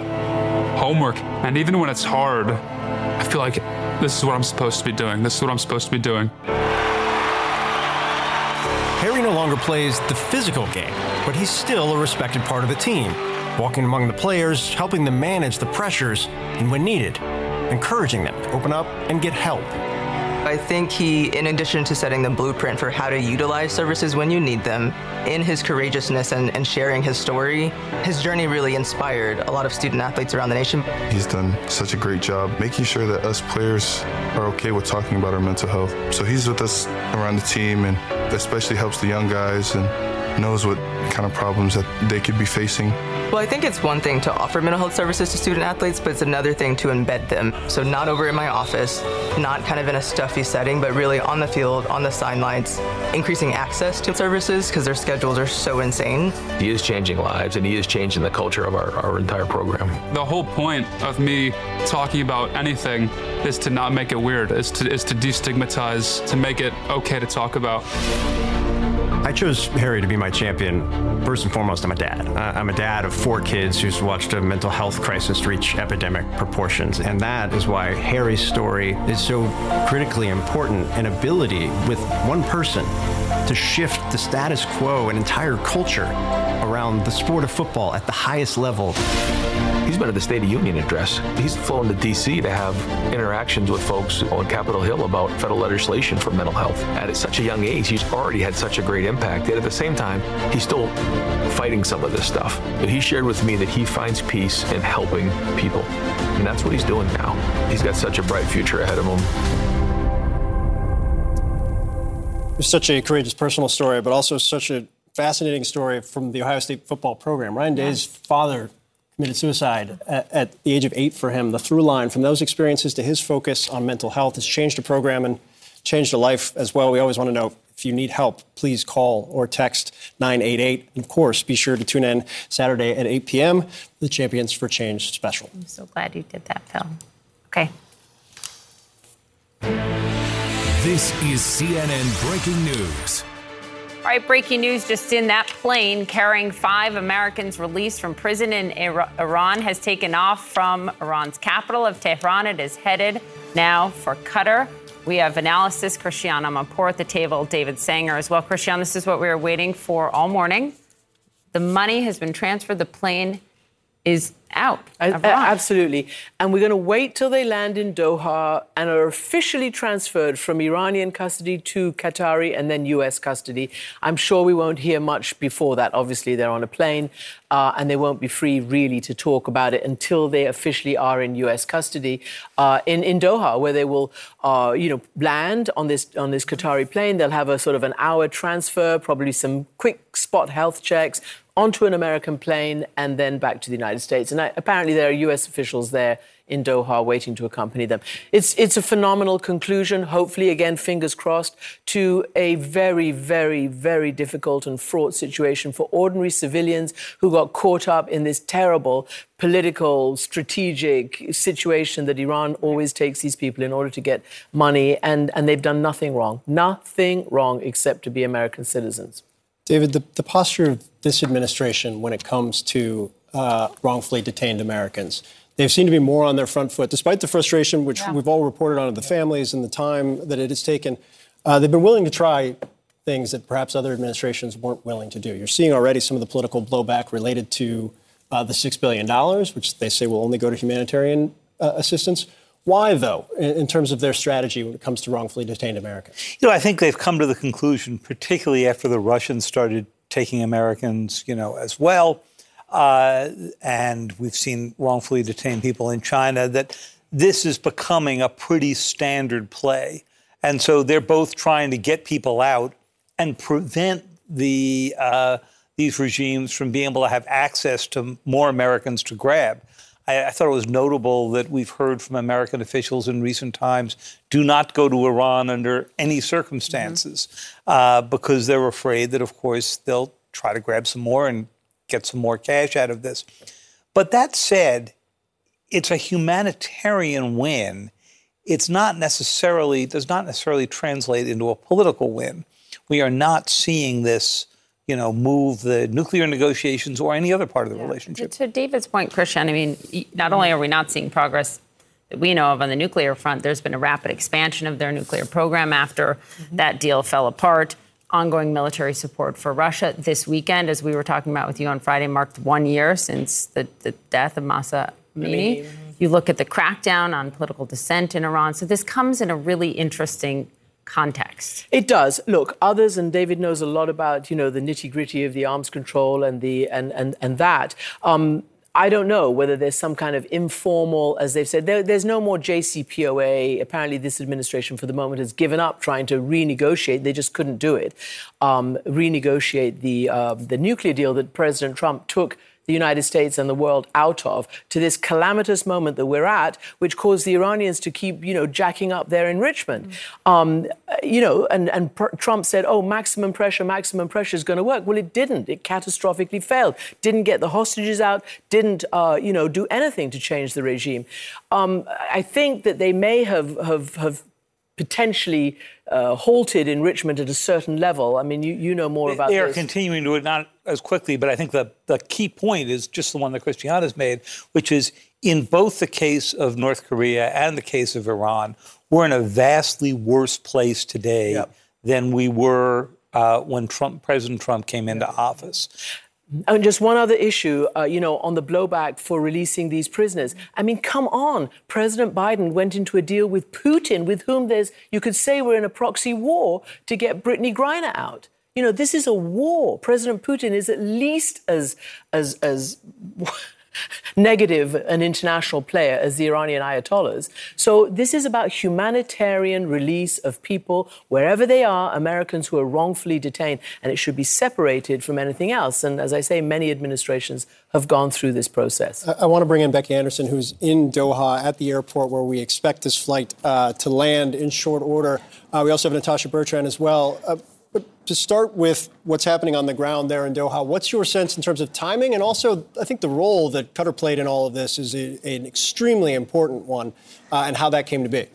homework. And even when it's hard, I feel like this is what I'm supposed to be doing. This is what I'm supposed to be doing. Longer plays the physical game, but he's still a respected part of the team, walking among the players, helping them manage the pressures, and when needed, encouraging them to open up and get help. I think he, in addition to setting the blueprint for how to utilize services when you need them, in his courageousness and, and sharing his story, his journey really inspired a lot of student athletes around the nation. He's done such a great job making sure that us players are okay with talking about our mental health. So he's with us around the team and especially helps the young guys and knows what kind of problems that they could be facing. Well, I think it's one thing to offer mental health services to student athletes, but it's another thing to embed them. So, not over in my office, not kind of in a stuffy setting, but really on the field, on the sidelines, increasing access to services because their schedules are so insane. He is changing lives and he is changing the culture of our, our entire program. The whole point of me talking about anything is to not make it weird, is to, is to destigmatize, to make it okay to talk about. I chose Harry to be my champion. First and foremost, I'm a dad. I'm a dad of four kids who's watched a mental health crisis reach epidemic proportions. And that is why Harry's story is so critically important an ability with one person to shift the status quo and entire culture around the sport of football at the highest level. He's been at the State of Union address. He's flown to D.C. to have interactions with folks on Capitol Hill about federal legislation for mental health. At such a young age, he's already had such a great impact. Yet at the same time, he's still fighting some of this stuff. But he shared with me that he finds peace in helping people. And that's what he's doing now. He's got such a bright future ahead of him. It's such a courageous personal story, but also such a fascinating story from the Ohio State football program. Ryan Day's father committed suicide at, at, the age of eight for him. The through line from those experiences to his focus on mental health has changed the program and changed a life as well. We always want to know if you need help, please call or text 988. And of course, be sure to tune in Saturday at 8 p.m. for the Champions for Change special. I'm so glad you did that, Phil. Okay. This is CNN Breaking News. Right, breaking news just in that plane carrying five Americans released from prison in Iran has taken off from Iran's capital of Tehran. It is headed now for Qatar. We have analysis, Christiane Amanpour at the table, David Sanger as well. Christiane, this is what we were waiting for all morning. The money has been transferred. The plane is out. Absolutely. And we're going to wait till they land in Doha and are officially transferred from Iranian custody to Qatari and then U.S. custody. I'm sure we won't hear much before that. Obviously, they're on a plane uh, and they won't be free really to talk about it until they officially are in U.S. custody uh, in, in Doha, where they will, uh, you know, land on this, on this Qatari plane. They'll have a sort of an hour transfer, probably some quick spot health checks, onto an American plane and then back to the United States. And apparently, there are U.S. officials there in Doha waiting to accompany them. It's, it's a phenomenal conclusion, hopefully, again, fingers crossed, to a very, very, very difficult and fraught situation for ordinary civilians who got caught up in this terrible political, strategic situation that Iran always takes these people in order to get money, and, and they've done nothing wrong. Nothing wrong except to be American citizens. David, the, the posture of this administration when it comes to uh, wrongfully detained Americans. They've seemed to be more on their front foot, despite the frustration, which yeah. we've all reported on of the families and the time that it has taken. Uh, they've been willing to try things that perhaps other administrations weren't willing to do. You're seeing already some of the political blowback related to uh, the $6 billion, which they say will only go to humanitarian uh, assistance. Why, though, in, terms of their strategy when it comes to wrongfully detained Americans? You know, I think they've come to the conclusion, particularly after the Russians started taking Americans, you know, as well, uh, and we've seen wrongfully detained people in China, that this is becoming a pretty standard play. And so they're both trying to get people out and prevent the uh, these regimes from being able to have access to more Americans to grab. I, I, thought it was notable that we've heard from American officials in recent times do not go to Iran under any circumstances mm-hmm. uh, because they're afraid that, of course, they'll try to grab some more and get some more cash out of this. But that said, it's a humanitarian win. It's not necessarily does not necessarily translate into a political win. We are not seeing this you know, move the nuclear negotiations or any other part of the yeah. relationship. To, to David's point, Christiane, I mean, not only are we not seeing progress that we know of on the nuclear front, there's been a rapid expansion of their nuclear program after mm-hmm. that deal fell apart. Ongoing military support for Russia. This weekend, as we were talking about with you on Friday, marked one year since the, the death of Mahsa Amini. You look at the crackdown on political dissent in Iran. So this comes in a really interesting context. It does. Look, others, and David knows a lot about, you know, the nitty gritty of the arms control and the and and and that. Um, I don't know whether there's some kind of informal, as they've said, there, there's no more JCPOA. Apparently, this administration, for the moment, has given up trying to renegotiate. They just couldn't do it. Um, renegotiate the uh, the nuclear deal that President Trump took the United States and the world out of to this calamitous moment that we're at, which caused the Iranians to keep, you know, jacking up their enrichment. Mm. Um, you know, and, and pr- Trump said, oh, maximum pressure, maximum pressure is going to work. Well, it didn't. It catastrophically failed. Didn't get the hostages out, didn't, uh, you know, do anything to change the regime. Um, I think that they may have, have, have potentially uh, halted enrichment at a certain level. I mean, you, you know more about they are this. continuing to it not as quickly, but I think the, the key point is just the one that Christiana's made, which is in both the case of North Korea and the case of Iran, we're in a vastly worse place today yep. than we were uh, when Trump, President Trump came into office. And just one other issue, uh, you know, on the blowback for releasing these prisoners. I mean, come on. President Biden went into a deal with Putin, with whom there's, you could say we're in a proxy war to get Brittney Griner out. You know, this is a war. President Putin is at least as, as, as negative an international player as the Iranian Ayatollahs. So this is about humanitarian release of people wherever they are, Americans who are wrongfully detained, and it should be separated from anything else. And as I say, many administrations have gone through this process. I, I want to bring in Becky Anderson, who's in Doha at the airport where we expect this flight uh, to land in short order. Uh, we also have Natasha Bertrand as well. Uh, but to start with what's happening on the ground there in Doha, what's your sense in terms of timing? And also, I think the role that Qatar played in all of this is a, an extremely important one uh, and how that came to be.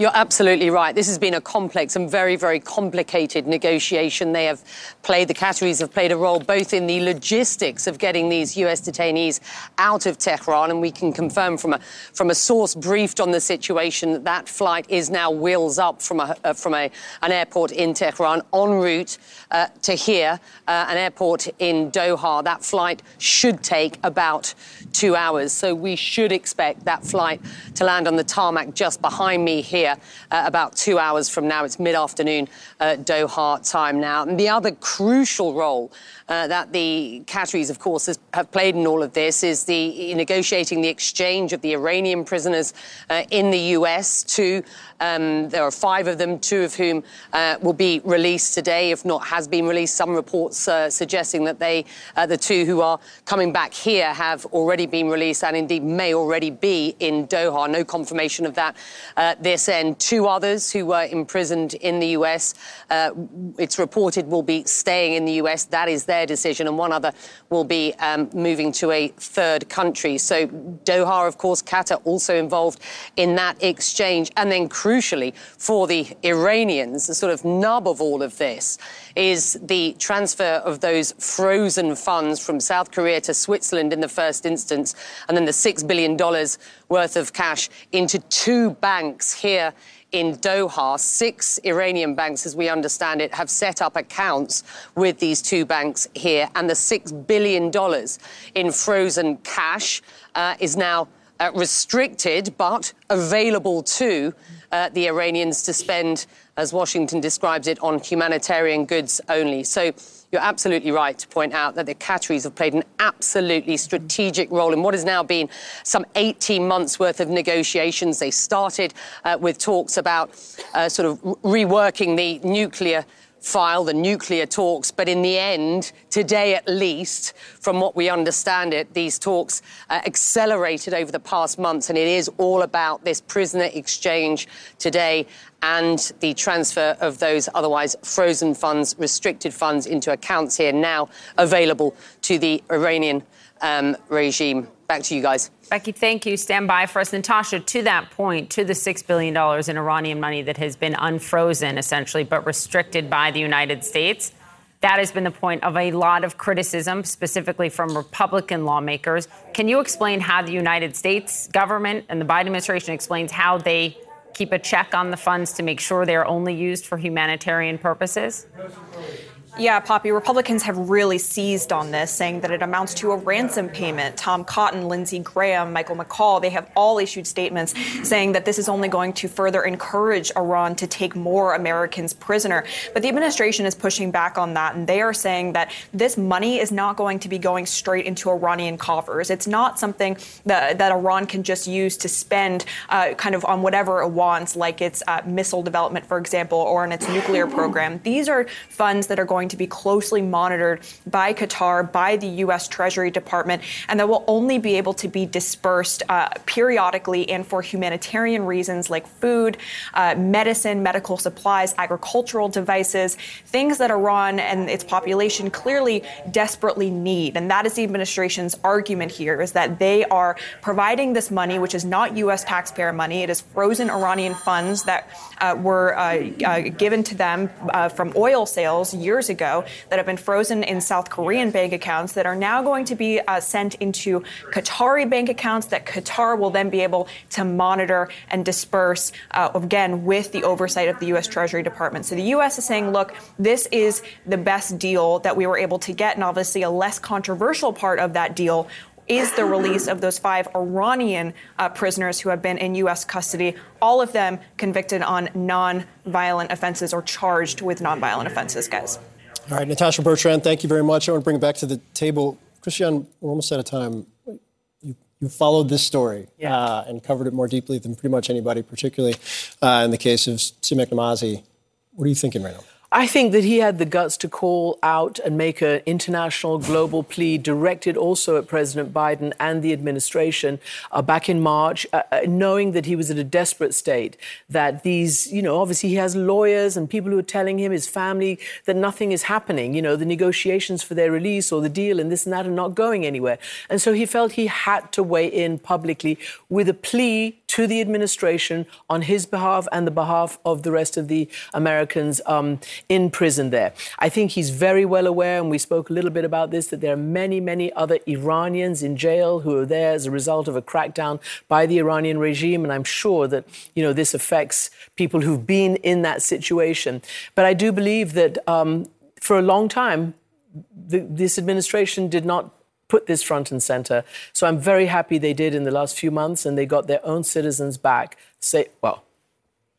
You're absolutely right. This has been a complex and very, very complicated negotiation. They have played, the Qataris have played a role both in the logistics of getting these US detainees out of Tehran, and we can confirm from a, from a source briefed on the situation that that flight is now wheels up from, a, uh, from a, an airport in Tehran en route uh, to here, uh, an airport in Doha. That flight should take about two hours. So we should expect that flight to land on the tarmac just behind me here uh, about two hours from now. It's mid afternoon uh, Doha time now. And the other crucial role uh, that the Qataris, of course, has, have played in all of this is the negotiating the exchange of the Iranian prisoners uh, in the US. Two, um, there are five of them, two of whom uh, will be released today, if not has been released. Some reports uh, suggesting that they, uh, the two who are coming back here, have already been released and indeed may already be in Doha. No confirmation of that uh, this end. Two others who were imprisoned in the US, it's reported will be staying in the US. That is their their decision, and one other will be um, moving to a third country. So Doha, of course, Qatar also involved in that exchange. And then crucially for the Iranians, the sort of nub of all of this is the transfer of those frozen funds from South Korea to Switzerland in the first instance, and then the $6 billion worth of cash into two banks here in Doha. Six Iranian banks, as we understand it, have set up accounts with these two banks here, and the $6 billion in frozen cash uh, is now uh, restricted but available to uh, the Iranians to spend, as Washington describes it, on humanitarian goods only. So you're absolutely right to point out that the Qataris have played an absolutely strategic role in what has now been some 18 months worth of negotiations. They started uh, with talks about uh, sort of reworking the nuclear file, the nuclear talks. But in the end, today at least, from what we understand it, these talks uh, accelerated over the past months. And it is all about this prisoner exchange today and the transfer of those otherwise frozen funds, restricted funds into accounts here now available to the Iranian um, regime. Back to you guys. Becky, thank you. Stand by for us. Natasha, to that point, to the $6 billion in Iranian money that has been unfrozen, essentially, but restricted by the United States. That has been the point of a lot of criticism, specifically from Republican lawmakers. Can you explain how the United States government and the Biden administration explains how they keep a check on the funds to make sure they're only used for humanitarian purposes? Yeah, Poppy, Republicans have really seized on this, saying that it amounts to a ransom payment. Tom Cotton, Lindsey Graham, Michael McCaul, they have all issued statements saying that this is only going to further encourage Iran to take more Americans prisoner. But the administration is pushing back on that, and they are saying that this money is not going to be going straight into Iranian coffers. It's not something that, that Iran can just use to spend uh, kind of on whatever it wants, like its uh, missile development, for example, or in its nuclear program. These are funds that are going to be closely monitored by Qatar, by the U.S. Treasury Department, and that will only be able to be dispersed uh, periodically and for humanitarian reasons like food, uh, medicine, medical supplies, agricultural devices, things that Iran and its population clearly desperately need. And that is the administration's argument here is that they are providing this money, which is not U.S. taxpayer money. It is frozen Iranian funds that uh, were uh, uh, given to them uh, from oil sales years ago that have been frozen in South Korean bank accounts that are now going to be uh, sent into Qatari bank accounts that Qatar will then be able to monitor and disperse, uh, again, with the oversight of the U.S. Treasury Department. So the U.S. is saying, look, this is the best deal that we were able to get, and obviously a less controversial part of that deal is the release of those five Iranian uh, prisoners who have been in U.S. custody, all of them convicted on non-violent offenses or charged with non-violent offenses, guys. All right, Natasha Bertrand, thank you very much. I want to bring it back to the table. Christiane, we're almost out of time. You, you followed this story Yeah. uh, and covered it more deeply than pretty much anybody, particularly uh, in the case of Siamak Namazi. What are you thinking right now? I think that he had the guts to call out and make an international global plea directed also at President Biden and the administration uh, back in March, uh, uh, knowing that he was at a desperate state. That these, you know, obviously he has lawyers and people who are telling him, his family, that nothing is happening. You know, the negotiations for their release or the deal and this and that are not going anywhere. And so he felt he had to weigh in publicly with a plea to the administration on his behalf and the behalf of the rest of the Americans um, in prison there. I think he's very well aware, and we spoke a little bit about this, that there are many, many other Iranians in jail who are there as a result of a crackdown by the Iranian regime. And I'm sure that, you know, this affects people who've been in that situation. But I do believe that um, for a long time, the, this administration did not put this front and center. So I'm very happy they did in the last few months and they got their own citizens back. Say, well,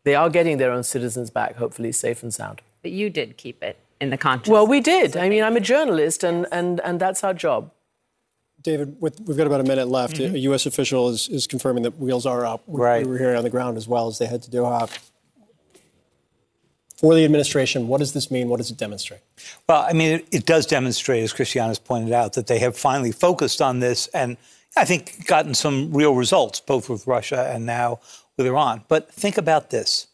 they are getting their own citizens back, hopefully safe and sound. But you did keep it in the conscience. Well, we did. I mean, I'm a journalist and, and, and that's our job. David, with, we've got about a minute left. Mhm. A U.S. official is, is confirming that wheels are up. We- Right. We were hearing on the ground as well as they head to Doha. For the administration, what does this mean? What does it demonstrate? Well, I mean, it, it does demonstrate, as Christiana's pointed out, that they have finally focused on this and I think gotten some real results, both with Russia and now with Iran. But think about this.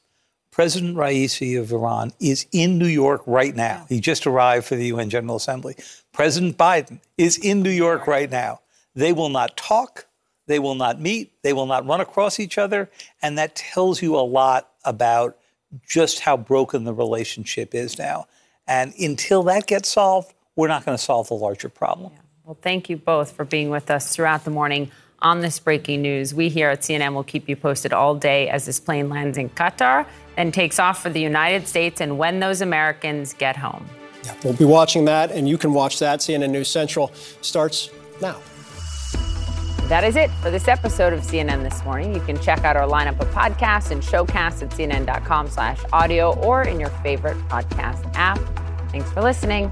President Raisi of Iran is in New York right now. He just arrived for the UN General Assembly. President Biden is in New York right now. They will not talk, they will not meet, they will not run across each other. And that tells you a lot about just how broken the relationship is now. And until that gets solved, we're not going to solve the larger problem. Well, thank you both for being with us throughout the morning on this breaking news. We here at CNN will keep you posted all day as this plane lands in Qatar, then takes off for the United States, and when those Americans get home. Yeah, We'll be watching that, and you can watch that. CNN News Central starts now. That is it for this episode of CNN This Morning. You can check out our lineup of podcasts and showcasts at cnn.com slash audio or in your favorite podcast app. Thanks for listening.